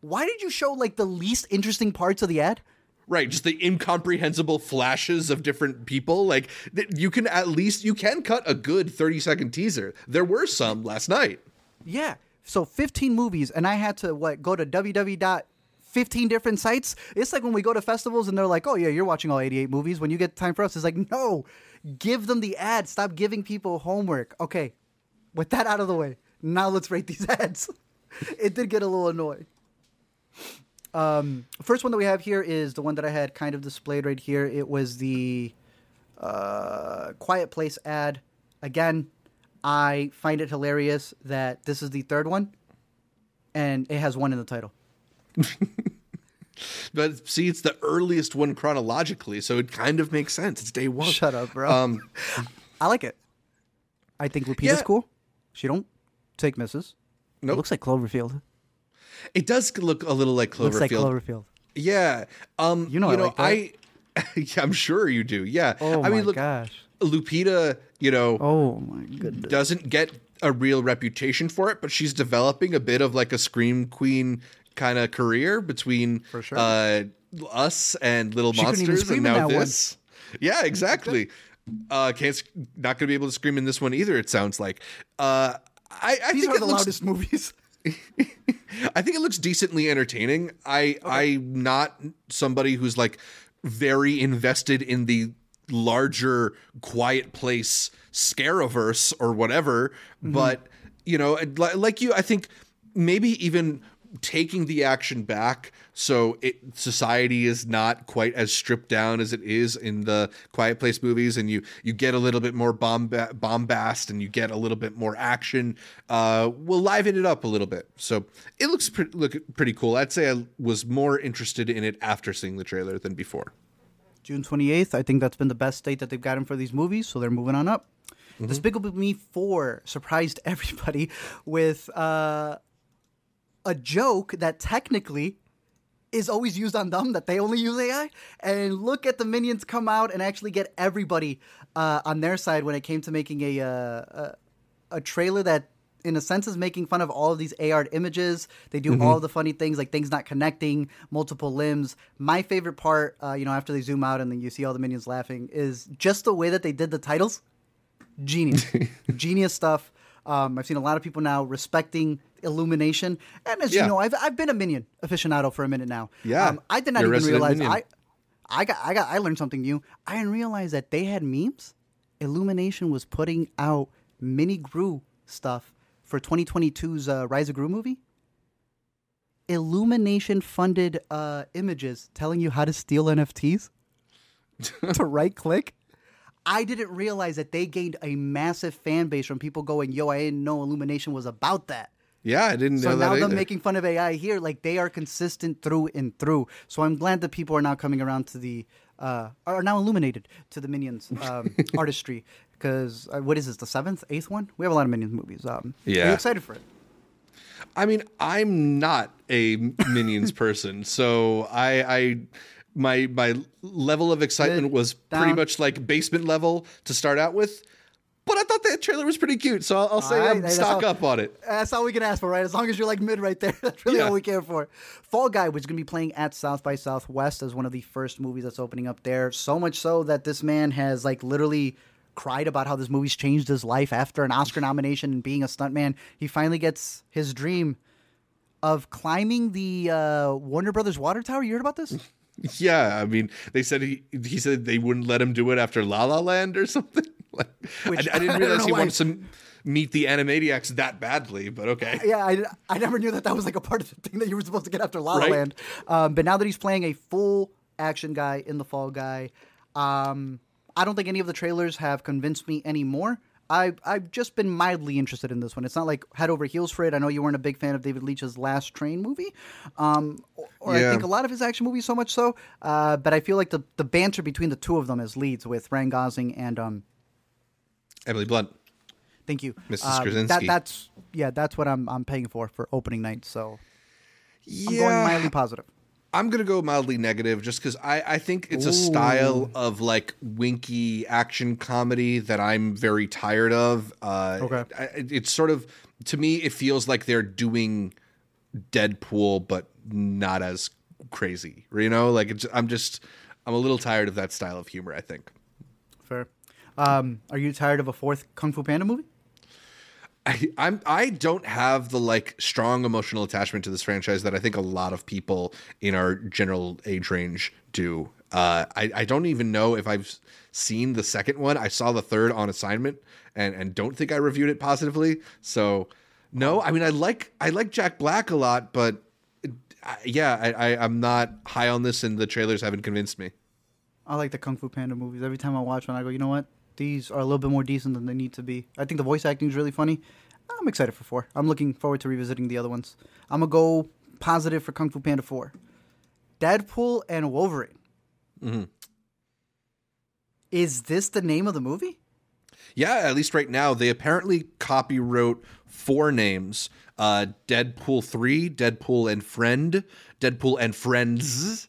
Why did you show like the least interesting parts of the ad? Right, just the incomprehensible flashes of different people. Like th- you can at least you can cut a good 30 second teaser. There were some last night. Yeah. So 15 movies, and I had to what go to www.15 different sites. It's like when we go to festivals and they're like, "Oh yeah, you're watching all 88 movies." When you get time for us, it's like, no, give them the ad. Stop giving people homework. Okay, with that out of the way, now let's rate these ads. it did get a little annoying. Um, first one that we have here is the one that I had kind of displayed right here. It was the uh, Quiet Place ad. Again, I find it hilarious that this is the third one, and it has one in the title. But see, it's the earliest one chronologically, so it kind of makes sense. It's day one. Shut up, bro. Um, I like it. I think Lupita's Yeah. cool. She don't take misses. It Nope. looks like Cloverfield. it does look a little like Cloverfield. Looks like Cloverfield. Yeah. Um, You know I like that. I. yeah, I'm sure you do. Yeah. Oh I my mean, look, gosh. Lupita, you know, Oh my goodness. doesn't get a real reputation for it, but she's developing a bit of like a scream queen kind of career between sure. uh, us and Little She Monsters, and now that one. this. Yeah, exactly. Uh, can't not gonna be able to scream in this one either. It sounds like. Uh, I, I These think are it the looks, loudest movies. I think it looks decently entertaining. I I'm not somebody who's like very invested in the larger quiet place scareverse or whatever, Mm-hmm. but you know, like you, I think maybe even taking the action back so it society is not quite as stripped down as it is in the quiet place movies and you you get a little bit more bomba- bombast and you get a little bit more action uh will liven it up a little bit so it looks pre- look pretty cool i'd say i was more interested in it after seeing the trailer than before June 28th. I think that's been the best date that they've gotten for these movies, so they're moving on up. Despicable Me 4 surprised everybody with uh, a joke that technically is always used on them, that they only use AI. And look at the minions come out and actually get everybody uh, on their side when it came to making a, uh, a, a trailer that in a sense is making fun of all of these AR images. They do all the funny things like things not connecting, multiple limbs. My favorite part, uh, you know, after they zoom out and then you see all the minions laughing, is just the way that they did the titles. Genius, genius stuff. Um, I've seen a lot of people now respecting Illumination, and as Yeah. you know, I've I've been a minion aficionado for a minute now. Yeah. um, I did not You're even realize. I. I got, I got, I learned something new. I didn't realize that they had memes. Illumination was putting out mini Gru stuff for 2022's uh, Rise of Gru movie. Illumination funded uh, images telling you how to steal NFTs to right click. I didn't realize that they gained a massive fan base from people going, "Yo, I didn't know Illumination was about that." yeah i didn't So know now that them either. making fun of AI here, like they are consistent through and through. So I'm glad that people are now coming around to the uh, are now illuminated to the Minions um, artistry. Because uh, what is this, the seventh, eighth one? We have a lot of Minions movies. Um, Are Yeah. you excited for it? I mean, I'm not a Minions person, so I, I, my my level of excitement Good. was pretty Down. much like basement level to start out with. but I thought that trailer was pretty cute, so I'll, I'll say right, hey, stock all- up on it. That's all we can ask for, right? As long as you're like mid right there. That's really Yeah. all we care for. Fall Guy was going to be playing at South by Southwest as one of the first movies that's opening up there. So much so that this man has like literally cried about how this movie's changed his life after an Oscar nomination and being a stuntman. He finally gets his dream of climbing the uh, Warner Brothers water tower. You heard about this? Yeah, I mean, they said he he said they wouldn't let him do it after La La Land or something. Like, Which- I, I I didn't realize know he why- wanted to meet the Animaniacs that badly, but okay. yeah, I, I never knew that that was like a part of the thing that you were supposed to get after La La Right. Land. Um, but now that he's playing a full action guy in the Fall Guy, um, I don't think any of the trailers have convinced me anymore. I I've just been mildly interested in this one. It's not like head over heels for it. I know you weren't a big fan of David Leitch's Last Train movie, um, or, or I think a lot of his action movies so much so. Uh, but I feel like the the banter between the two of them as leads with Ryan Gosling and um, Emily Blunt. thank you, Mrs. Uh, Krasinski. that that's yeah, that's what I'm I'm paying for for opening night. So I'm going mildly positive. I'm gonna go mildly negative just because I, I think it's a style of like winky action comedy that I'm very tired of. Uh, Okay. I, it's sort of to me it feels like they're doing Deadpool but not as crazy. You know, like it's, I'm just I'm a little tired of that style of humor. I think. Fair. Um, are you tired of a fourth Kung Fu Panda movie? I, I'm I don't have the like strong emotional attachment to this franchise that I think a lot of people in our general age range do. Uh, I I don't even know if I've seen the second one. I saw the third on assignment and and don't think I reviewed it positively. So no, I mean I like I like Jack Black a lot, but uh, yeah, I, I I'm not high on this, and the trailers haven't convinced me. I like the Kung Fu Panda movies. Every time I watch one, I go, you know what? These are a little bit more decent than they need to be. I think the voice acting is really funny. I'm excited for four. I'm looking forward to revisiting the other ones. I'm gonna go positive for Kung Fu Panda four. Deadpool and Wolverine. Is this the name of the movie? Yeah, at least right now, they apparently copywrote four names: uh, Deadpool three, Deadpool and Friend, Deadpool and Friends,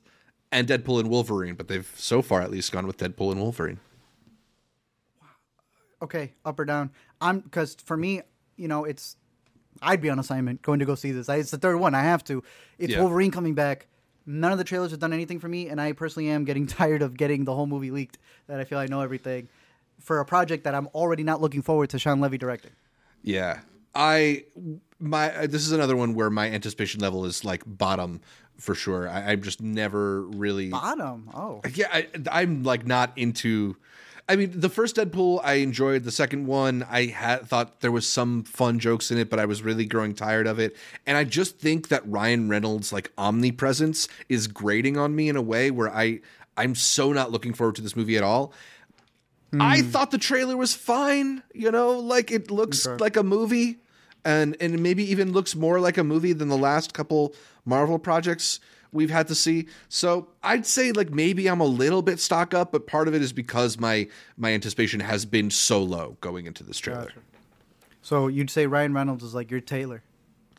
and Deadpool and Wolverine. But they've so far at least gone with Deadpool and Wolverine. Okay, up or down. I'm because for me, you know, it's I'd be on assignment going to go see this. I, it's the third one. I have to. It's Yeah. Wolverine coming back. None of the trailers have done anything for me, and I personally am getting tired of getting the whole movie leaked. That I feel I know everything for a project that I'm already not looking forward to Shawn Levy directing. Yeah, I my uh, this is another one where my anticipation level is like bottom for sure. I, I'm just never really Bottom. Oh, Yeah, I, I'm like not into. I mean, the first Deadpool I enjoyed. The second one I had thought there was some fun jokes in it, but I was really growing tired of it. And I just think that Ryan Reynolds' like omnipresence is grating on me in a way where I I'm so not looking forward to this movie at all. I mm. thought the trailer was fine. You know, like it looks Okay. like a movie, and and maybe even looks more like a movie than the last couple Marvel projects we've had to see. So I'd say like maybe I'm a little bit stock up, but part of it is because my my anticipation has been so low going into this trailer. Gotcha. so you'd say Ryan Reynolds is like your Taylor,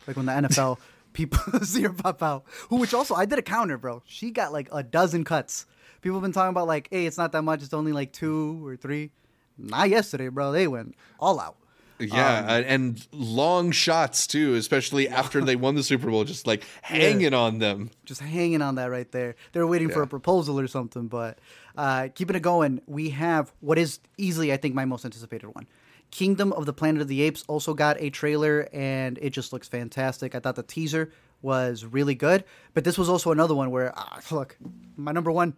like when the NFL people see her pop out. Who, which also I did a counter, bro. She got like a dozen cuts. People have been talking about like, hey, it's not that much. It's only like two or three. Not yesterday, bro. They went all out. Yeah, Um, and- long shots too, especially after they won the Super Bowl, just like hanging on them. just hanging on that right there. They were waiting for a proposal or something, but uh, keeping it going, we have what is easily, I think, my most anticipated one. Kingdom of the Planet of the Apes also got a trailer, and it just looks fantastic. I thought the teaser was really good, but this was also another one where, ah, look, my number one.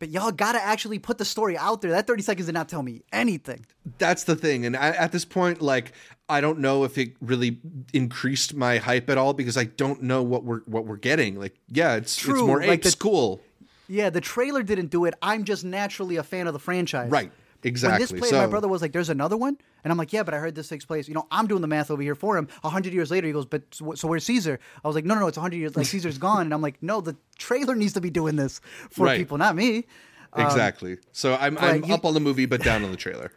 But y'all gotta actually put the story out there. That thirty seconds did not tell me anything. That's the thing, and I, at this point, like I don't know if it really increased my hype at all because I don't know what we're what we're getting. Like, yeah, it's it's more like apes, the- cool, Yeah, the trailer didn't do it. I'm just naturally a fan of the franchise. right? Exactly. When this played, so, my brother was like, "There's another one," and I'm like, "Yeah, but I heard this takes place." You know, I'm doing the math over here for him. A hundred years later, he goes, "But so, so where's Caesar?" I was like, "No, no, no, it's a hundred years. Like Caesar's gone." And I'm like, "No, the trailer needs to be doing this for Right. people, not me." Um, exactly. So I'm I'm you- up on the movie, but down on the trailer.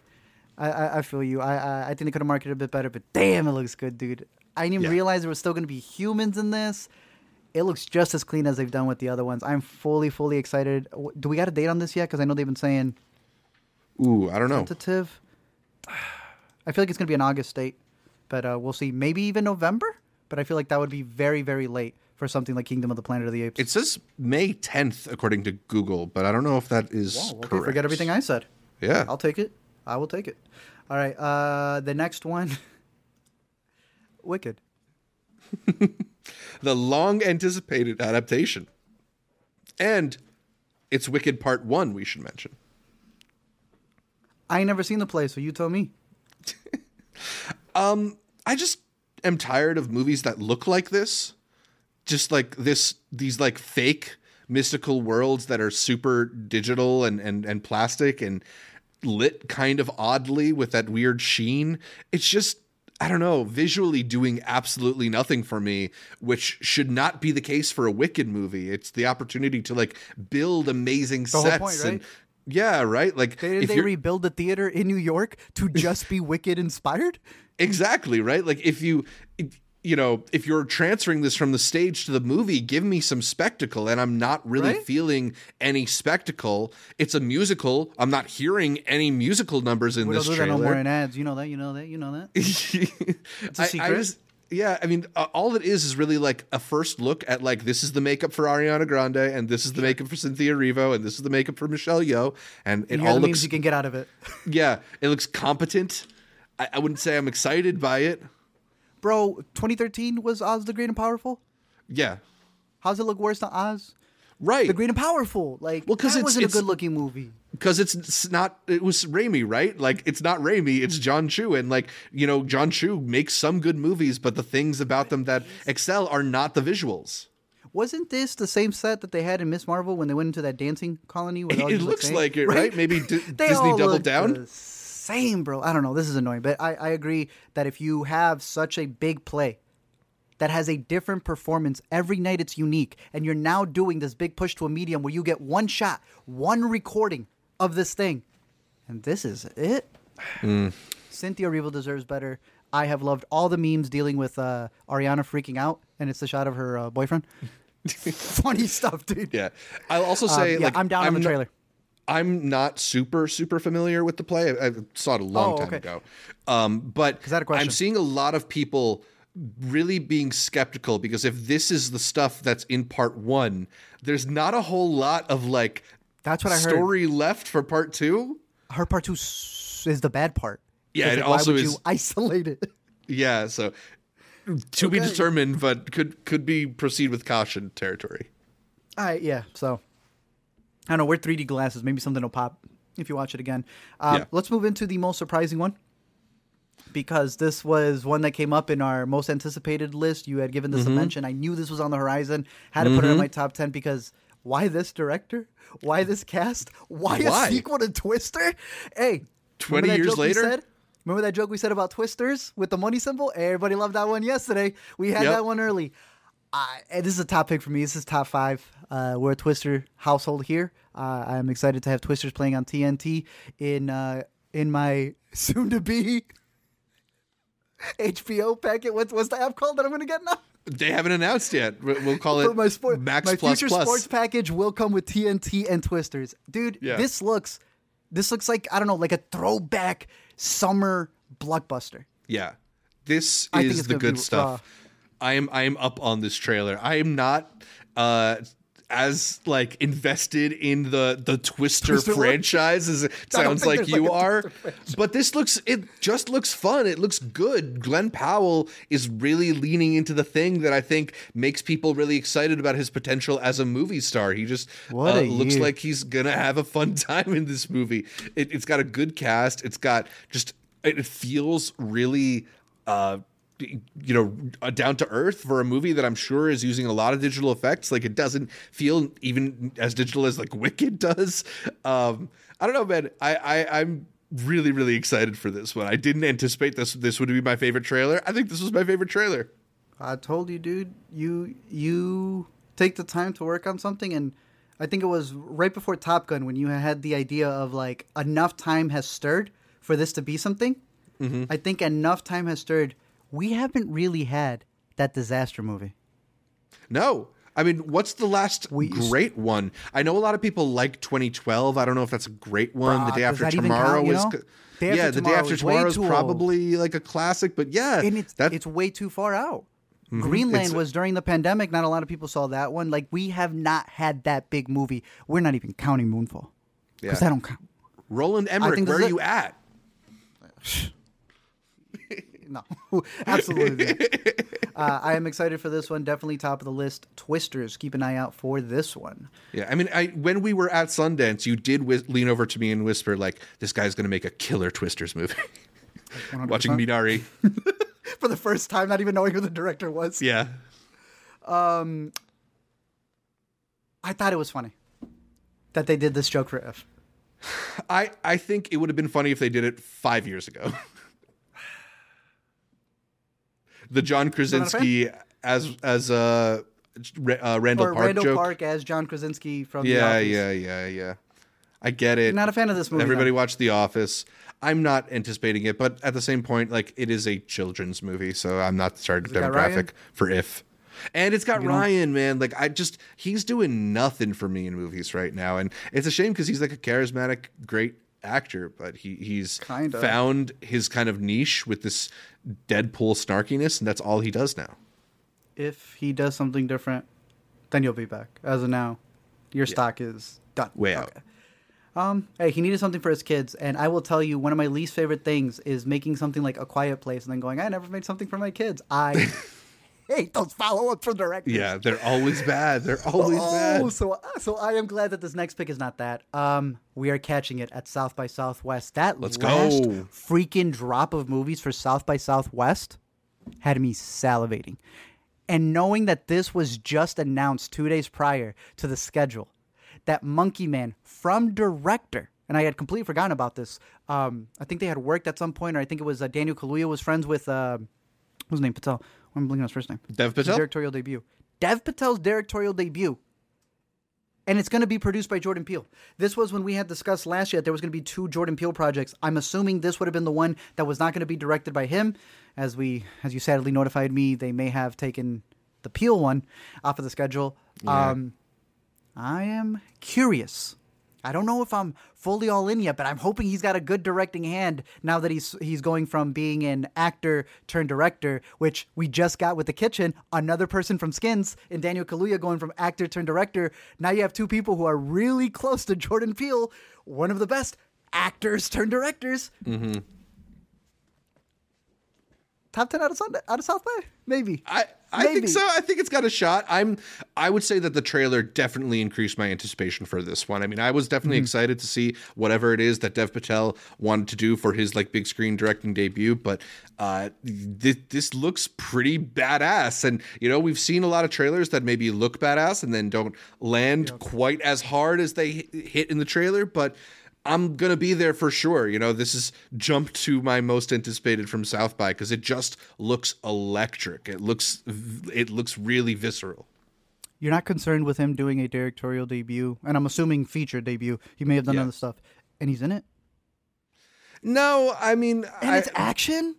I, I, I feel you. I, I, I think they could have marketed it a bit better, but damn, it looks good, dude. I didn't even Yeah. realize there was still going to be humans in this. It looks just as clean as they've done with the other ones. I'm fully, fully excited. Do we got a date on this yet? Because I know they've been saying Ooh, I don't know. tentative. I feel like it's going to be an August date, but uh, we'll see. Maybe even November. But I feel like that would be very, very late for something like Kingdom of the Planet of the Apes. It says May 10th according to Google, but I don't know if that is Whoa, okay, correct. forget everything I said. Yeah. I'll take it. I will take it. All right. Uh, the next one, Wicked. the long anticipated adaptation. And it's Wicked Part 1 we should mention. I ain't never seen the play, so you tell me. um, I just am tired of movies that look like this. Just like this these like fake mystical worlds that are super digital and and and plastic and lit kind of oddly with that weird sheen. It's just I don't know, visually doing absolutely nothing for me, which should not be the case for a Wicked movie. It's the opportunity to like build amazing whole sets point, and right? Yeah, right. Like Did if they you're- rebuild the theater in New York to just be Wicked inspired? Exactly, right? Like if you you know, if you're transferring this from the stage to the movie, give me some spectacle and I'm not really Right? feeling any spectacle. It's a musical. I'm not hearing any musical numbers in don't this that no more in ads. You know that. You know that. You know that. it's a secret. Yeah, I mean, uh, all it is is really like a first look at like this is the makeup for Ariana Grande, and this is the makeup for Cynthia Erivo, and this is the makeup for Michelle Yeoh, and it And here are all looks you can get out of it. yeah, it looks competent. I, I wouldn't say I'm excited by it. Bro, 2013 was Oz the Great and Powerful. Yeah, How's it look worse than Oz? right. The Great and Powerful. Like, well, because it wasn't a good looking movie. Because it's, not it was Raimi, right? Like it's not Raimi, it's mm-hmm. Jon Chu and like, you know, Jon Chu makes some good movies, but the things about them that excel are not the visuals. Wasn't this the same set that they had in Miss Marvel when they went into that dancing colony? With all It looks same- like it, right? Maybe D- They Disney doubled down. the Same, bro. I don't know. This is annoying, but I, I agree that if you have such a big play that has a different performance every night, it's unique, and you're now doing this big push to a medium where you get one shot, one recording of this thing, and this is it. Hmm. Cynthia Erivo deserves better. I have loved all the memes dealing with uh, Ariana freaking out, and it's the shot of her uh, boyfriend. Funny stuff, dude. Yeah. I'll also Um, say yeah, like I'm down on the not- trailer. I'm not super super familiar with the play. I, I saw it a long Oh, time okay. ago. Um, but I had a question. I'm seeing a lot of people really being skeptical because if this is the stuff that's in part one, there's not a whole lot of like That's what I heard. story left for part two. Her part two is the bad part. Yeah, it like, why also would is- you isolate it. Yeah, so to be determined, but could could be proceed with caution territory. All right, yeah. So I don't know. We're 3D glasses. Maybe something will pop if you watch it again. Um, Yeah. Let's move into the most surprising one because this was one that came up in our most anticipated list. You had given this Mm-hmm. a mention. I knew this was on the horizon. Had to put it in my top 10 because why this director? Why this cast? Why, Why? a sequel to Twister? Hey, 20 remember that years later? Remember that joke we said about Twisters with the money symbol? Everybody loved that one yesterday. We had Yep. that one early. I, and this is a top pick for me. This is top five. Uh, we're a Twister household here. Uh, I'm excited to have Twisters playing on TNT in uh, in my soon to be HBO packet. What's what's the app called that I'm going to get now? They haven't announced yet. We- We'll call it my sport, Max my Plus future Plus. sports package will come with TNT and Twisters, dude. Yeah. This looks, this looks like I don't know, like a throwback summer blockbuster. Yeah. This is the gonna be good stuff. I am I am up on this trailer. I am not uh as like invested in the the Twister, Twister franchise as it sounds like you like, are. But this looks it just looks fun. It looks good. Glen Powell is really leaning into the thing that I think makes people really excited about his potential as a movie star. He just uh, looks like he's gonna have a fun time in this movie. It, it's got a good cast. It's got just it feels really uh you know down to earth for a movie that i'm sure is using a lot of digital effects like it doesn't feel even as digital as like wicked does um i don't know man i, I i'm really really excited for this one i didn't anticipate this this would be my favorite trailer i think this was my favorite trailer I told you, dude. You you take the time to work on something, and I think it was right before Top Gun when you had the idea of like enough time has stirred for this to be something. Mm-hmm. I think enough time has stirred. We haven't really had that disaster movie. no I mean, what's the last great one? I know a lot of people like 2012. I don't know if that's a great one. Bruh, the day after tomorrow count, you know? Day After yeah, the day after is tomorrow is too old. probably like a classic. But yeah, and it's that it's way too far out. Mm-hmm. Greenland It's- was during the pandemic. Not a lot of people saw that one. Like we have not had that big movie. We're not even counting Moonfall because Yeah. that don't count. Roland Emmerich. Where are is you at? No, absolutely. uh, I am excited for this one. Definitely top of the list. Twisters. Keep an eye out for this one. Yeah, I mean, I when we were at Sundance, you did lean over to me and whisper like, "This guy's going to make a killer Twisters movie." Watching Minari, For the first time, not even knowing who the director was. yeah, Um, I thought it was funny that they did this joke for I think it would have been funny if they did it five years ago. the John Krasinski as as uh, Ra- uh Randall Or Park Randall joke. Park as John Krasinski from The yeah, Office. yeah, yeah, yeah. I get it. Not a fan of this movie. Everybody then. watched The Office. I'm not anticipating it, but at the same point, like it is a children's movie, so I'm not the target it got Ryan? demographic for if. And it's got Ryan, man. Like I just he's doing nothing for me in movies right now, and it's a shame because he's like a charismatic, great actor, but he he's Kinda. found his kind of niche with this Deadpool snarkiness, and that's all he does now. If he does something different, then you'll be back. As of now, your stock is done. Way out. Um, hey, he needed something for his kids, and I will tell you, one of my least favorite things is making something like A Quiet Place and then going, I never made something for my kids. I hate those follow-ups from directors. Yeah, they're always bad. They're always Oh, bad. so so I am glad that this next pick is not that. Um, we are catching it at South by Southwest. That Let's last go. freaking drop of movies for South by Southwest had me salivating. And knowing that this was just announced two days prior to the schedule, that Monkey Man from director, and I had completely forgotten about this. Um, I think they had worked at some point, or I think it was uh, Daniel Kaluuya was friends with uh, what's his name Patel. I'm blinking on his first name. Dev His Patel. directorial debut. Dev Patel's directorial debut. And it's going to be produced by Jordan Peele. This was when we had discussed last year that there was going to be two Jordan Peele projects. I'm assuming this would have been the one that was not going to be directed by him. As we, as you sadly notified me, they may have taken the Peele one off of the schedule. Um, I am curious. I don't know if I'm fully all in yet, but I'm hoping he's got a good directing hand now that he's he's going from being an actor turned director, which we just got with the kitchen. Another person from Skins and Daniel Kaluuya going from actor turned director. Now you have two people who are really close to Jordan Peele, one of the best actors turned directors. Mm-hmm. Top ten out of Sunday, out of South Bay, maybe. I, I think so. I think it's got a shot. I'm I would say that the trailer definitely increased my anticipation for this one. I mean, I was definitely Mm-hmm. excited to see whatever it is that Dev Patel wanted to do for his like big screen directing debut, but uh this, this looks pretty badass and you know, we've seen a lot of trailers that maybe look badass and then don't land quite as hard as they hit in the trailer, but I'm gonna be there for sure. You know, this is jump to my most anticipated from South by because it just looks electric. It looks it looks really visceral. You're not concerned with him doing a directorial debut, and I'm assuming feature debut. He may have done Yeah. other stuff, and he's in it. No, I mean, And I, it's action.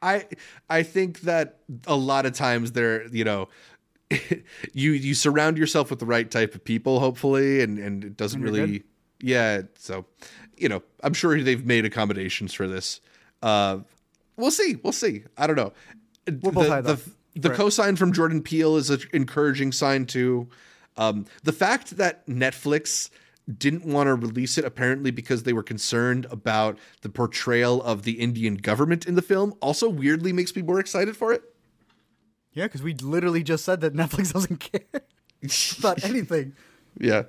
I I think that a lot of times they're you know. you you surround yourself with the right type of people, hopefully, and and it doesn't And really, yeah. So, you know, I'm sure they've made accommodations for this. Uh, we'll see, we'll see. I don't know. We're both the, the, the Correct. cosign from Jordan Peele is an encouraging sign too. Um, the fact that Netflix didn't want to release it apparently because they were concerned about the portrayal of the Indian government in the film also weirdly makes me more excited for it. Yeah, because we literally just said that Netflix doesn't care about anything. Yeah,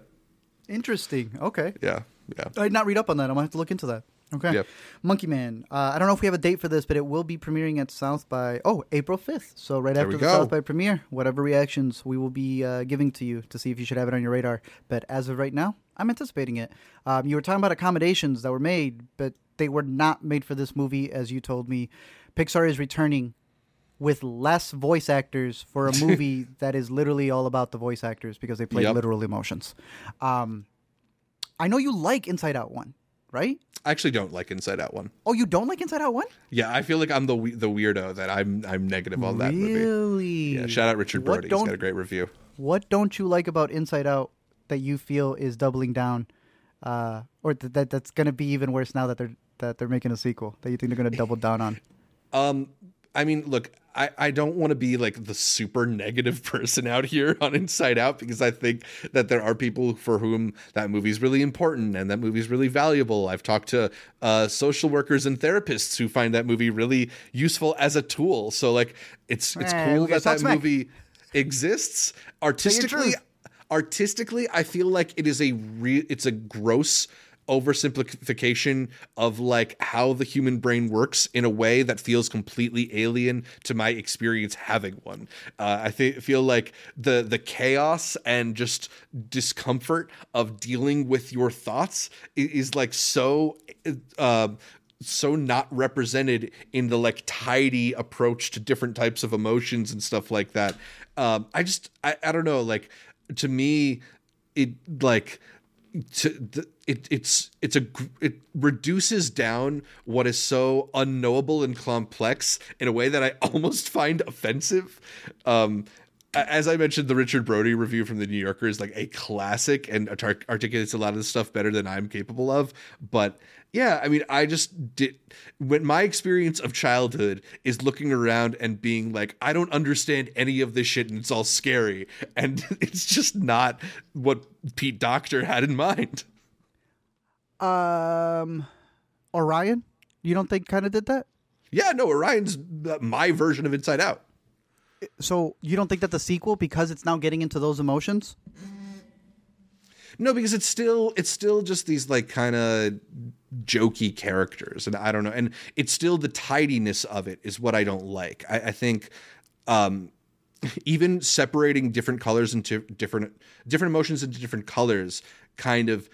Interesting. Okay. yeah, yeah. I did not read up on that. I'm gonna have to look into that. Okay. Yep. Monkey Man. Uh, I don't know if we have a date for this, but it will be premiering at South by oh April 5th. So right after the go. South by premiere, whatever reactions we will be uh, giving to you to see if you should have it on your radar. But as of right now, I'm anticipating it. Um, you were talking about accommodations that were made, but they were not made for this movie, as you told me. Pixar is returning with less voice actors for a movie that is literally all about the voice actors because they play Yep. literal emotions. Um, I know you like Inside Out one, right? I actually don't like Inside Out one. Oh, you don't like Inside Out one? Yeah, I feel like I'm the the weirdo that I'm I'm negative on that movie. really? Yeah, shout out Richard What Brody. He's got a great review. What don't you like about Inside Out that you feel is doubling down, uh, or th- that that's going to be even worse now that they're that they're making a sequel that you think they're going to double down on? Um, I mean, look, I, I don't want to be like the super negative person out here on Inside Out because I think that there are people for whom that movie is really important and that movie is really valuable. I've talked to uh, social workers and therapists who find that movie really useful as a tool. So like, it's it's Eh, cool that that movie exists artistically. Artistically, I feel like it is a re- it's a gross oversimplification of like how the human brain works in a way that feels completely alien to my experience having one. Uh, I think feel like the the chaos and just discomfort of dealing with your thoughts i- is, like so. Uh, so not represented in the like tidy approach to different types of emotions and stuff like that. Um, I just I, I don't know like to me it like to the, it it's it's a it reduces down what is so unknowable and complex in a way that I almost find offensive. Um, as I mentioned, the Richard Brody review from the New Yorker is like a classic and artic- articulates a lot of the stuff better than I'm capable of. But yeah, I mean, I just did when my experience of childhood is looking around and being like, I don't understand any of this shit and it's all scary. And it's just not what Pete Docter had in mind. Um, Orion, you don't think kind of did that? Yeah, no, Orion's my version of Inside Out. So you don't think that the sequel, because it's now getting into those emotions, No, because it's still it's still just these like kind of jokey characters, and I don't know, and it's still the tidiness of it is what I don't like. I, I think um, even separating different colors into different different emotions into different colors kind of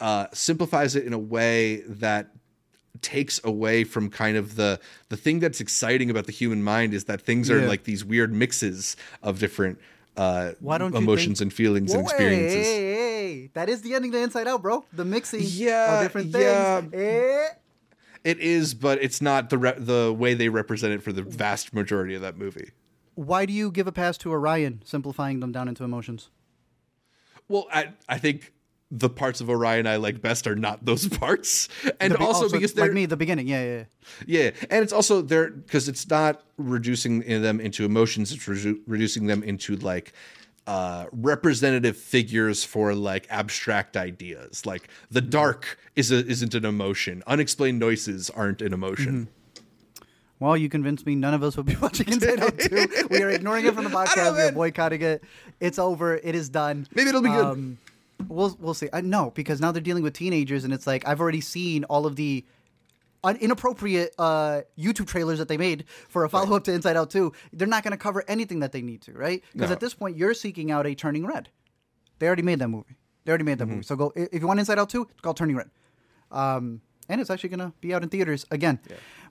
uh, simplifies it in a way that takes away from kind of the the thing that's exciting about the human mind is that things are Yeah. like these weird mixes of different uh Why don't you emotions think- and feelings and experiences Hey, hey, hey. That is the ending to Inside Out, bro. The mixing Yeah, of different yeah. things. Eh. It is, but it's not the re- the way they represent it for the vast majority of that movie. Why do you give a pass to Orion, simplifying them down into emotions? Well, I I think the parts of Orion I like best are not those parts, and be- also oh, so because they're like me, the beginning, yeah, yeah. yeah. yeah, and it's also they're because it's not reducing them into emotions; it's redu- reducing them into like uh representative figures for like abstract ideas like the Mm-hmm. dark is a, isn't an emotion unexplained noises aren't an emotion Well, you convinced me. None of us will be watching Inside Out 2. We are ignoring it from the podcast. We are boycotting it. It's over. It is done. Maybe it'll be good. Um, we'll we'll see. I no, because now they're dealing with teenagers, and it's like I've already seen all of the inappropriate uh, YouTube trailers that they made for a follow up to Inside Out 2. They're not going to cover anything that they need to, right? Because No. at this point, you're seeking out a Turning Red. They already made that movie. They already made that Mm-hmm. movie. So go if you want Inside Out 2, it's called Turning Red. Um, and it's actually going to be out in theaters again.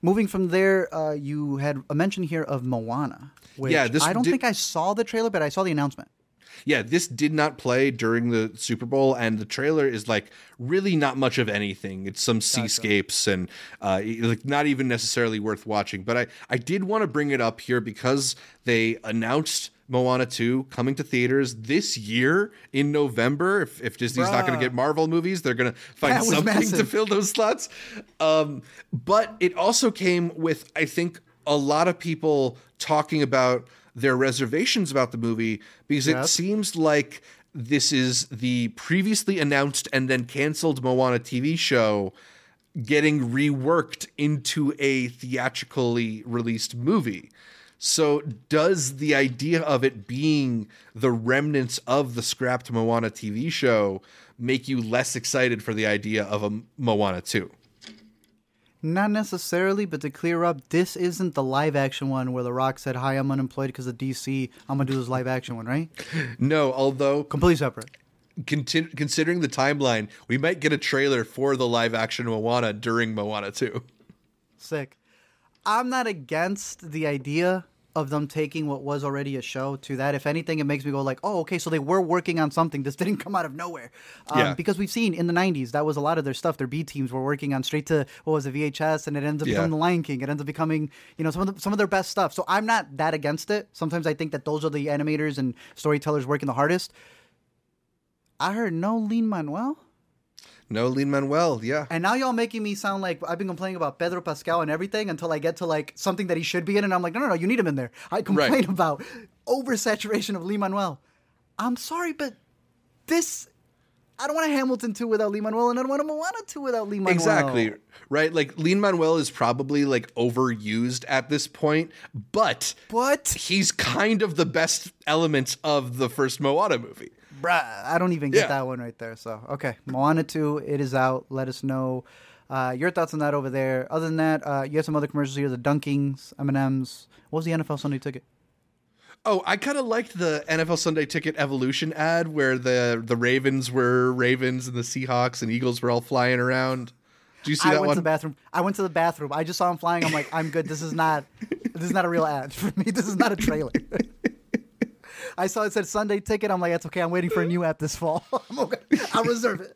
Moving from there, uh, you had a mention here of Moana. Which Yeah, this I don't did- think I saw the trailer, but I saw the announcement. Yeah, this did not play during the Super Bowl, and the trailer is like really not much of anything. It's some seascapes and uh, like not even necessarily worth watching. But I I did want to bring it up here because they announced Moana 2 coming to theaters this year in November. If, if Disney's not going to get Marvel movies, they're going to find something to fill those slots. Um, but it also came with, I think, a lot of people talking about their reservations about the movie because it seems like this is the previously announced and then canceled Moana TV show getting reworked into a theatrically released movie. So, does the idea of it being the remnants of the scrapped Moana TV show make you less excited for the idea of a Moana 2? Not necessarily, but to clear up, this isn't the live action one where The Rock said, Hi, I'm unemployed because of DC. I'm going to do this live action one, right? No, although Completely separate. conti- considering the timeline, we might get a trailer for the live action Moana during Moana 2. Sick. I'm not against the idea of them taking what was already a show to that. If anything, it makes me go like, oh, okay, so they were working on something. This didn't come out of nowhere. Um, Yeah. Because we've seen in the 90s, that was a lot of their stuff. Their B teams were working on straight to, what was it, VHS, and it ends up Yeah. becoming The Lion King. It ends up becoming, you know, some of, the, some of their best stuff. So I'm not that against it. Sometimes I think that those are the animators and storytellers working the hardest. I heard no Lin-Manuel. No Lin-Manuel, yeah. And now y'all making me sound like I've been complaining about Pedro Pascal and everything until I get to like something that he should be in, and I'm like, no, no, no, you need him in there. I complain Right. about oversaturation of Lin-Manuel. I'm sorry, but this, I don't want a Hamilton two without Lin-Manuel, and I don't want a Moana two without Lin-Manuel. Exactly. Right? Like Lin-Manuel is probably like overused at this point, but But he's kind of the best elements of the first Moana movie. Bruh, I don't even get Yeah. that one right there. So okay, Moana two, it is out. Let us know. Uh, your thoughts on that over there. Other than that, uh, you have some other commercials here: the Dunkings, M and M's. What was the NFL Sunday ticket? Oh, I kind of liked the NFL Sunday Ticket Evolution ad where the the Ravens were Ravens and the Seahawks and Eagles were all flying around. Do you see I that went one? to the bathroom. I went to the bathroom. I just saw him flying. I'm like, I'm good. This is not. This is not a real ad for me. This is not a trailer. I saw it said Sunday ticket. I'm like, that's okay. I'm waiting for a new app this fall. I'm okay. I'll reserve it.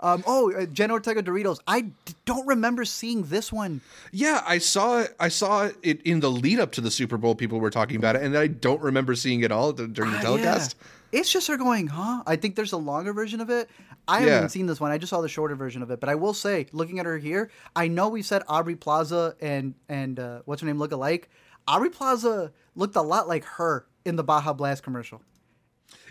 Um, oh, uh, Jen Ortega Doritos. I d- don't remember seeing this one. Yeah, I saw it. I saw it in the lead up to the Super Bowl. People were talking about it, and I don't remember seeing it all th- during the Ah, telecast. yeah. It's just her going, huh? I think there's a longer version of it. I haven't seen this one. I just saw the shorter version of it. But I will say, looking at her here, I know we said Aubrey Plaza and and uh, what's her name look alike. Aubrey Plaza looked a lot like her in the Baja Blast commercial.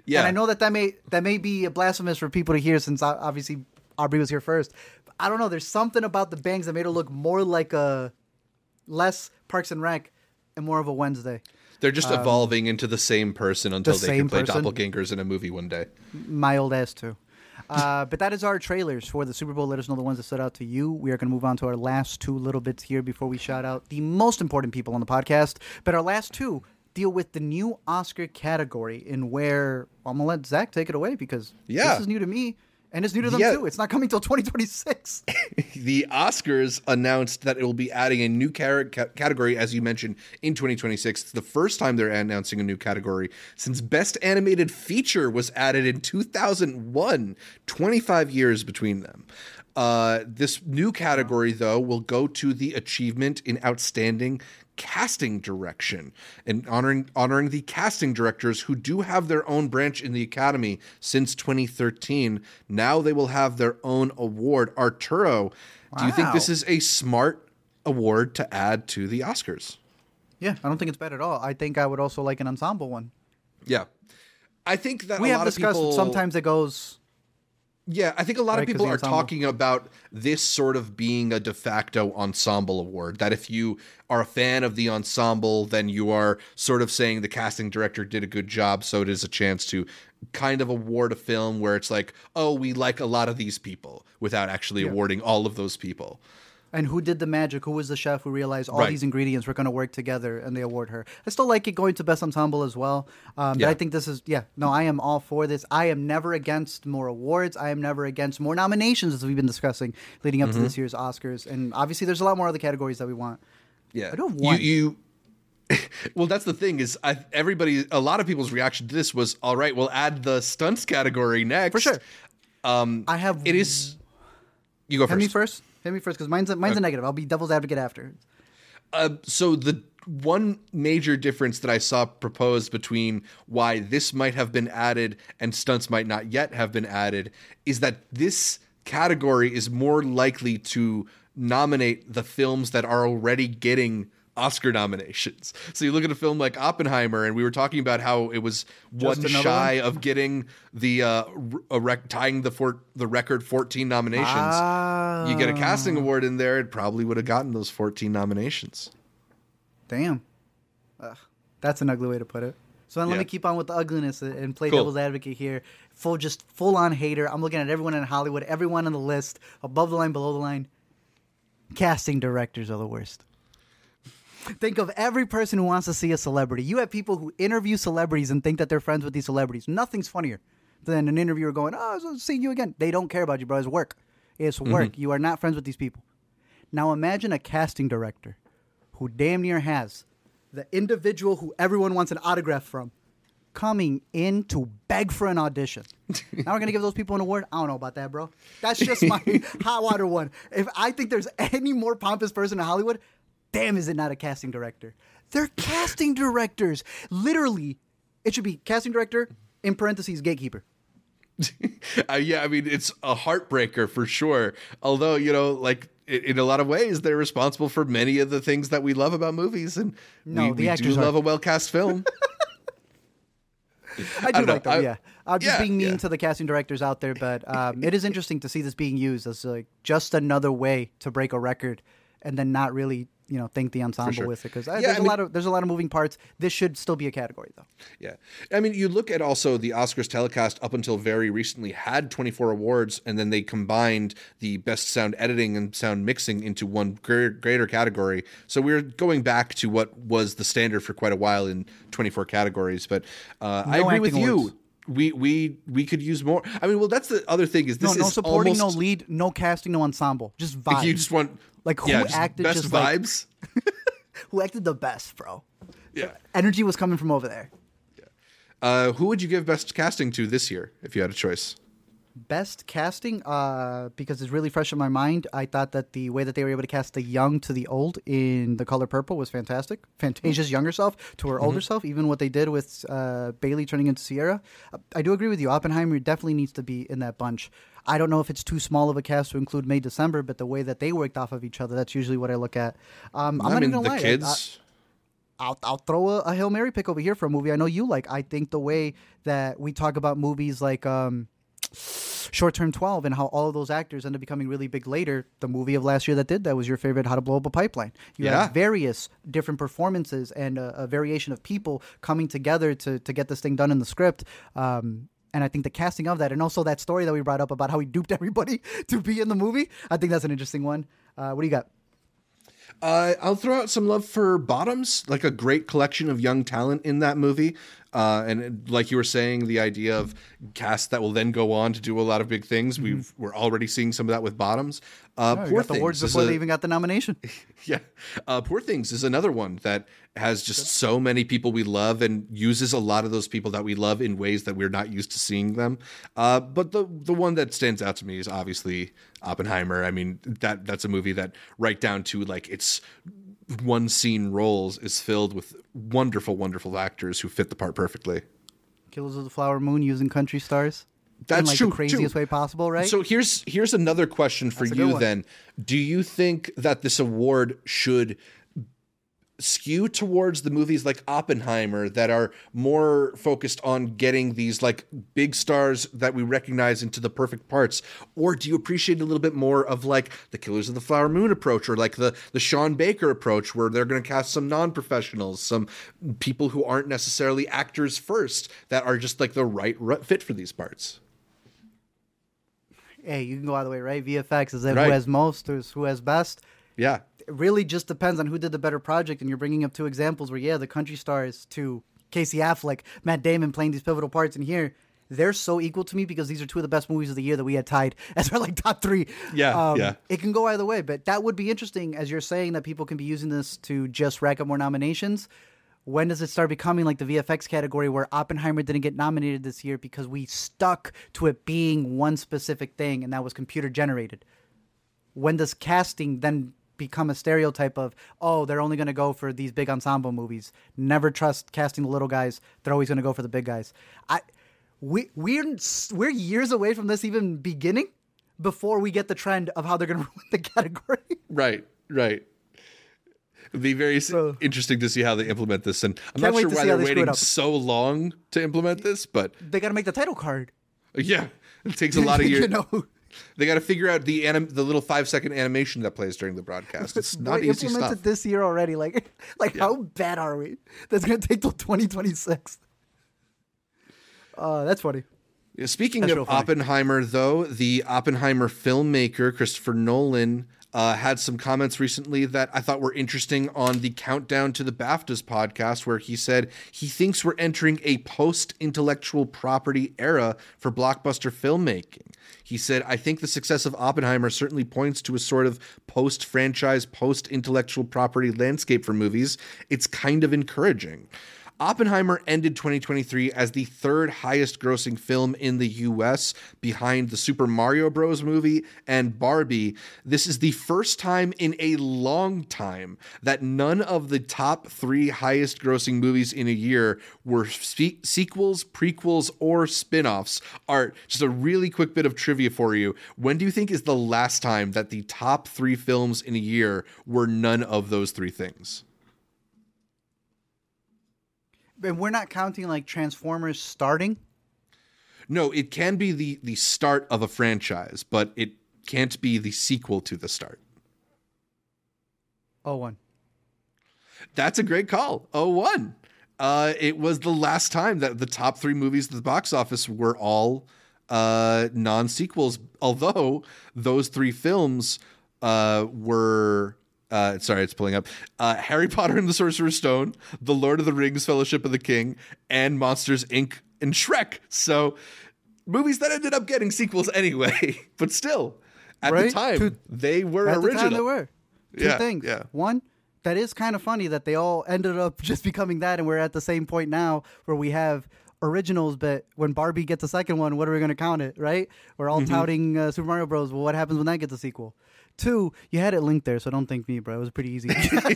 Yeah, And I know that that may that may be a blasphemous for people to hear since uh, obviously Aubrey was here first. But I don't know. There's something about the bangs that made her look more like a less Parks and Rec and more of a Wednesday. they're just evolving into the same person until they um, can play person? doppelgangers in a movie one day. my old ass too. Uh, but that is our trailers for the Super Bowl. Let us know the ones that stood out to you. We are going to move on to our last two little bits here before we shout out the most important people on the podcast. But our last two deal with the new Oscar category, in where I'm to let Zach take it away because Yeah. this is new to me and it's new to them Yeah. too. It's not coming till 2026. the Oscars announced that it will be adding a new category, as you mentioned, in 2026. It's the first time they're announcing a new category since Best Animated Feature was added in 2001, 25 years between them. Uh, this new category, though, will go to the achievement in outstanding casting direction and honoring honoring the casting directors who do have their own branch in the academy since 2013 now they will have their own award arturo do you think this is a smart award to add to the oscars yeah, I don't think it's bad at all. I think I would also like an ensemble one. yeah i think that We a have lot discussed of people sometimes it goes. Yeah, I think a lot Right, of people are talking about this sort of being a de facto ensemble award. That if you are a fan of the ensemble, then you are sort of saying the casting director did a good job, so it is a chance to kind of award a film where it's like, oh, we like a lot of these people without actually awarding all of those people. And who did the magic? Who was the chef who realized all Right. these ingredients were going to work together and they award her? I still like it going to Best Ensemble as well. Um, Yeah. But I think this is, yeah, no, I am all for this. I am never against more awards. I am never against more nominations, as we've been discussing leading up Mm-hmm. to this year's Oscars. And obviously, there's a lot more other categories that we want. Yeah, I do have one. You, you well, that's the thing is, I, everybody, a lot of people's reaction to this was, all right, we'll add the stunts category next For sure. Um, I have. it is. You go Hit me first. Hit me first because mine's, a, mine's a negative. I'll be devil's advocate after. Uh, so the one major difference that I saw proposed between why this might have been added and stunts might not yet have been added is that this category is more likely to nominate the films that are already getting Oscar nominations. So you look at a film like Oppenheimer, and we were talking about how it was one shy of getting the uh, rec- tying the for- the record fourteen nominations. You get a casting award in there, it probably would have gotten those fourteen nominations. Damn. Ugh, that's an ugly way to put it. So then let Yeah. me keep on with the ugliness and play Cool. devil's advocate here. Full, just full on hater. I'm looking at everyone in Hollywood, everyone on the list, above the line, below the line. Casting directors are the worst. Think of every person who wants to see a celebrity. You have people who interview celebrities and think that they're friends with these celebrities. Nothing's funnier than an interviewer going, "Oh, so seeing you again." They don't care about you, bro. It's work. It's mm-hmm. work. You are not friends with these people. Now imagine a casting director who damn near has the individual who everyone wants an autograph from, coming in to beg for an audition. now we're gonna give those people an award. I don't know about that, bro. That's just my hot water one. If I think there's any more pompous person in Hollywood, damn, is it not a casting director? They're casting directors. Literally, it should be casting director in parentheses gatekeeper. uh, yeah, I mean it's a heartbreaker for sure. Although you know, like in, in a lot of ways, they're responsible for many of the things that we love about movies, and No, we, the we actors do love a well cast film. I do know. like them. I- yeah, I'm just yeah, being mean yeah. to the casting directors out there, but um, it is interesting to see this being used as like just another way to break a record, and then not really, you know, thank the ensemble sure. with it because Yeah, there's I a mean- lot of there's a lot of moving parts. This should still be a category though. Yeah. I mean, you look at also the Oscars telecast up until very recently had 24 awards, and then they combined the best sound editing and sound mixing into one greater, greater category. So we're going back to what was the standard for quite a while in 24 categories. But uh, I agree with you. awards. We, we we could use more. I mean, well, that's the other thing is this no is supporting, almost, no lead, no casting, no ensemble. Just vibes. You just want Like, who yeah, just acted best just like- vibes? Who acted the best, bro? yeah. Energy was coming from over there. Uh, who would you give best casting to this year if you had a choice? Best casting, uh, because it's really fresh in my mind. I thought that the way that they were able to cast the young to the old in The Color Purple was fantastic. Fantasia's younger self to her older self, even what they did with uh, Bailey turning into Ciara. I do agree with you. Oppenheimer definitely needs to be in that bunch. I don't know if it's too small of a cast to include May December, but the way that they worked off of each other, that's usually what I look at. Um, I'm I not mean, even the gonna lie. I- kids. I'll I'll throw a, a hail mary pick over here for a movie I know you like. I think the way that we talk about movies like um, Short Term Twelve and how all of those actors end up becoming really big later. The movie of last year that did that was your favorite How to Blow Up a Pipeline. You Yeah. have various different performances and a, a variation of people coming together to to get this thing done in the script. Um, and I think the casting of that, and also that story that we brought up about how he duped everybody to be in the movie, I think that's an interesting one. Uh, what do you got? Uh, I'll throw out some love for Bottoms, like a great collection of young talent in that movie. Uh, and like you were saying, the idea of cast that will then go on to do a lot of big things. We've, we're already seeing some of that with Bottoms. Uh, Poor got the awards Things is before a- they even got the nomination. yeah. Uh, Poor Things is another one that has just so many people we love and uses a lot of those people that we love in ways that we're not used to seeing them. Uh, but the the one that stands out to me is obviously Oppenheimer. I mean, that that's a movie that right down to like its one scene roles is filled with wonderful, wonderful actors who fit the part perfectly. Killers of the Flower Moon using country stars. In That's like true, the craziest true. way possible, right? So here's here's another question for That's you then. Do you think that this award should skew towards the movies like Oppenheimer that are more focused on getting these like big stars that we recognize into the perfect parts or do you appreciate a little bit more of like the Killers of the Flower Moon approach or like the the Sean Baker approach where they're going to cast some non-professionals some people who aren't necessarily actors first that are just like the right fit for these parts hey, you can go either way, right? VFX is that Right. who has most or who has best. yeah It really just depends on who did the better project. And you're bringing up two examples where, yeah, the country stars to Casey Affleck, Matt Damon playing these pivotal parts, and here they're so equal to me because these are two of the best movies of the year that we had tied as our like top three. Yeah, um, yeah. It can go either way, but that would be interesting as you're saying that people can be using this to just rack up more nominations. When does it start becoming like the VFX category where Oppenheimer didn't get nominated this year because we stuck to it being one specific thing and that was computer generated? when does casting then become a stereotype of oh they're only going to go for these big ensemble movies never trust casting the little guys they're always going to go for the big guys i we we're we're years away from this even beginning before we get the trend of how they're going to ruin the category Right, right. It'd be very So- interesting to see how they implement this, and I'm Can't sure why they're they waiting so long to implement this. But they got to make the title card yeah, it takes a lot of years. you know They got to figure out the anim- the little five second animation that plays during the broadcast. It's not we easy implemented stuff. this year already like like how bad are we that's to take till 2026 uh that's funny Yeah, Speaking That's of funny. Oppenheimer, though, the Oppenheimer filmmaker Christopher Nolan uh, had some comments recently that I thought were interesting on the Countdown to the BAFTAs podcast, where he said he thinks we're entering a post intellectual property era for blockbuster filmmaking. He said, I think the success of Oppenheimer certainly points to a sort of post franchise, post intellectual property landscape for movies. It's kind of encouraging. Oppenheimer ended 2023 as the third highest grossing film in the US behind the Super Mario Bros. movie and Barbie. This is the first time in a long time that none of the top three highest grossing movies in a year were sequels, prequels, or spin offs. Art, just a really quick bit of trivia for you. When do you think is the last time that the top three films in a year were none of those three things? And we're not counting like Transformers starting. No, it can be the the start of a franchise, but it can't be the sequel to the start. Oh one. That's a great call. Oh one. Uh, it was the last time that the top three movies at the box office were all uh, non sequels. Although those three films uh, were uh, sorry, it's pulling up. Uh, Harry Potter and the Sorcerer's Stone, The Lord of the Rings, Fellowship of the King, and Monsters Inc. and Shrek. So movies that ended up getting sequels anyway, but still, at Right? the time, Two- they were At original. the time, there were two Yeah, things. yeah. One, that is kind of funny that they all ended up just becoming that, and we're at the same point now where we have originals. But when Barbie gets a second one, what are we going to count it? Right? We're Mm-hmm. all touting uh, Super Mario Bros. Well, what happens when that gets a sequel? Two, you had it linked there, so don't thank me, bro. It was pretty easy. I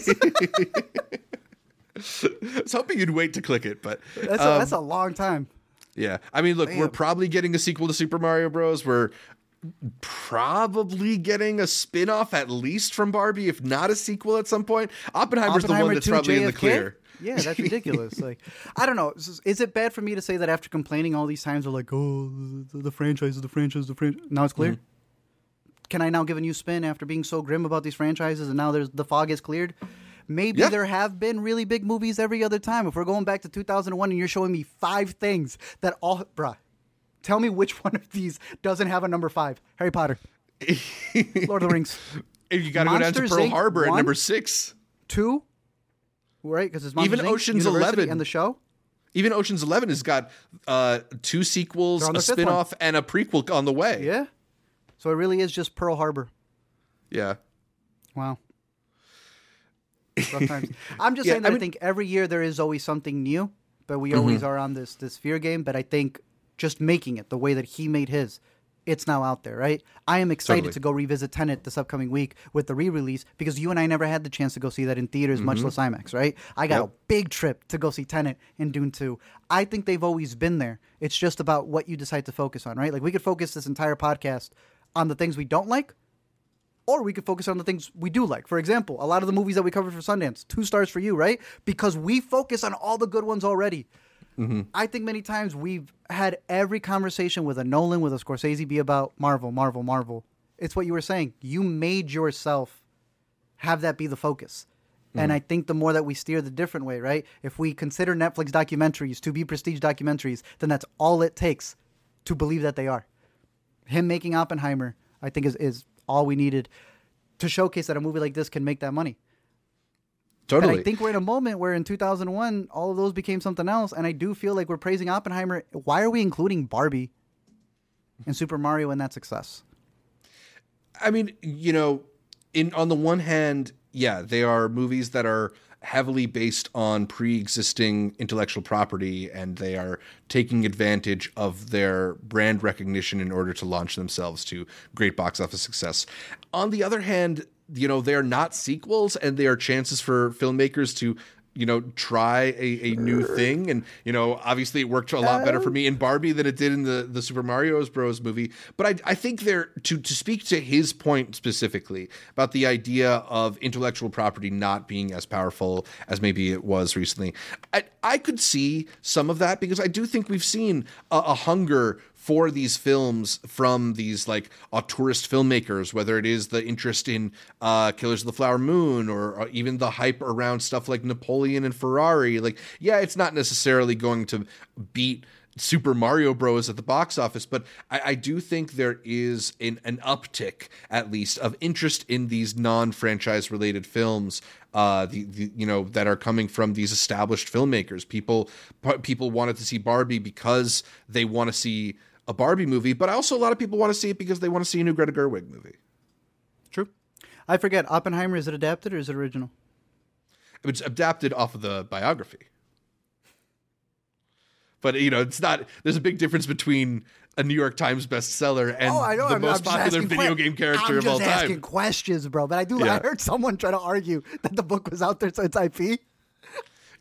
was hoping you'd wait to click it, but a, um, that's a long time. Yeah. I mean, look, we're probably getting a sequel to Super Mario Bros. We're probably getting a spin-off at least from Barbie, if not a sequel at some point. Oppenheimer's the one that's 2 probably in the clear. Yeah, that's ridiculous. like, I don't know. Is, it bad for me to say that after complaining all these times, we're like, oh, the, the franchise is the franchise, the franchise. Now it's clear. Mm-hmm. Can I now give a new spin after being so grim about these franchises, and now there's the fog is cleared? Maybe Yeah. there have been really big movies every other time. If we're going back to 2001 and you're showing me five things that all, bruh, tell me which one of these doesn't have a number five. Harry Potter, Lord of the Rings, If you got to go down to Pearl Inc. Harbor at number six. two, right? Because it's Even Inc., Ocean's University, 11. and the show. Even Ocean's Eleven has got uh, two sequels, a one. spin-off, and a prequel on the way. Yeah. So it really is just Pearl Harbor. Yeah. Wow. I'm just Yeah, saying that I I, think every year there is always something new, but we mm-hmm. always are on this this fear game. But I think just making it the way that he made his, it's now out there, right? I am excited Totally. to go revisit Tenet this upcoming week with the re-release because you and I never had the chance to go see that in theaters, much mm-hmm. less IMAX, right? I got Yep. a big trip to go see Tenet and Dune 2. I think they've always been there. It's just about what you decide to focus on, right? Like we could focus this entire podcast on the things we don't like, or we could focus on the things we do like. For example, a lot of the movies that we covered for Sundance, two stars for you, right? Because we focus on all the good ones already. Mm-hmm. I think many times we've had every conversation with a Nolan, with a Scorsese be about Marvel, Marvel, Marvel. It's what you were saying. You made yourself have that be the focus. And mm-hmm. I think the more that we steer the different way, right? If we consider Netflix documentaries to be prestige documentaries, then that's all it takes to believe that they are him making Oppenheimer, I think is, is all we needed to showcase that a movie like this can make that money. Totally. And I think we're in a moment where in 2001, all of those became something else. And I do feel like we're praising Oppenheimer. Why are we including Barbie and Super Mario in that success? I mean, you know, in on the one hand, yeah, they are movies that are heavily based on pre-existing intellectual property and they are taking advantage of their brand recognition in order to launch themselves to great box office success. On the other hand, you know, they're not sequels and they are chances for filmmakers to you know, try a, a new thing. And, you know, obviously it worked a lot better for oh. me in Barbie than it did in the, the Super Mario Bros. movie. But I, I think there, to, to speak to his point specifically about the idea of intellectual property not being as powerful as maybe it was recently, I, I could see some of that because I do think we've seen a, a hunger for these films from these like auteurist filmmakers, whether it is the interest in uh, Killers of the Flower Moon or, or even the hype around stuff like Napoleon and Ferrari. Like, yeah, it's not necessarily going to beat Super Mario Bros. at the box office, but I, I do think there is an, an uptick, at least, of interest in these non-franchise related films. Uh, the, the you know that are coming from these established filmmakers. People people wanted to see Barbie because they want to see a Barbie movie, but also a lot of people want to see it because they want to see a new Greta Gerwig movie. True. I forget Oppenheimer. Is it adapted or is it original? It's adapted off of the biography. But you know, it's not. There's a big difference between a New York Times bestseller and Oh, I know. the I'm, most I'm popular video que- game character I'm of all time. I'm just asking questions, bro. But I do. I heard someone try to argue that the book was out there, so it's IP.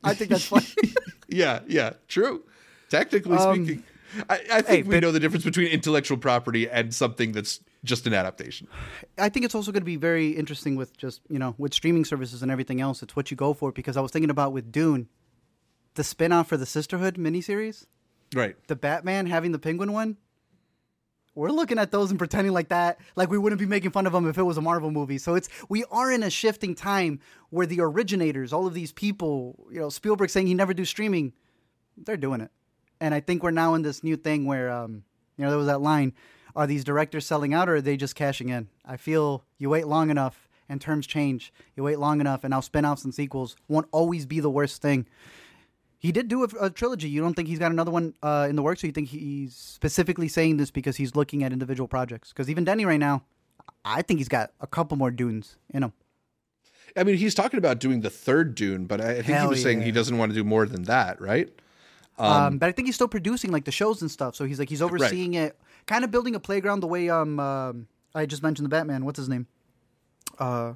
I think that's funny. Yeah, yeah, true. Technically um, speaking, I, I think hey, we but- know the difference between intellectual property and something that's just an adaptation. I think it's also going to be very interesting with just you know with streaming services and everything else. It's what you go for because I was thinking about with Dune, the spin-off for the Sisterhood miniseries, Right. the Batman having the Penguin one. We're looking at those and pretending like that, like we wouldn't be making fun of them if it was a Marvel movie. So it's we are in a shifting time where the originators, all of these people, you know, Spielberg saying he never do streaming, they're doing it, and I think we're now in this new thing where, um, you know, there was that line: Are these directors selling out or are they just cashing in? I feel you wait long enough and terms change. You wait long enough, and now spin-offs and sequels won't always be the worst thing. He did do a, a trilogy. You don't think he's got another one uh, in the works, or you think he's specifically saying this because he's looking at individual projects? Because even Denny right now, I think he's got a couple more Dunes in him. I mean, he's talking about doing the third Dune, but I think he Hell was saying he doesn't want to do more than that, right? Um, but I think he's still producing like the shows and stuff. So he's like he's overseeing it, kind of building a playground the way um, um I just mentioned the Batman. What's his name? Uh,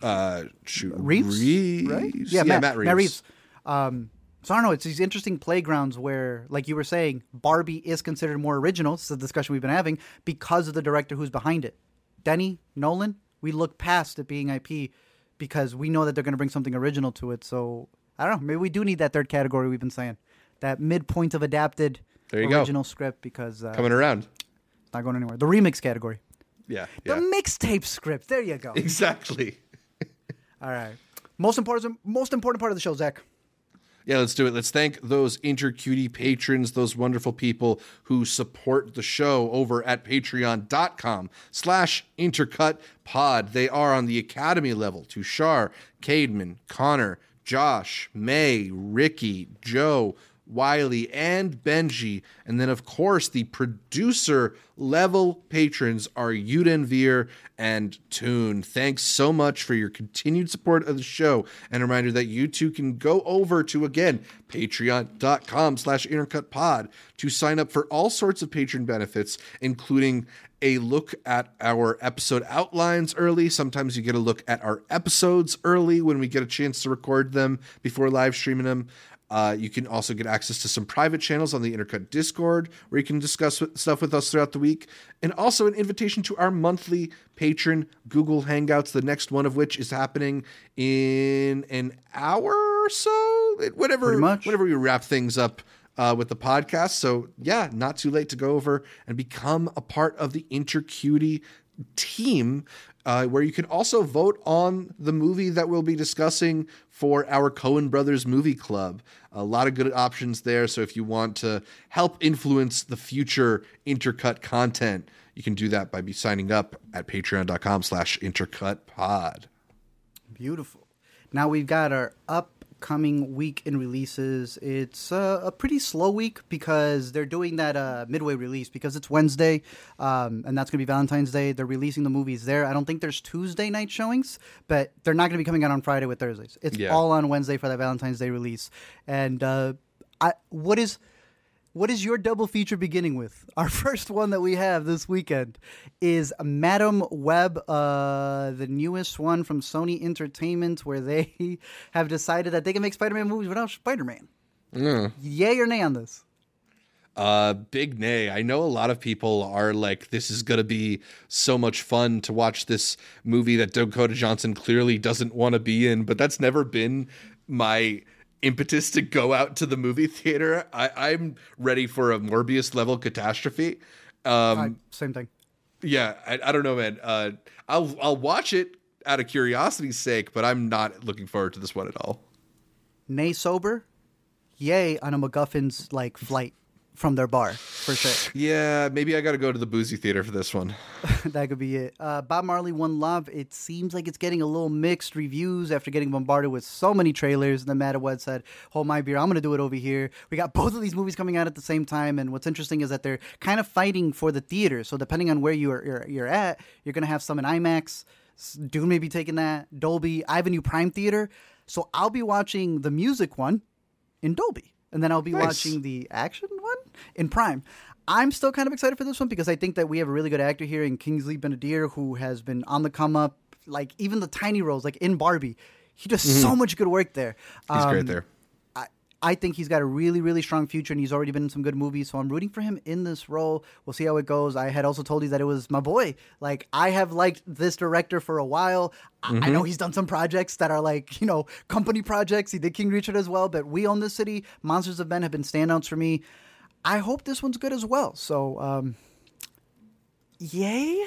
Uh, shoot, Reeves, Reeves? right? Yeah, Matt, Reeves. Um, so I don't know. It's these interesting playgrounds where, like you were saying, Barbie is considered more original. This is a discussion we've been having because of the director who's behind it. Denny Nolan. We look past it being IP because we know that they're going to bring something original to it. So I don't know. Maybe we do need that third category we've been saying, that midpoint of adapted There you go. original script because uh, Coming around. it's not going anywhere. The remix category, Yeah, the mixtape script. There you go. Exactly. All right. Most important, most important part of the show, Zach. Yeah, let's do it. Let's thank those InterCutie patrons, those wonderful people who support the show over at patreon.com slash intercutpod. They are on the academy level. Tushar, Cademan, Connor, Josh, May, Ricky, Joe, Wiley, and Benji. And then, of course, the producer level patrons are Yuden Veer and Toon. Thanks so much for your continued support of the show. And a reminder that you too can go over to, again, patreon.com slash intercutpod to sign up for all sorts of patron benefits, including a look at our episode outlines early. Sometimes you get a look at our episodes early when we get a chance to record them before live streaming them. Uh, you can also get access to some private channels on the Intercut Discord where you can discuss stuff with us throughout the week, and also an invitation to our monthly patron Google Hangouts. The next one of which is happening in an hour or so, whatever. Whenever we wrap things up uh, with the podcast. So yeah, not too late to go over and become a part of the Intercutie team, uh, where you can also vote on the movie that we'll be discussing for our Coen Brothers Movie Club. A lot of good options there. So if you want to help influence the future intercut content, you can do that by be signing up at patreon.com slash intercutpod. Beautiful. Now we've got our upcoming week in releases. It's uh, a pretty slow week because they're doing that uh, midway release because it's Wednesday, um, and that's going to be Valentine's Day. They're releasing the movies there. I don't think there's Tuesday night showings, but they're not going to be coming out on Friday with Thursdays. It's Yeah. all on Wednesday for that Valentine's Day release. And uh, I, what is what is your double feature beginning with? Our first one that we have this weekend is Madame Web, uh, the newest one from Sony Entertainment, where they have decided that they can make Spider-Man movies without Spider-Man. Yay or nay on this? Uh, big nay. I know a lot of people are like, this is going to be so much fun to watch this movie that Dakota Johnson clearly doesn't want to be in, but that's never been my impetus to go out to the movie theater. I, I'm ready for a Morbius level catastrophe. Um, I- same thing. yeah, I, I don't know, man. Uh, I'll I'll watch it out of curiosity's sake, but I'm not looking forward to this one at all. Nay sober? Yay on a MacGuffin's like flight. From their bar for sure. Yeah, maybe I got to go to the boozy theater for this one. that could be it. Uh, Bob Marley One Love. It seems like it's getting a little mixed reviews after getting bombarded with so many trailers. And then Madame Web said, "Hold my beer. I'm going to do it over here." We got both of these movies coming out at the same time, and what's interesting is that they're kind of fighting for the theater. So depending on where you're you're, you're at, you're going to have some in IMAX. Dune may be taking that Dolby. I have a new Prime theater, so I'll be watching the music one in Dolby and then I'll be nice. watching the action one in Prime. I'm still kind of excited for this one because I think that we have a really good actor here in Kingsley Ben-Adir who has been on the come up. Like even the tiny roles, like in Barbie, he does mm-hmm. so much good work there. He's um, great there. I think he's got a really, really strong future, and he's already been in some good movies. So I'm rooting for him in this role. We'll see how it goes. I had also told you that it was my boy. Like I have liked this director for a while. Mm-hmm. I know he's done some projects that are like you know company projects. He did King Richard as well, but We Own This City, Monsters of Men have been standouts for me. I hope this one's good as well. So, um, yay,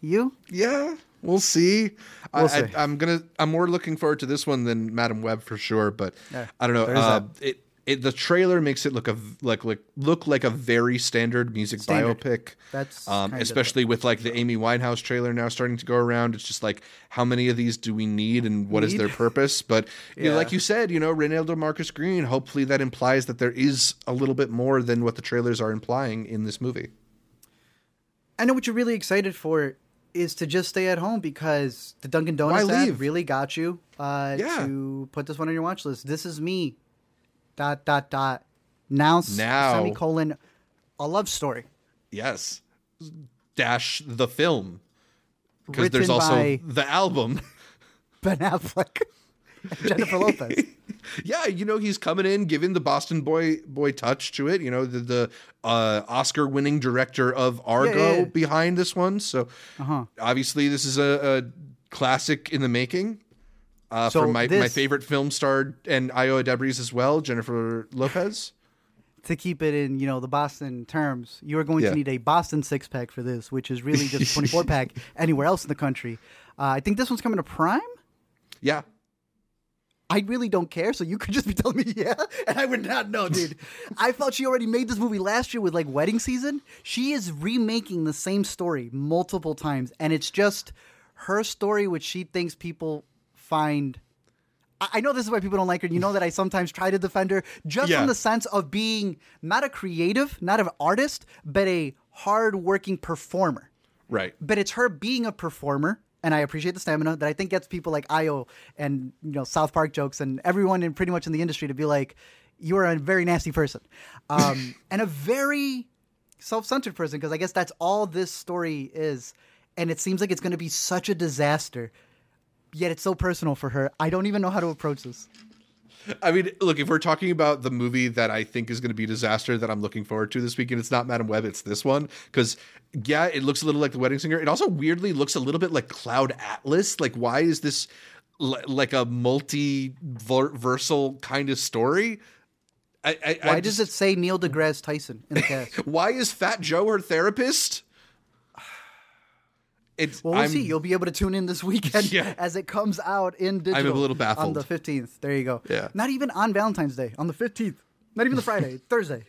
you? Yeah, we'll see. We'll I, am gonna. I'm more looking forward to this one than Madame Web for sure. But yeah, I don't know. Uh, it, it, the trailer makes it look a like like look like a very standard music standard. biopic. That's um, especially with like the Amy Winehouse trailer now starting to go around. It's just like how many of these do we need and what need? is their purpose? But yeah. you know, like you said, you know, Reinaldo Marcus Green. Hopefully, that implies that there is a little bit more than what the trailers are implying in this movie. I know what you're really excited for is to just stay at home because the Dunkin' Donuts ad really got you uh, yeah. to put this one on your watch list. This is me. Dot dot dot. Now, now semicolon a love story. Yes. Dash the film because there's also the album. Ben Affleck. Jennifer Lopez. yeah, you know he's coming in, giving the Boston boy boy touch to it. You know the, the uh, Oscar winning director of Argo yeah, yeah, yeah. behind this one. So uh-huh. obviously this is a, a, classic in the making. Uh, so my, this, my favorite film star and Ayo Edebiri as well, Jennifer Lopez. To keep it in, you know, the Boston terms, you are going to need a Boston six pack for this, which is really just a twenty four pack anywhere else in the country. Uh, I think this one's coming to Prime. Yeah, I really don't care. So you could just be telling me, yeah, and I would not know, dude. I felt she already made this movie last year with like Wedding Season. She is remaking the same story multiple times, and it's just her story, which she thinks people find. I know this is why people don't like her. You know that I sometimes try to defend her just yeah. from the sense of being not a creative, not an artist, but a hard-working performer. Right. But it's her being a performer and I appreciate the stamina that I think gets people like Io and you know South Park jokes and everyone in pretty much in the industry to be like, you are a very nasty person, um, and a very self-centered person because I guess that's all this story is, and it seems like it's going to be such a disaster, yet it's so personal for her. I don't even know how to approach this. I mean, look, if we're talking about the movie that I think is going to be disaster that I'm looking forward to this weekend, it's not Madame Web, it's this one. Because, yeah, it looks a little like The Wedding Singer. It also weirdly looks a little bit like Cloud Atlas. Like, why is this l- like a multi-versal kind of story? I, I, why I does it say Neil deGrasse Tyson in the cast? why is Fat Joe her therapist? It's, well, we'll I'm, see. You'll be able to tune in this weekend yeah. as it comes out in digital. I'm a little baffled. On the 15th. There you go. Yeah. Not even on Valentine's Day. On the 15th. Not even the Friday. Thursday.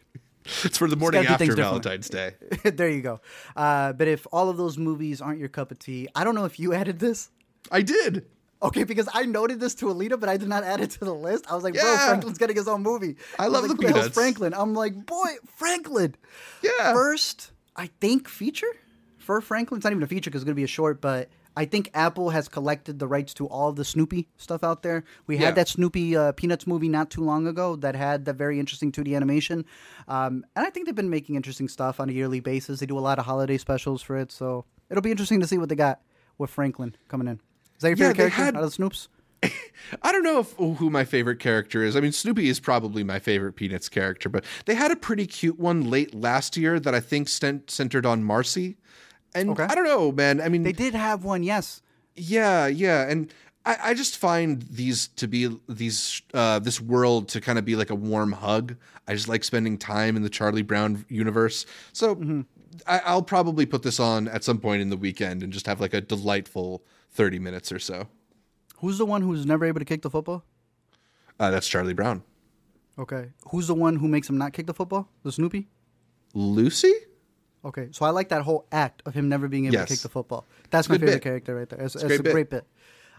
It's for the morning after Valentine's Day. there you go. Uh, but if all of those movies aren't your cup of tea, I don't know if you added this. I did. Okay, because I noted this to Alita, but I did not add it to the list. I was like, yeah. bro, Franklin's getting his own movie. I, I love like, the Peanuts. Franklin. I'm like, boy, Franklin. Yeah. First, I think feature for Franklin. It's not even a feature because it's going to be a short, but I think Apple has collected the rights to all the Snoopy stuff out there. We yeah. had that Snoopy uh, Peanuts movie not too long ago that had that very interesting 2D animation. Um, and I think they've been making interesting stuff on a yearly basis. They do a lot of holiday specials for it. So it'll be interesting to see what they got with Franklin coming in. Is that your favorite yeah, character had... out of the Snoops? I don't know if, who my favorite character is. I mean, Snoopy is probably my favorite Peanuts character, but they had a pretty cute one late last year that I think centered on Marcy. And okay. I don't know, man. I mean, they did have one, yes. Yeah, yeah, and I, I just find these to be these uh, this world to kind of be like a warm hug. I just like spending time in the Charlie Brown universe. So mm-hmm. I, will probably put this on at some point in the weekend and just have like a delightful thirty minutes or so. Who's the one who's never able to kick the football? Uh, that's Charlie Brown. Okay. Who's the one who makes him not kick the football? The Snoopy? Lucy. Okay, so I like that whole act of him never being able Yes. to kick the football. That's my favorite bit. character right there. It's, it's great a bit. great bit.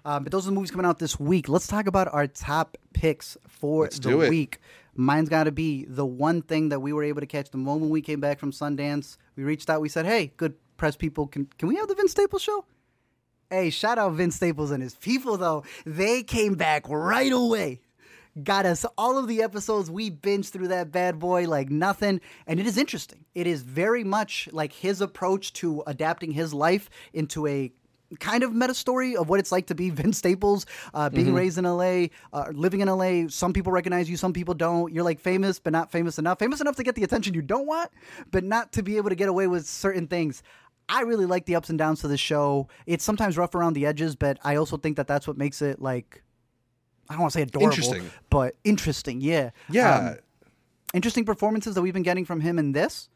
Um, but those are the movies coming out this week. Let's talk about our top picks for Let's the week. Mine's got to be the one thing that we were able to catch the moment we came back from Sundance. We reached out. We said, "Hey, good press people, can can we have the Vince Staples show?" Hey, shout out Vince Staples and his people though. They came back right away. Got us all of the episodes. We binged through that bad boy like nothing. And it is interesting. It is very much like his approach to adapting his life into a kind of meta story of what it's like to be Vince Staples, uh, being raised in LA, uh, living in LA. Some people recognize you, some people don't. You're like famous, but not famous enough. Famous enough to get the attention you don't want, but not to be able to get away with certain things. I really like the ups and downs to the show. It's sometimes rough around the edges, but I also think that that's what makes it like I don't want to say adorable, Interesting. but interesting. Yeah, Yeah. Um, interesting performances that we've been getting from him in this.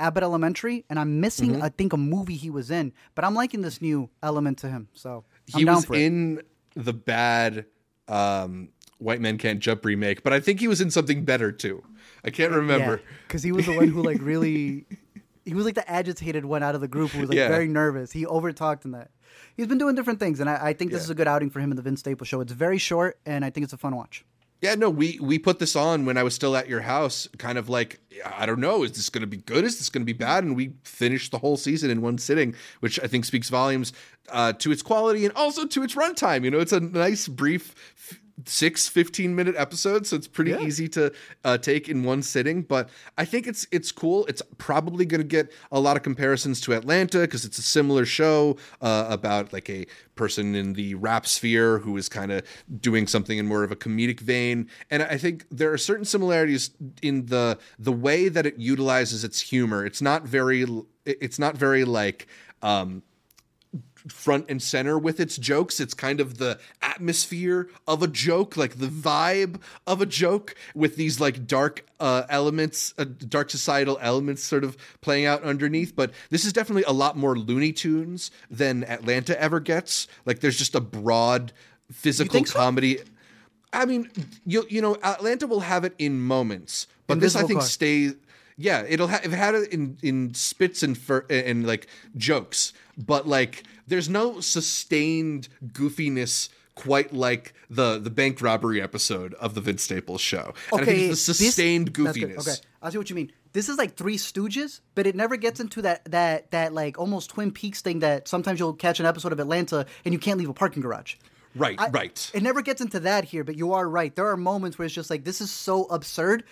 Abbott Elementary, and I'm missing, Mm-hmm. I think, a movie he was in, but I'm liking this new element to him. So I'm he was in the bad um, White Men Can't Jump remake, but I think he was in something better too. I can't remember. because he was the one who like really, he was like the agitated one out of the group who was like Yeah. very nervous. He overtalked in that. He's been doing different things, and I, I think this Yeah. is a good outing for him in the Vince Staples show. It's very short, and I think it's a fun watch. Yeah, no, we we put this on when I was still at your house, kind of like I don't know, is this going to be good? Is this going to be bad? And we finished the whole season in one sitting, which I think speaks volumes uh, to its quality and also to its runtime. You know, it's a nice, brief. Six 15 minute episodes so it's pretty Yeah. easy to uh, take in one sitting but i think it's it's cool it's probably going to get a lot of comparisons to atlanta because it's a similar show uh, about like a person in the rap sphere who is kind of doing something in more of a comedic vein and i think there are certain similarities in the the way that it utilizes its humor it's not very it's not very like um front and center with its jokes. It's kind of the atmosphere of a joke, like the vibe of a joke, with these like dark uh, elements, uh, dark societal elements sort of playing out underneath. But this is definitely a lot more Looney Tunes than Atlanta ever gets. Like there's just a broad physical think so? comedy. I mean, you you know, Atlanta will have it in moments, but this I think Car. stays. Yeah, it'll ha- it had it in in spits and fur- and like jokes, but like there's no sustained goofiness quite like the the bank robbery episode of the Vince Staples show. And I think it's the sustained good. goofiness. Okay, I see what you mean. This is like Three Stooges, but it never gets into that that that like almost Twin Peaks thing that sometimes you'll catch an episode of Atlanta and you can't leave a parking garage. Right, I- right. It never gets into that here, but you are right. There are moments where it's just like this is so absurd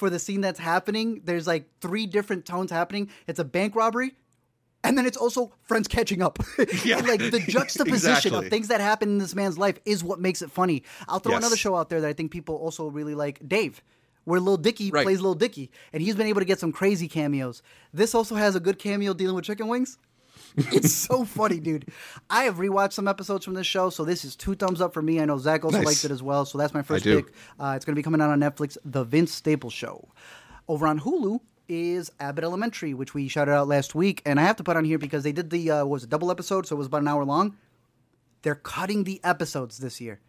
for the scene that's happening. There's like three different tones happening. It's a bank robbery. And then it's also friends catching up. Yeah. Like the juxtaposition Exactly. of things that happen in this man's life is what makes it funny. I'll throw Yes. another show out there that I think people also really like Dave, where Lil Dicky Right. plays Lil Dicky. And he's been able to get some crazy cameos. This also has a good cameo dealing with chicken wings. It's so funny, dude. I have rewatched some episodes from this show, so this is two thumbs up for me. I know Zach also Nice. liked it as well, so that's my first pick. Uh, it's going to be coming out on Netflix, The Vince Staples Show. Over on Hulu is Abbott Elementary, which we shouted out last week, and I have to put on here because they did the uh, what was a double episode, so it was about an hour long. They're cutting the episodes this year,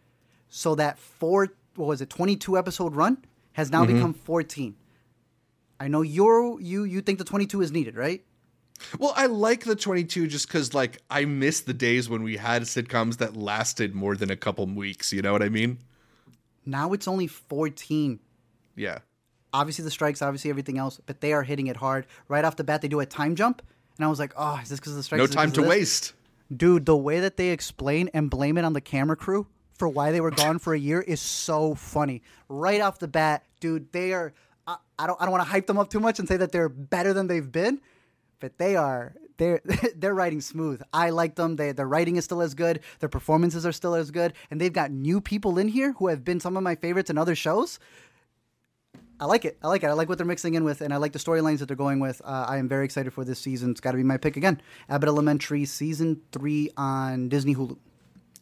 so that four what was it twenty two episode run has now become fourteen. I know you're you you think the twenty two is needed, right? Well, I like the 22 just because, like, I miss the days when we had sitcoms that lasted more than a couple weeks. You know what I mean? Now it's only 14. Yeah. Obviously, the strikes, obviously, everything else, but they are hitting it hard. Right off the bat, they do a time jump. And I was like, oh, is this because of the strikes? No time to waste. Dude, the way that they explain and blame it on the camera crew for why they were gone for a year is so funny. Right off the bat, dude, they are. I, I don't. I don't want to hype them up too much and say that they're better than they've been, but they are. They're they're writing smooth. I like them. They, their writing is still as good. Their performances are still as good, and they've got new people in here who have been some of my favorites in other shows. I like it. I like it. I like what they're mixing in with, and I like the storylines that they're going with. Uh, I am very excited for this season. It's got to be my pick again. Abbott Elementary season three on Disney Hulu.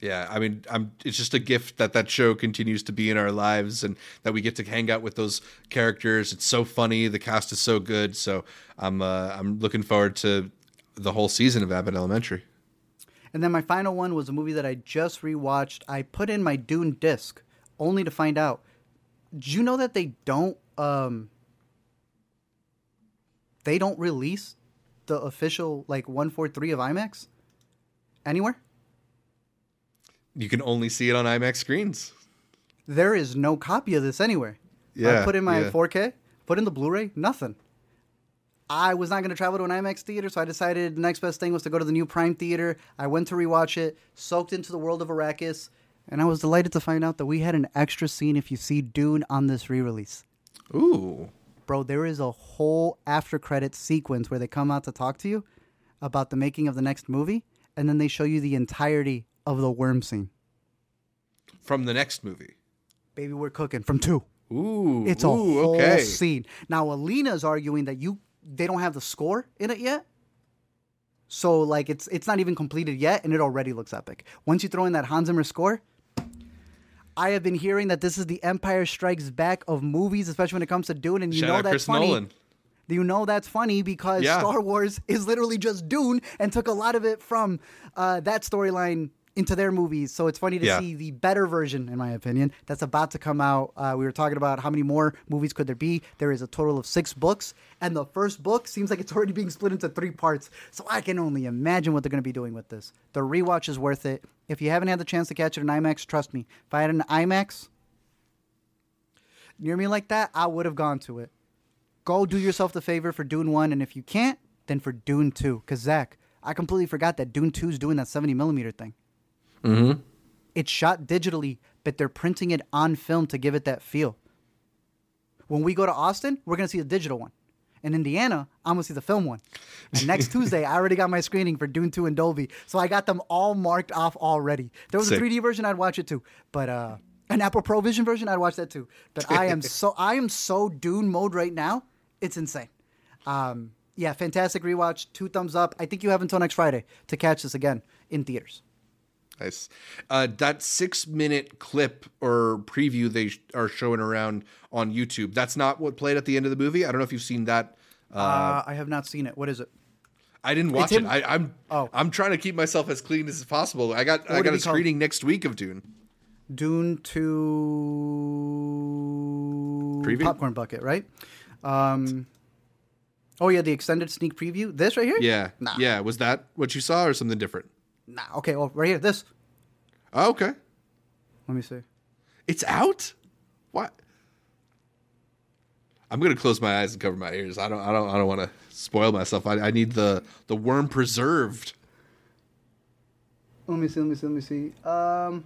Yeah, I mean, I'm. It's just a gift that that show continues to be in our lives, and that we get to hang out with those characters. It's so funny. The cast is so good. So I'm. Uh, I'm looking forward to the whole season of Abbott Elementary. And then my final one was a movie that I just rewatched. I put in my Dune disc only to find out. Did you know that they don't? Um, they don't release the official like 143 of IMAX anywhere? You can only see it on IMAX screens. There is no copy of this anywhere. Yeah, I put in my yeah. 4K, put in the Blu-ray, nothing. I was not going to travel to an IMAX theater, so I decided the next best thing was to go to the new Prime theater. I went to rewatch it, soaked into the world of Arrakis, and I was delighted to find out that we had an extra scene if you see Dune on this re-release. Ooh. Bro, there is a whole after credit sequence where they come out to talk to you about the making of the next movie, and then they show you the entirety of the worm scene. From the next movie. Baby, we're cooking from two. Ooh. It's a ooh, whole okay. scene. Now Alina's arguing that you they don't have the score in it yet. So like it's it's not even completed yet and it already looks epic. Once you throw in that Hans Zimmer score, I have been hearing that this is the Empire Strikes Back of movies, especially when it comes to Dune, and you Shout know that's Chris funny. Nolan. You know that's funny because Yeah. Star Wars is literally just Dune and took a lot of it from uh, that storyline into their movies. So it's funny to Yeah. see the better version, in my opinion, that's about to come out. Uh, we were talking about how many more movies could there be. There is a total of six books, and the first book seems like it's already being split into three parts. So I can only imagine what they're going to be doing with this. The rewatch is worth it. If you haven't had the chance to catch it in IMAX, trust me. If I had an IMAX near me like that, I would have gone to it go do yourself the favor for Dune 1, and if you can't, then for Dune 2. Because, Zach, I completely forgot that Dune 2 is doing that 70 millimeter thing. Mm-hmm. It's shot digitally, but they're printing it on film to give it that feel. When we go to Austin, we're going to see the digital one. In Indiana, I'm going to see the film one. And next Tuesday, I already got my screening for Dune 2 and Dolby. So I got them all marked off already. There was Sick. a 3D version, I'd watch it too. But uh, an Apple Pro Vision version, I'd watch that too. But I am so I am so Dune mode right now. It's insane. Um, yeah, fantastic rewatch. Two thumbs up. I think you have until next Friday to catch this again in theaters. Nice. Uh, that six minute clip or preview they sh- are showing around on YouTube. That's not what played at the end of the movie. I don't know if you've seen that. Uh, I have not seen it. What is it? I didn't watch it. I, I'm Oh. I'm trying to keep myself as clean as possible. I got what I got a called? screening next week of Dune. Dune to Preview? popcorn bucket, right? Um, oh yeah, the extended sneak preview. This right here? Yeah. Nah. Yeah. Was that what you saw or something different? Nah. Okay. Well, right here. This. Oh, okay. Let me see. It's out. What? I'm gonna close my eyes and cover my ears. I don't. I don't. I don't want to spoil myself. I, I need the the worm preserved. Let me see. Let me see. Let me see. Um,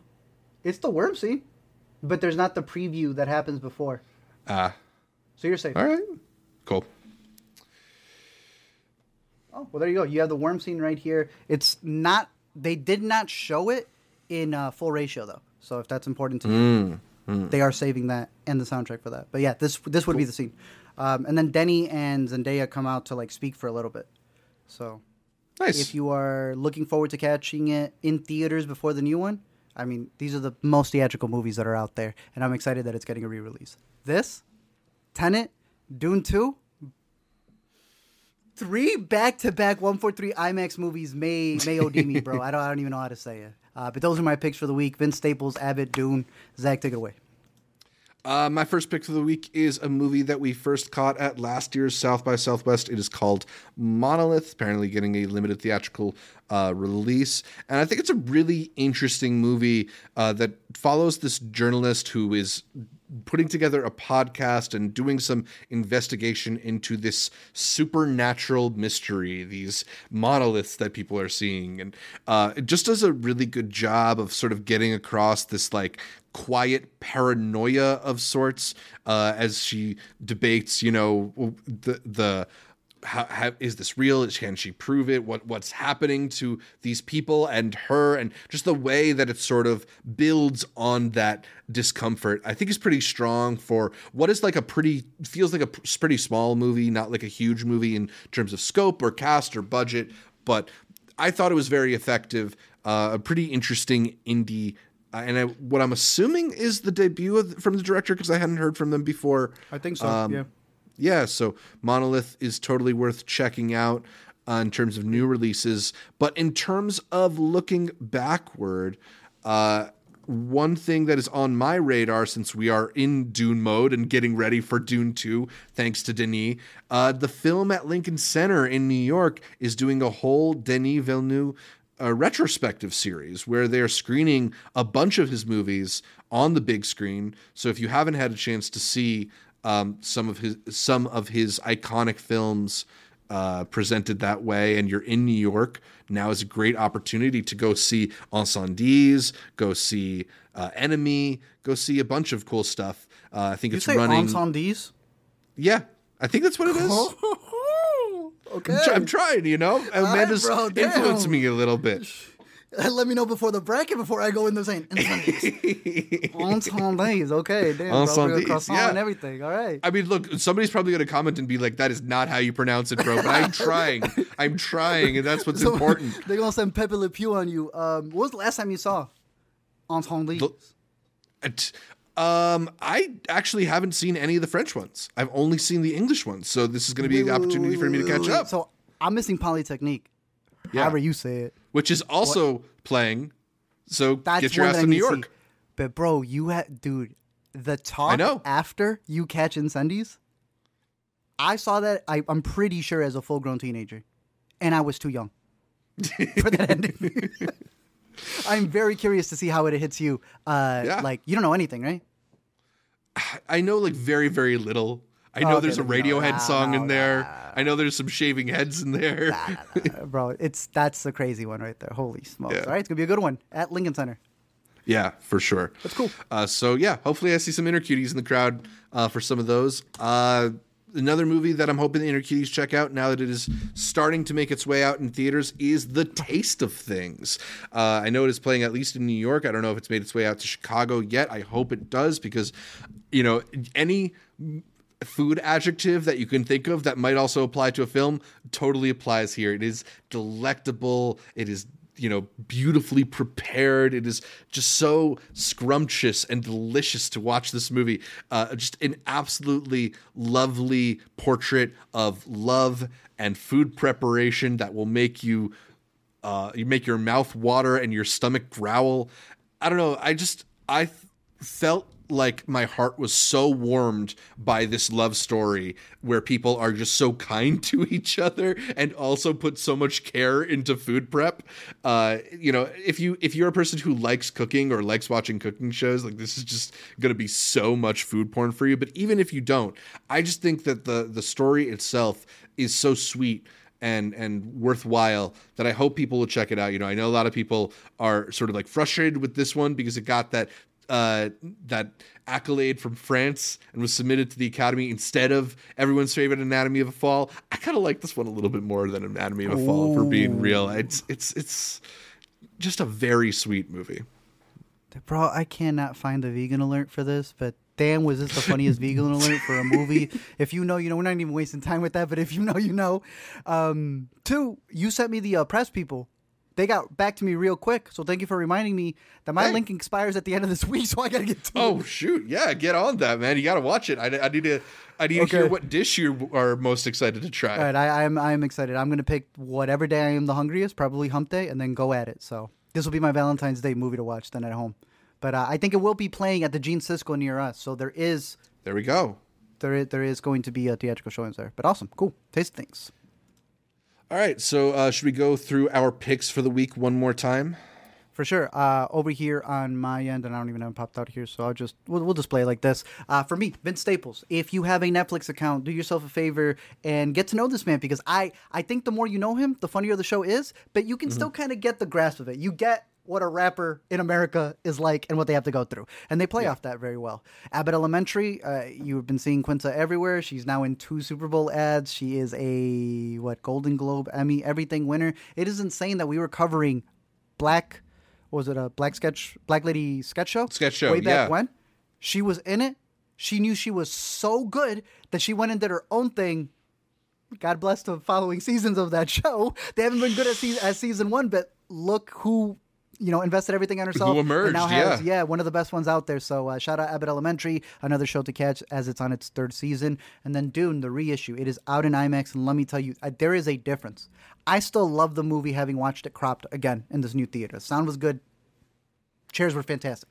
it's the worm scene, but there's not the preview that happens before. Ah. So you're safe. all right. Cool. Oh, well, there you go. You have the worm scene right here. It's not. They did not show it in uh, full ratio though. So if that's important to you, they are saving that and the soundtrack for that. But yeah, this this would be the scene. Um, and then Denny and Zendaya come out to like speak for a little bit. So Nice. if you are looking forward to catching it in theaters before the new one, I mean, these are the most theatrical movies that are out there, and I'm excited that it's getting a re-release. This, Tenet, Dune Two, three back-to-back 143 IMAX movies may may OD me, bro. I don't I don't even know how to say it. Uh, but those are my picks for the week: Vince Staples, Abbott, Dune. Zach, take it away. Uh, my first pick for the week is a movie that we first caught at last year's South by Southwest. It is called Monolith, apparently getting a limited theatrical uh, release. And I think it's a really interesting movie uh, that follows this journalist who is putting together a podcast and doing some investigation into this supernatural mystery, these monoliths that people are seeing. And uh, it just does a really good job of sort of getting across this like quiet paranoia of sorts uh, as she debates, you know, the the how, how is this real? Can she prove it? What what's happening to these people and her, and just the way that it sort of builds on that discomfort. I think is pretty strong for what is like a pretty feels like a pretty small movie, not like a huge movie in terms of scope or cast or budget, but I thought it was very effective. Uh, a pretty interesting indie. Uh, and I, what I'm assuming is the debut of, from the director because I hadn't heard from them before. I think so. Um, yeah. Yeah, so Monolith is totally worth checking out uh, in terms of new releases. But in terms of looking backward, uh, one thing that is on my radar since we are in Dune mode and getting ready for Dune 2, thanks to Denis, uh, the film at Lincoln Center in New York is doing a whole Denis Villeneuve a retrospective series where they're screening a bunch of his movies on the big screen. So if you haven't had a chance to see um, some of his some of his iconic films uh, presented that way, and you're in New York, now is a great opportunity to go see Incendies, go see uh, Enemy, go see a bunch of cool stuff. Uh, I think You it's say running. Incendies? Yeah, I think that's what it is. okay. I'm, try- I'm trying, you know. Amanda's bro, influenced me a little bit. Let me know before the bracket before I go in there saying Incendies. Incendies. Okay, damn, bro. Croissant yeah. and everything. All right. I mean, look, somebody's probably going to comment and be like, "That is not how you pronounce it, bro." But I'm trying. I'm trying, and that's what's So, important. They're gonna send Pepe Le Pew on you. Um, what was the last time you saw It- Um, I actually haven't seen any of the French ones. I've only seen the English ones, so this is going to be an opportunity for me to catch up, So I'm missing Polytechnique. Yeah. However you say it. Which is also playing. So That's get your ass to New to see. York. But bro, you had dude, the talk know. after you catch Incendies. I saw that. I, I'm pretty sure as a full grown teenager, and I was too young for that ending. I'm very curious to see how it hits you. Uh, Yeah. Like you don't know anything, right? I know like very very little. I know Oh, okay, there's a then you know. Radiohead Nah, song in no, there. I know there's some shaving heads in there. Bro, it's that's the crazy one right there. Holy smokes! Yeah. All right, it's gonna be a good one at Lincoln Center. Yeah, for sure. That's cool. Uh, so yeah, hopefully I see some inner cuties in the crowd uh, for some of those. Uh, another movie that I'm hoping the inner cuties check out now that it is starting to make its way out in theaters is The Taste of Things. Uh, I know it is playing at least in New York. I don't know if it's made its way out to Chicago yet. I hope it does because, you know, any food adjective that you can think of that might also apply to a film totally applies here. It is delectable. It is you know beautifully prepared it is just so scrumptious and delicious to watch this movie uh, just an absolutely lovely portrait of love and food preparation that will make you uh, you make your mouth water and your stomach growl. I don't know. I just I th- felt like my heart was so warmed by this love story where people are just so kind to each other and also put so much care into food prep. Uh, you know, if you if you're a person who likes cooking or likes watching cooking shows, like this is just to be so much food porn for you. But even if you don't, I just think that the the story itself is so sweet and and worthwhile that I hope people will check it out. You know, I know a lot of people are sort of like frustrated with this one because it got that uh, that accolade from France and was submitted to the Academy instead of everyone's favorite Anatomy of a Fall. I kind of like this one a little bit more than Anatomy of a Fall, for being real. It's it's it's just a very sweet movie. Bro, I cannot find the vegan alert for this, but damn, was this the funniest vegan alert for a movie? If you know, you know, we're not even wasting time with that, but if you know, you know. Um, two, you sent me the uh, press people. They got back to me real quick, so thank you for reminding me that my Hey. link expires at the end of this week, so I gotta get to Oh it. shoot, yeah, get on that, man. You got to watch it. I, I need to I need to Okay. hear what dish you are most excited to try. All right, I, I'm I'm excited. I'm gonna pick whatever day I am the hungriest, probably hump day, and then go at it. So this will be my Valentine's Day movie to watch then at home. But uh, I think it will be playing at the Gene Cisco near us, so there is There we go. there is, there is going to be a theatrical showings there. But awesome, cool, taste things. All right, so uh, should we go through our picks for the week one more time? For sure. Uh, over here on my end, and I don't even have it popped out here, so I'll just we'll, we'll display it like this. Uh, for me, Vince Staples. If you have a Netflix account, do yourself a favor and get to know this man because I I think the more you know him, the funnier the show is. But you can still kind of get the grasp of it. You get what a rapper in America is like and what they have to go through, and they play off that very well. Abbott Elementary. Uh, you've been seeing Quinta everywhere. She's now in two Super Bowl ads. She is a what Golden Globe, Emmy, everything winner. It is insane that we were covering black what was it a black sketch black lady sketch show Sketch show, way back yeah. when she was in it she knew she was so good that she went and did her own thing god bless the following seasons of that show they haven't been good at, se- as season one but look who you know invested everything on herself and emerged, now has yeah. yeah one of the best ones out there so uh, shout out abbott elementary another show to catch as it's on its third season and then dune the reissue it is out in imax and let me tell you uh, there is a difference i still love the movie having watched it cropped again in this new theater the sound was good chairs were fantastic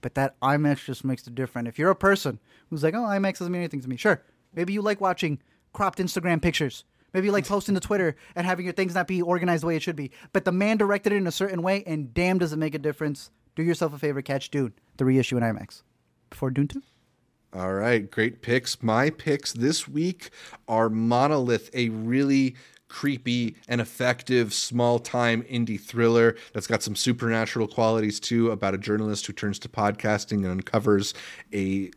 but that IMAX just makes it different. If you're a person who's like, oh, IMAX doesn't mean anything to me, sure. Maybe you like watching cropped Instagram pictures. Maybe like posting to Twitter and having your things not be organized the way it should be. But the man directed it in a certain way, and damn, does it make a difference. Do yourself a favor, catch Dune, the reissue in IMAX. Before Dune 2? All right, great picks. My picks this week are Monolith, a really creepy and effective small time indie thriller that's got some supernatural qualities too about a journalist who turns to podcasting and uncovers a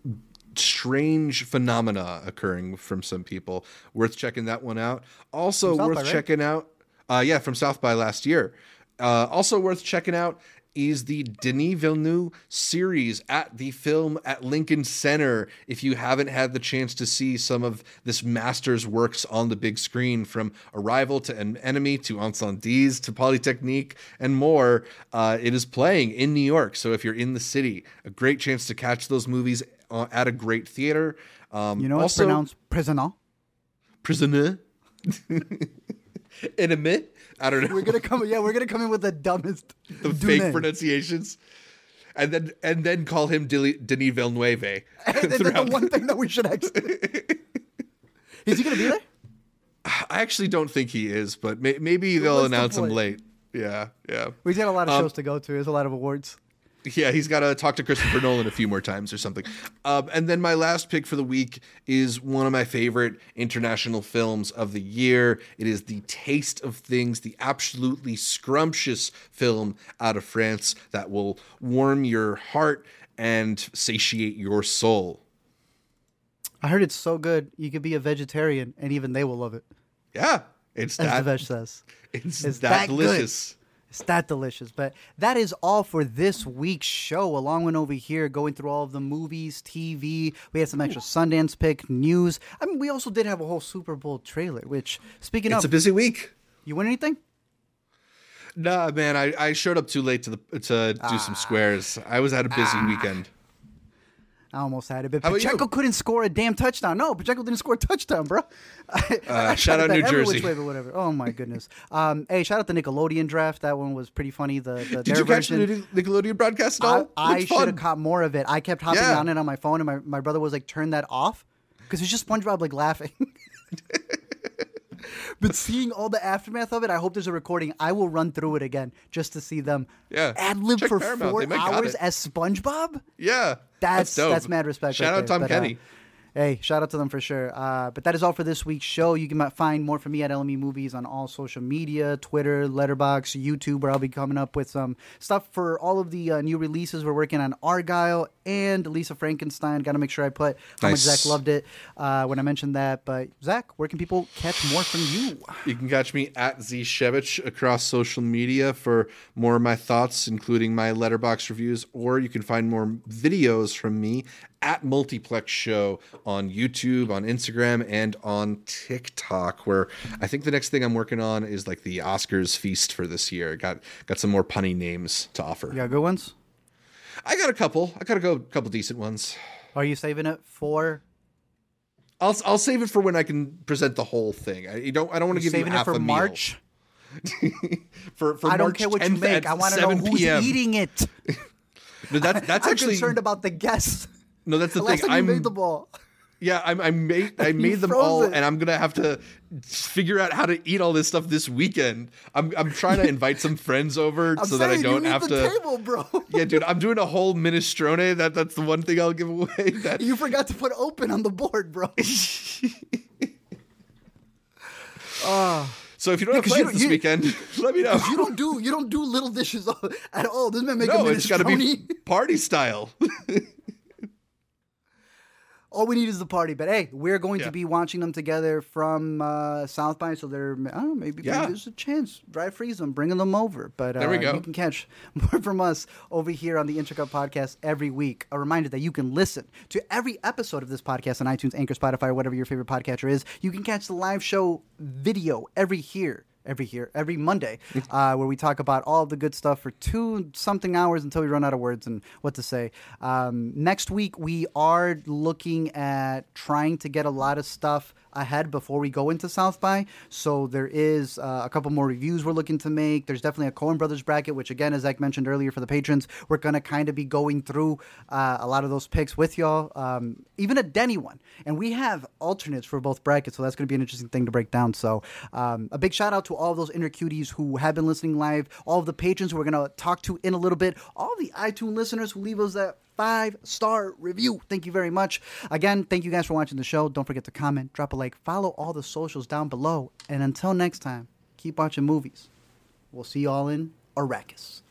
strange phenomena occurring from some people. Worth checking that one out. Also worth by, right? checking out. Uh, yeah, from South by last year. Uh, also worth checking out is the Denis Villeneuve series at the film at Lincoln Center. If you haven't had the chance to see some of this master's works on the big screen, from Arrival to An Enemy to Incendies to Polytechnique and more, uh, it is playing in New York. So if you're in the city, a great chance to catch those movies at a great theater. Um, You know it's also, pronounced prisoner. prisoner. In a Enemy. I don't know We're gonna come. Yeah, we're gonna come in with the dumbest, the fake pronunciations, and then and then call him Dili- Denis Villeneuve. And the one thing that we should actually. Is he gonna be there? I actually don't think he is, but may- maybe they'll announce him late. Yeah, yeah, We've got a lot of Um, shows to go to. There's a lot of awards. Yeah. He's got to talk to Christopher Nolan a few more times or something. Um, and then my last pick for the week is one of my favorite international films of the year. It is The Taste of Things, the absolutely scrumptious film out of France that will warm your heart and satiate your soul. I heard it's so good you could be a vegetarian and even they will love it. Yeah, it's As that. Devesh says. It's, It's that, that good. It's that delicious. But that is all for this week's show. Along with over here, going through all of the movies, TV. We had some extra Sundance pick news. I mean, we also did have a whole Super Bowl trailer. Which, speaking It's of, it's a busy week. you win anything? Nah, man, I, I showed up too late to the to do Ah. some squares. I was at a busy weekend. I almost had it, but How Pacheco couldn't score a damn touchdown. No, Pacheco didn't score a touchdown, bro. I, I Uh, shout out New every which Jersey. way, but whatever. Oh my goodness. Um, hey, shout out the Nickelodeon draft. That one was pretty funny. The, the Did you catch version. the Nickelodeon broadcast at I, all? I Looked should have caught more of it. I kept hopping Yeah. on it on my phone, and my, my brother was like, "Turn that off," because it's just SpongeBob like laughing. but seeing all the aftermath of it, I hope there's a recording. I will run through it again just to see them Yeah. ad lib for Paramount. four They might got hours as SpongeBob. Yeah, That's dope. that's, mad respect. Shout right out there. Tom But, uh, Kenny. Hey, shout out to them for sure. Uh, but that is all for this week's show. You can find more from me at LME Movies on all social media, Twitter, Letterboxd, YouTube, where I'll be coming up with some stuff for all of the uh, new releases. We're working on Argylle and Lisa Frankenstein. Got to make sure I put how Nice. much Zach loved it uh, when I mentioned that. But Zach, where can people catch more from you? You can catch me at Zshevich across social media for more of my thoughts, including my Letterboxd reviews, or you can find more videos from me at Multiplex Show on YouTube, on Instagram, and on TikTok. Where I think the next thing I'm working on is like the Oscars feast for this year. Got got some more punny names to offer. You got good ones? I got a couple. I got a go couple decent ones. Are you saving it for? I'll I'll save it for when I can present the whole thing. I you don't I don't want to You give you saving it for a meal. March? For for I don't March care what you 10th make. I want to know who's PM. eating it. No, that's that's I'm actually concerned about the guests. No. That's the, The thing. last time I'm made the ball. yeah. I'm I made I made them all, it. and I'm gonna have to figure out how to eat all this stuff this weekend. I'm I'm trying to invite some friends over so that I don't have to. the table, bro. Yeah, dude, I'm doing a whole minestrone. That that's the one thing I'll give away. That You forgot to put open on the board, bro. Ah. So if you don't have 'cause you plans this you- weekend, let me know. If you don't do you don't do little dishes at all. This man make a no, it's got to be party style. All we need is the party. But hey, we're going Yeah. to be watching them together from uh, South by, so there. I don't know, maybe, Yeah. maybe there's a chance. Dry freeze them, bringing them over. But uh, There we go. you can catch more from us over here on the Intercut Podcast every week. A reminder that you can listen to every episode of this podcast on iTunes, Anchor, Spotify, or whatever your favorite podcatcher is. You can catch the live show video every here. Every here, every Monday, uh, where we talk about all the good stuff for two something hours until we run out of words and what to say. Um, next week, we are looking at trying to get a lot of stuff ahead before we go into South by. So there is uh, a couple more reviews we're looking to make. There's definitely a Coen Brothers bracket, which again, as Zach mentioned earlier, for the patrons, we're gonna kind of be going through uh, a lot of those picks with y'all. Um, even a Denny one, and we have alternates for both brackets, so that's gonna be an interesting thing to break down. So um, a big shout out to all of those inner cuties who have been listening live, all of the patrons who we're gonna talk to in a little bit, all the iTunes listeners who leave us that five star review. Thank you very much. Again, thank you guys for watching the show. Don't forget to comment, drop a like, follow all the socials down below. And until next time, keep watching movies. We'll see you all in Arrakis.